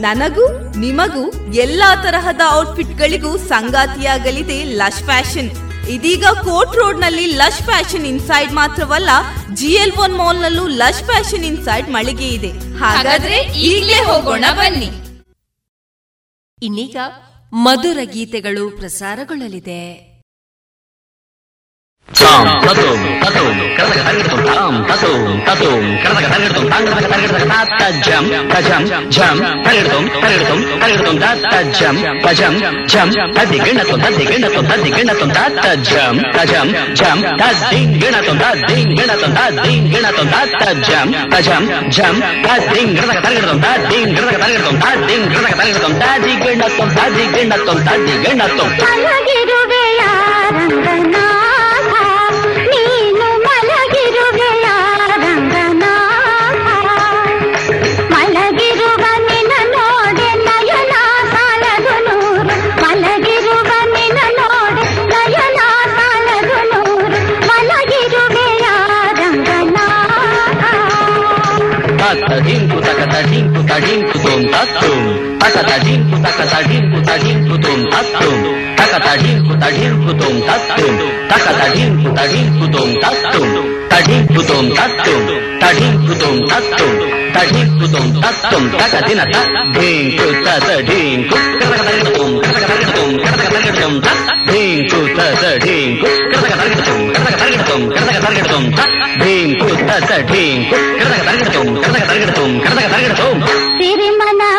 ನನಗೂ, ನಿಮಗೂ ಎಲ್ಲಾ ತರಹದ ಔಟ್ಫಿಟ್ ಗಳಿಗೂ ಸಂಗಾತಿಯಾಗಲಿದೆ ಲಶ್ ಫ್ಯಾಷನ್. ಇದೀಗ ಕೋರ್ಟ್ ರೋಡ್ನಲ್ಲಿ ಲಶ್ ಫ್ಯಾಷನ್ ಇನ್ಸೈಡ್ ಮಾತ್ರವಲ್ಲ ಜಿಎಲ್ ಒನ್ ಮಾಲ್ ನಲ್ಲೂ ಲಶ್ ಫ್ಯಾಷನ್ ಇನ್ಸೈಡ್ ಮಳಿಗೆ ಇದೆ. ಹಾಗಾದ್ರೆ ಈಗಲೇ ಹೋಗೋಣ ಬನ್ನಿ. ಇನ್ನೀಗ ಮಧುರ ಗೀತೆಗಳು ಪ್ರಸಾರಗೊಳ್ಳಲಿದೆ. ತಾಂ ತತೋಂ ತತೋಂ ಕರದಗ ತರಗಿಡತೋಂ ತಾಂ ತತೋಂ ತತೋಂ ಕರದಗ ತರಗಿಡತೋಂ ತಾಂ ಕರದಗ ತರಗಿಡತಗ ತಾತ್ತ ಜಂ ತಜಂ ಜಂ ತರಗಿಡತೋಂ ತರಗಿಡತೋಂ ತರಗಿಡತೋಂ ತಾತ್ತ ಜಂ ತಜಂ ಜಂ ತದ್ದಿ ಗಿಣತೋಂ ತದ್ದಿ ಗಿಣತೋಂ ತದ್ದಿ ಗಿಣತೋಂ ತಾತ್ತ ಜಂ ತಜಂ ಜಂ ತದ್ದಿ ಗಿಣತೋಂ ತದ್ದಿ ಗಿಣತೋಂ ತದ್ದಿ ಗಿಣತೋಂ ತಾತ್ತ ಜಂ ತಜಂ ಜಂ ತದ್ದಿ ಗಿಣದಗ ತರಗಿಡತೋಂ ತದ್ದಿ ಗಿಣದಗ ತರಗಿಡತೋಂ ತದ್ದಿ ಗಿಣದಗ ತರಗಿಡತೋಂ ತದ್ದಿ ಗಿಣತೋಂ ತದ್ದಿ ಗಿಣತೋಂ ತದ್ದಿ ಗಿಣತೋಂ ಮಲಗಿರುವೆಯ tadimpu taka tadimpu tadimpu tum tatum taka tadimpu taka tum tatum taka tadimpu tadimpu tum tatum taka tadimpu tum tatum తడింపుతోం తత్తుం తడింపుతోం తత్తుం తడింపుతోం తత్తుం తగదిన తడింకు తడింకు కరగడగడుతోం కరగడగడుతోం కరగడగడుతోం తడింకు తడింకు కరగడగడుతోం కరగడగడుతోం కరగడగడుతోం తడింకు తడింకు కరగడగడుతోం కరగడగడుతోం కరగడగడుతోం సిరిమనా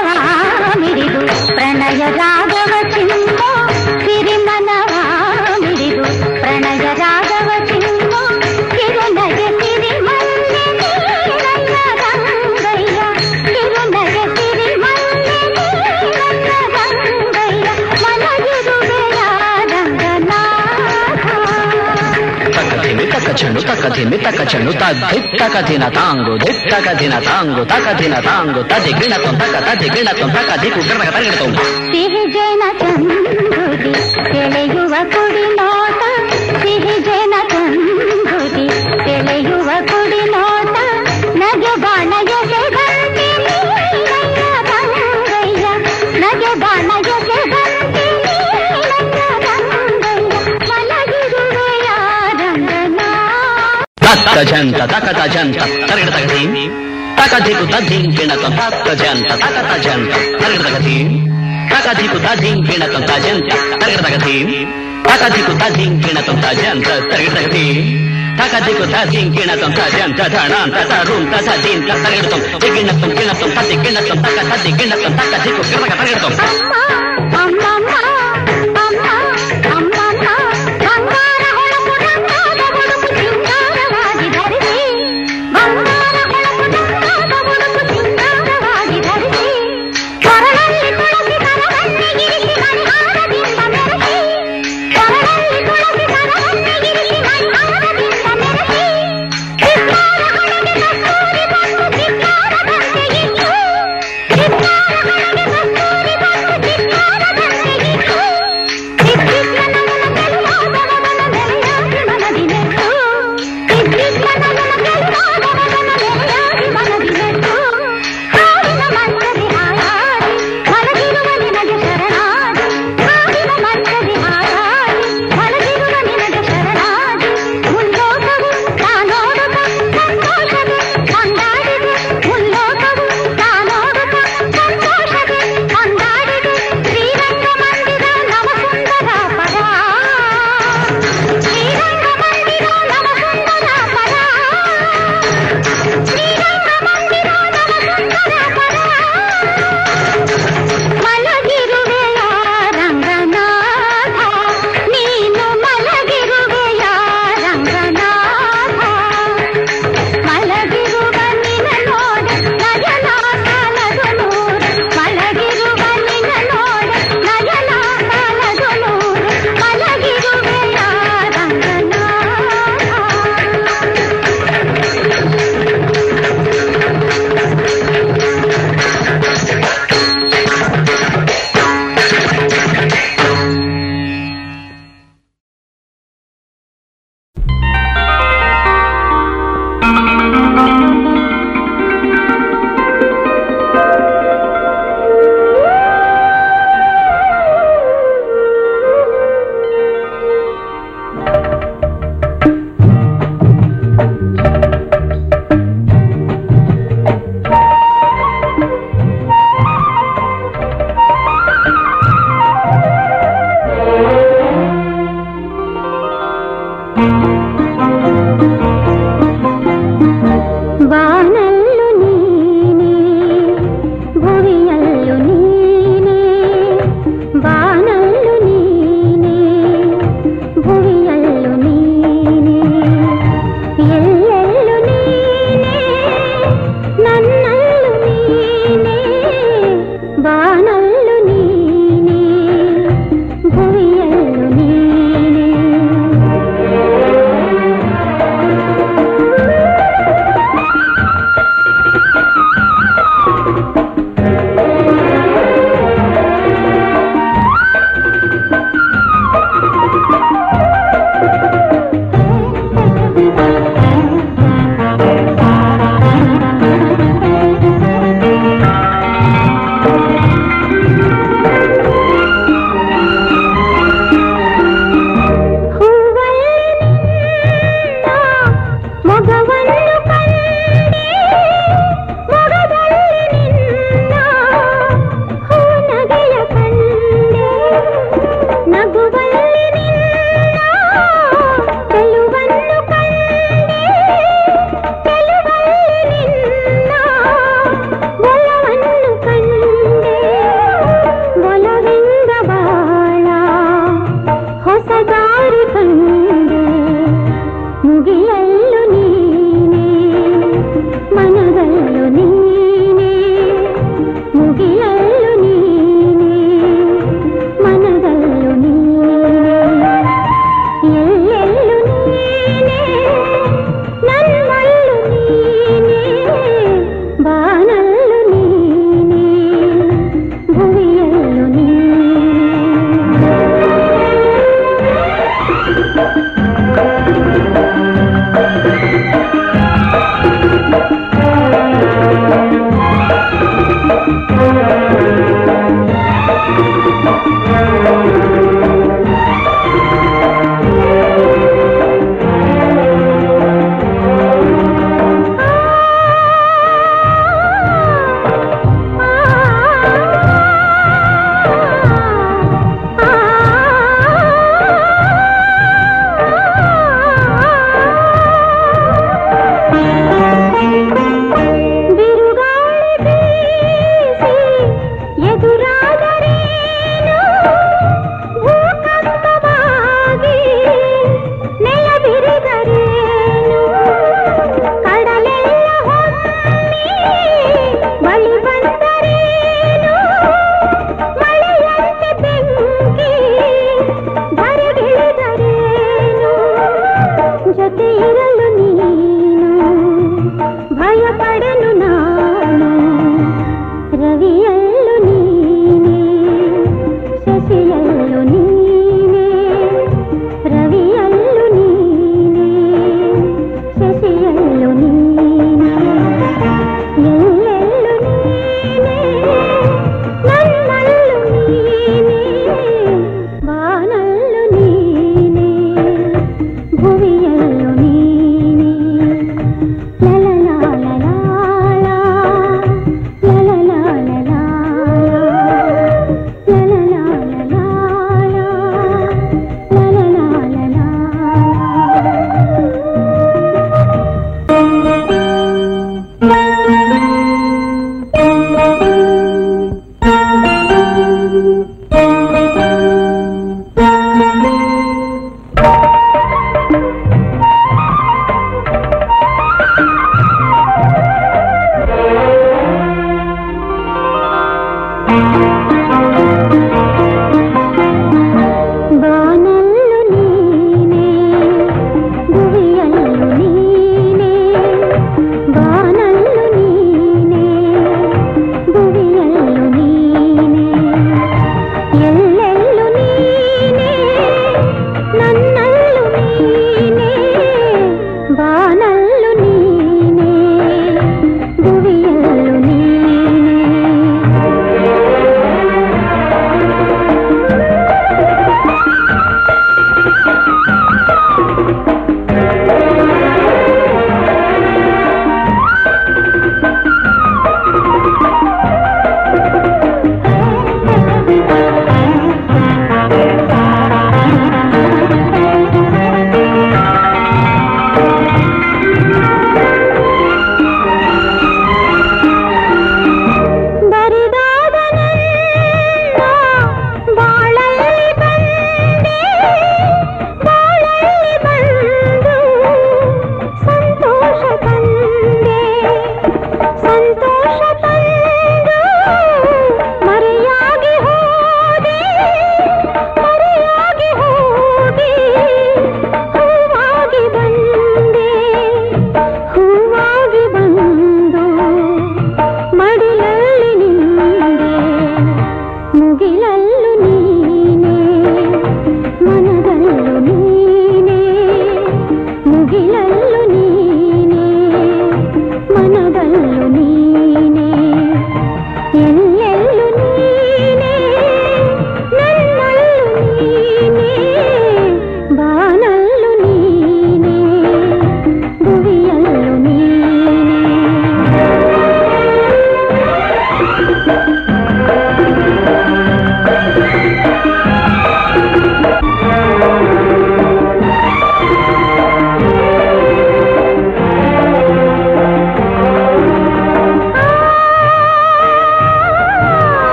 takachanu takadhimi takachanu tadhip takadhina tango dhip takadhina tango takadhina tango tadigina tom taka tadigina tom takadhi kukarna takadhina tom sihi jena chanduri teleyuva kudi nota sihi jena chanduri teleyuva kudi tajanta taka tajanta tarigata tagati takadiku tading binatang tajanta taka tajanta tarigata tagati takadiku tading binatang tajanta tarigata tagati takadiku tading binatang tajanta tarigata tagati takadiku tading binatang tajanta tanan tatarun tasadin tatarigata tagati ginatum ginatum tadi ginatum taka tadi ginatum takadiku ginatum tarigata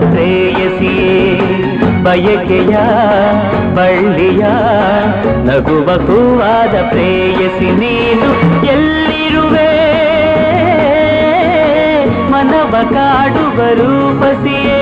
ಪ್ರೇಯಸಿಯೇ ಬಯಕೆಯ ಬಳ್ಳಿಯ ನಗುವ ಹೂವಾದ ಪ್ರೇಯಸಿ ನೀನು ಎಲ್ಲಿರುವೆ? ಮನವ ಕಾಡುವ ರೂಪಸಿಯೇ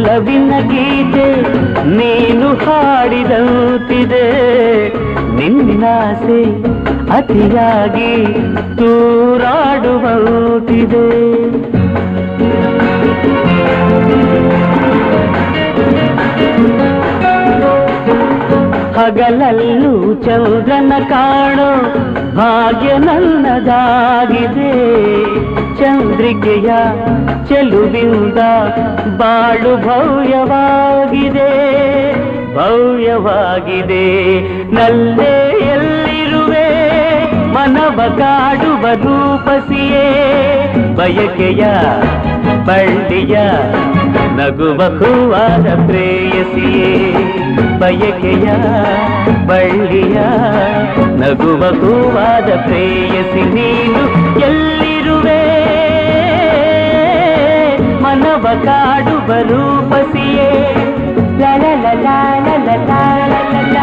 ಒಲವಿನ ಗೀತೆ ನೀನು ಹಾಡಿದಂತಿದೆ. ನಿನ್ನಾಸೆ ಅತಿಯಾಗಿ ತೂರಾಡುವಂತಿದೆ. ಹಗಲಲ್ಲೂ ಚಂದ್ರನ ಕಾಣೋ ಭಾಗ್ಯ ನನ್ನದಾಗಿದೆ. ಚಂದ್ರಿಕೆಯ ಚೆಲುವಿಂದ ಬಾಳು ಭವ್ಯವಾಗಿದೆ ಭವ್ಯವಾಗಿದೆ. ನಲ್ಲೇ ಎಲ್ಲಿರುವೆ ಮನವ ಕಾಡುವ ರೂಪಸಿಯೇ. ಬಯಕೆಯ ಬಳ್ಳಿಯ ನಗುವ ಹೂವಾದ ಪ್ರೇಯಸಿಯೇ. ಬಯಕೆಯ ಬಳ್ಳಿಯ ನಗುವ ಹೂವಾದ ಪ್ರೇಯಸಿ ನೀನು ಎಲ್ಲಿರುವೆ ಕಾಡುವ ರೂಪಸಿಯೇ ಲಲ ಲಲ ಲಲ ಲಲ ಲಲ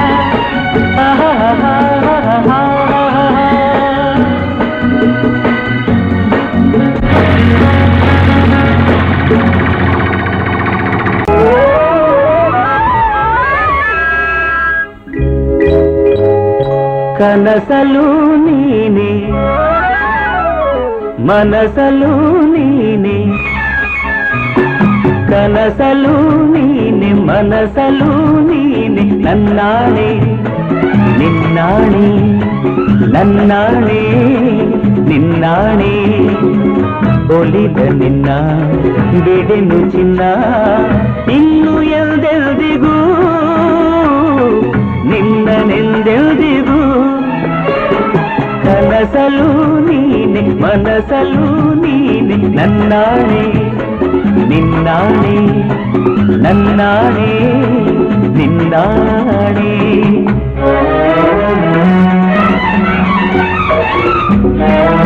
ಕನಸಲು ನೀನೆ ಮನಸಲು ನೀನೆ ಕನಸಲು ನೀನೆ ಮನಸಲು ನೀನೆ ನನ್ನಾಣೆ ನಿನ್ನಾಣೆ ನನ್ನಾಣೆ ನಿನ್ನಾಣೆ ಒಲಿದ ನಿನ್ನ ಬಿಡೆನು ಚಿನ್ನ ಇನ್ನು ಎಲ್ದೆಲ್ದಿಗೂ ನಿನ್ನನೆಂದೆಲ್ದಿಗೂ ಕನಸಲು ನೀನೆ ಮನಸಲು ನೀನೆ ನನ್ನಾಣೆ ನಿನ್ನಾಣೆ ನನ್ನಾಣೆ ನಿನ್ನಾಣೆ ಮೌನವು ಚೆನ್ನ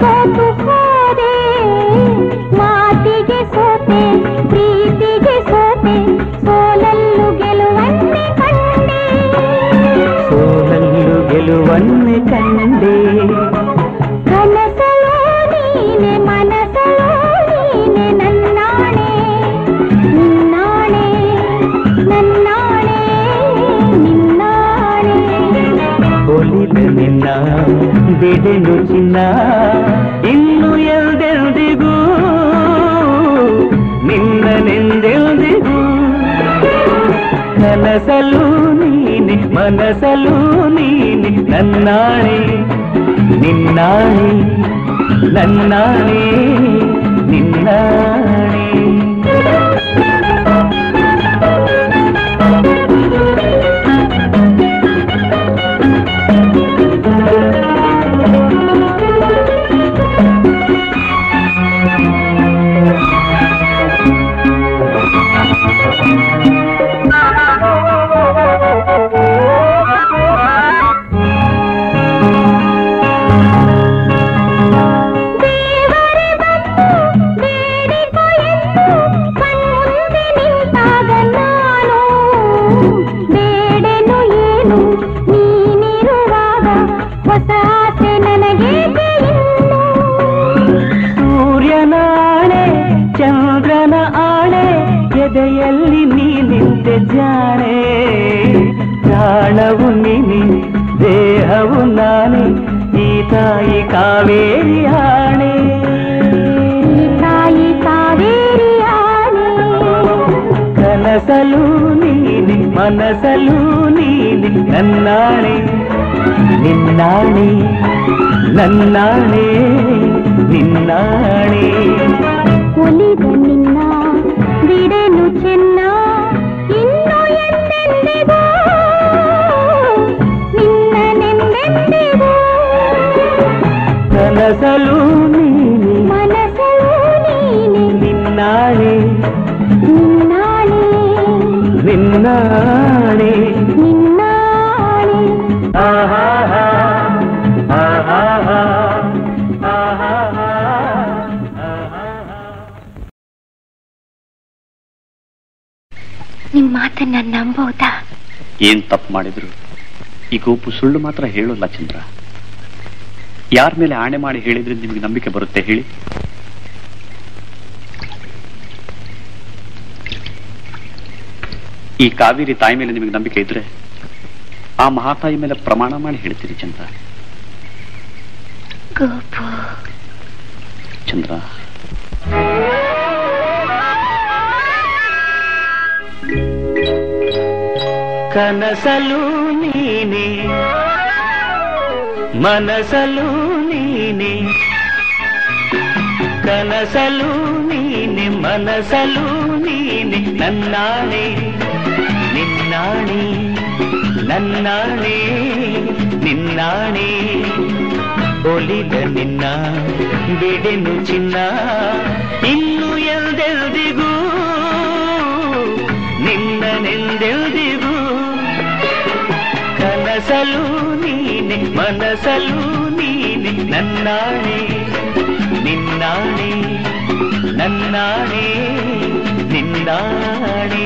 ಸೋತು ಹೋದೆ ಮಾತಿಗೆ ಸೋತೆ ಪ್ರೀತಿಗೆ ಸೋತೆ ಸೋಲಲ್ಲು ಗೆಲುವಂತೆ ಕಂಡೆ ಸೋಲಲ್ಲು ಗೆಲುವನ್ನೇ ಕಂಡೆ ನಿನ್ನ ಬಿಡೆನು ಚಿನ್ನ ಇನ್ನು ಎಲ್ದೆಲ್ದಿಗೂ ನಿನ್ನನೆಂದೆಲ್ದಿಗೂ ಕನಸಲು ನೀನೆ ಮನಸಲು ನೀನೆ ನನ್ನಾಣೆ ನಿನ್ನಾಣೆ ನನ್ನಾಣೆ ನಿನ್ನಾಣೆ ಸುಳ್ಳು ಮಾತ್ರ ಹೇಳೋಲ್ಲ ಚಂದ್ರ. ಯಾರ ಮೇಲೆ ಆಣೆ ಮಾಡಿ ಹೇಳಿದ್ರೆ ನಿಮಗೆ ನಂಬಿಕೆ ಬರುತ್ತೆ ಹೇಳಿ. ಈ ಕಾವೇರಿ ತಾಯಿ ಮೇಲೆ ನಿಮಗೆ ನಂಬಿಕೆ ಇದ್ರೆ ಆ ಮಹಾತಾಯಿ ಮೇಲೆ ಪ್ರಮಾಣ ಮಾಡಿ ಹೇಳ್ತೀರಿ ಚಂದ್ರ. ಚಂದ್ರ. ಕನಸಲು ಮನಸಲು ನೀನೆ ಕನಸಲು ನೀನೆ ಮನಸಲು ನೀನೆ ನನ್ನಾಣೆ ನಿನ್ನಾಣೆ ನನ್ನಾಣೆ ನಿನ್ನಾಣೆ ಒಲಿದ ನಿನ್ನ ಬಿಡೆನು ಚಿನ್ನ ಇನ್ನು ಎಲ್ದೆಲ್ದಿಗೂ ನಿನ್ನನೆಂದೆಲ್ದಿಗೂ ಕನಸಲು ನೀನೆ ಮನಸಲು ನೀನೆ ನನ್ನಾಣೆ ನಿನ್ನಾಣೆ ನನ್ನಾಣೆ ನಿನ್ನಾಣೆ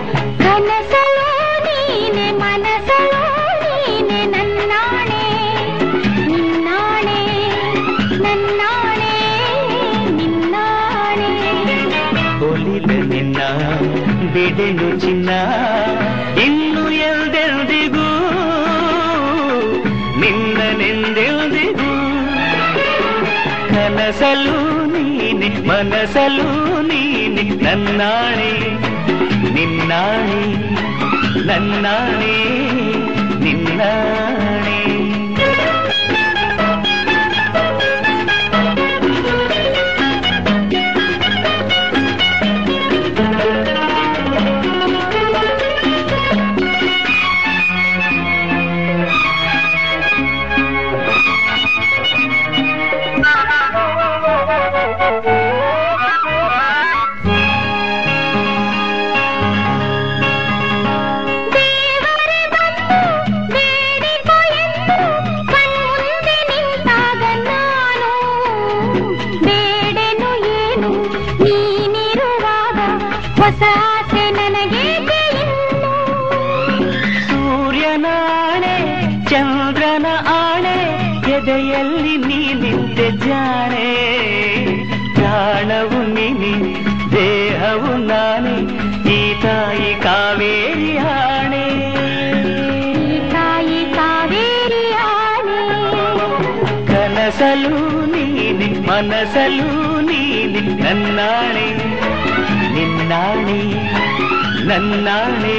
ಬಿಡೆನು ಚಿನ್ನ ಇನ್ನು ಎಲ್ದೆಲ್ದಿಗೂ ನಿನ್ನನೆಂದೆಲ್ದಿಗೂ ಕನಸಲು ನೀನೆ ಮನಸಲು ನೀನೆ ನನ್ನಾಣೆ ನಿನ್ನಾಣೆ ನನ್ನಾಣೆ ನಿನ್ನಾಣೆ ನನ್ನಾಣೆ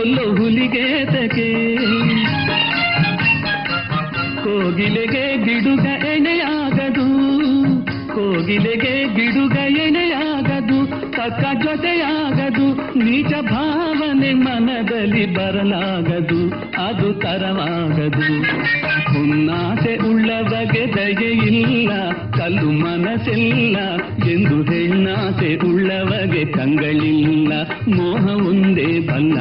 ಹುಲಿಗೇತಕ್ಕೆ ಕೊಲ್ಲು ಹುಲಿಗೇತಕ್ಕೆ ಕೋಗಿಲೆಗೆ ಗಿಡುಗ ಎಣೆಯಾಗದು ಕೋಗಿಲೆಗೆ ಗಿಡುಗ ಎಣೆಯಾಗದು ತಕ್ಕ ಜೊತೆಯಾಗದು ನಿಜ ಭಾವನೆ ಮನದಲ್ಲಿ ಬರಲಾಗದು, ಅದು ತರವಾಗದು. ಹುನ್ನಾಸೆ ಉಳ್ಳವಗೆ ಇಲ್ಲ, ಕಲ್ಲು ಮನಸ್ಸಿಲ್ಲ. ಎಂದು ಹೆಣ್ಣಾಸೆ ಉಳ್ಳವಗೆ ಕಂಗಳಿಲ್ಲ, ಮೋಹ ಒಂದೇ ಬಲ್ಲ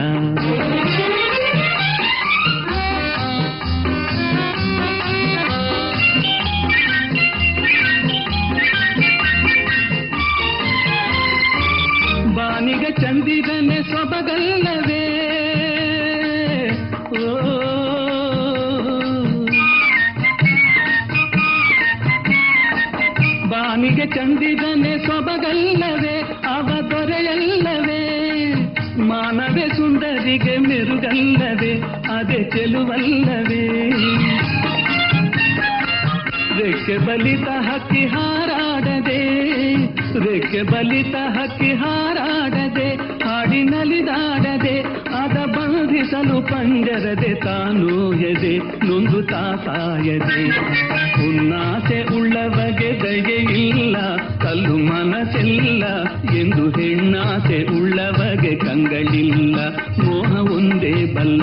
ಸೊಬಗಲ್ಲವೇ ಓ ಬಾನಿಗೆ ಚಂದಿರನೆ ಸೊಬಗಲ್ಲವೇ ಅವ ದೊರೆಯಲ್ಲವೇ ಮಾನವೇ ಸುಂದರಿಗೆ ಮೆರುಗಲ್ಲವೇ ಅದೇ ಚೆಲುವಲ್ಲವೇ ರೆಕ್ಕೆ ಬಲಿತ ಹಕ್ಕಿ ಹಾರಾಡದೆ ರೆಕ್ಕೆ ಬಲಿತ ಹಕ್ಕಿ ಹಾರಾಡದೆ ಹಾಡಿನಲಿದಾಡದೆ ಅದ ಬಾಧಿಸಲು ಪಂಜರದೆ ತಾನು ಎದೆ, ನೊಂದು ತಾಸಾಯದೆ ಉನ್ನಾಸೆ ಉಳ್ಳವಗೆ ದಯೆ ಇಲ್ಲ, ಕಲ್ಲು ಮನಸ್ಸಿಲ್ಲ ಎಂದು ಹೆಣ್ಣಾಸೆ ಉಳ್ಳವಗೆ ಕಂಗಳಿಲ್ಲ. ಮೋಹ ಒಂದೇ ಬಲ್ಲ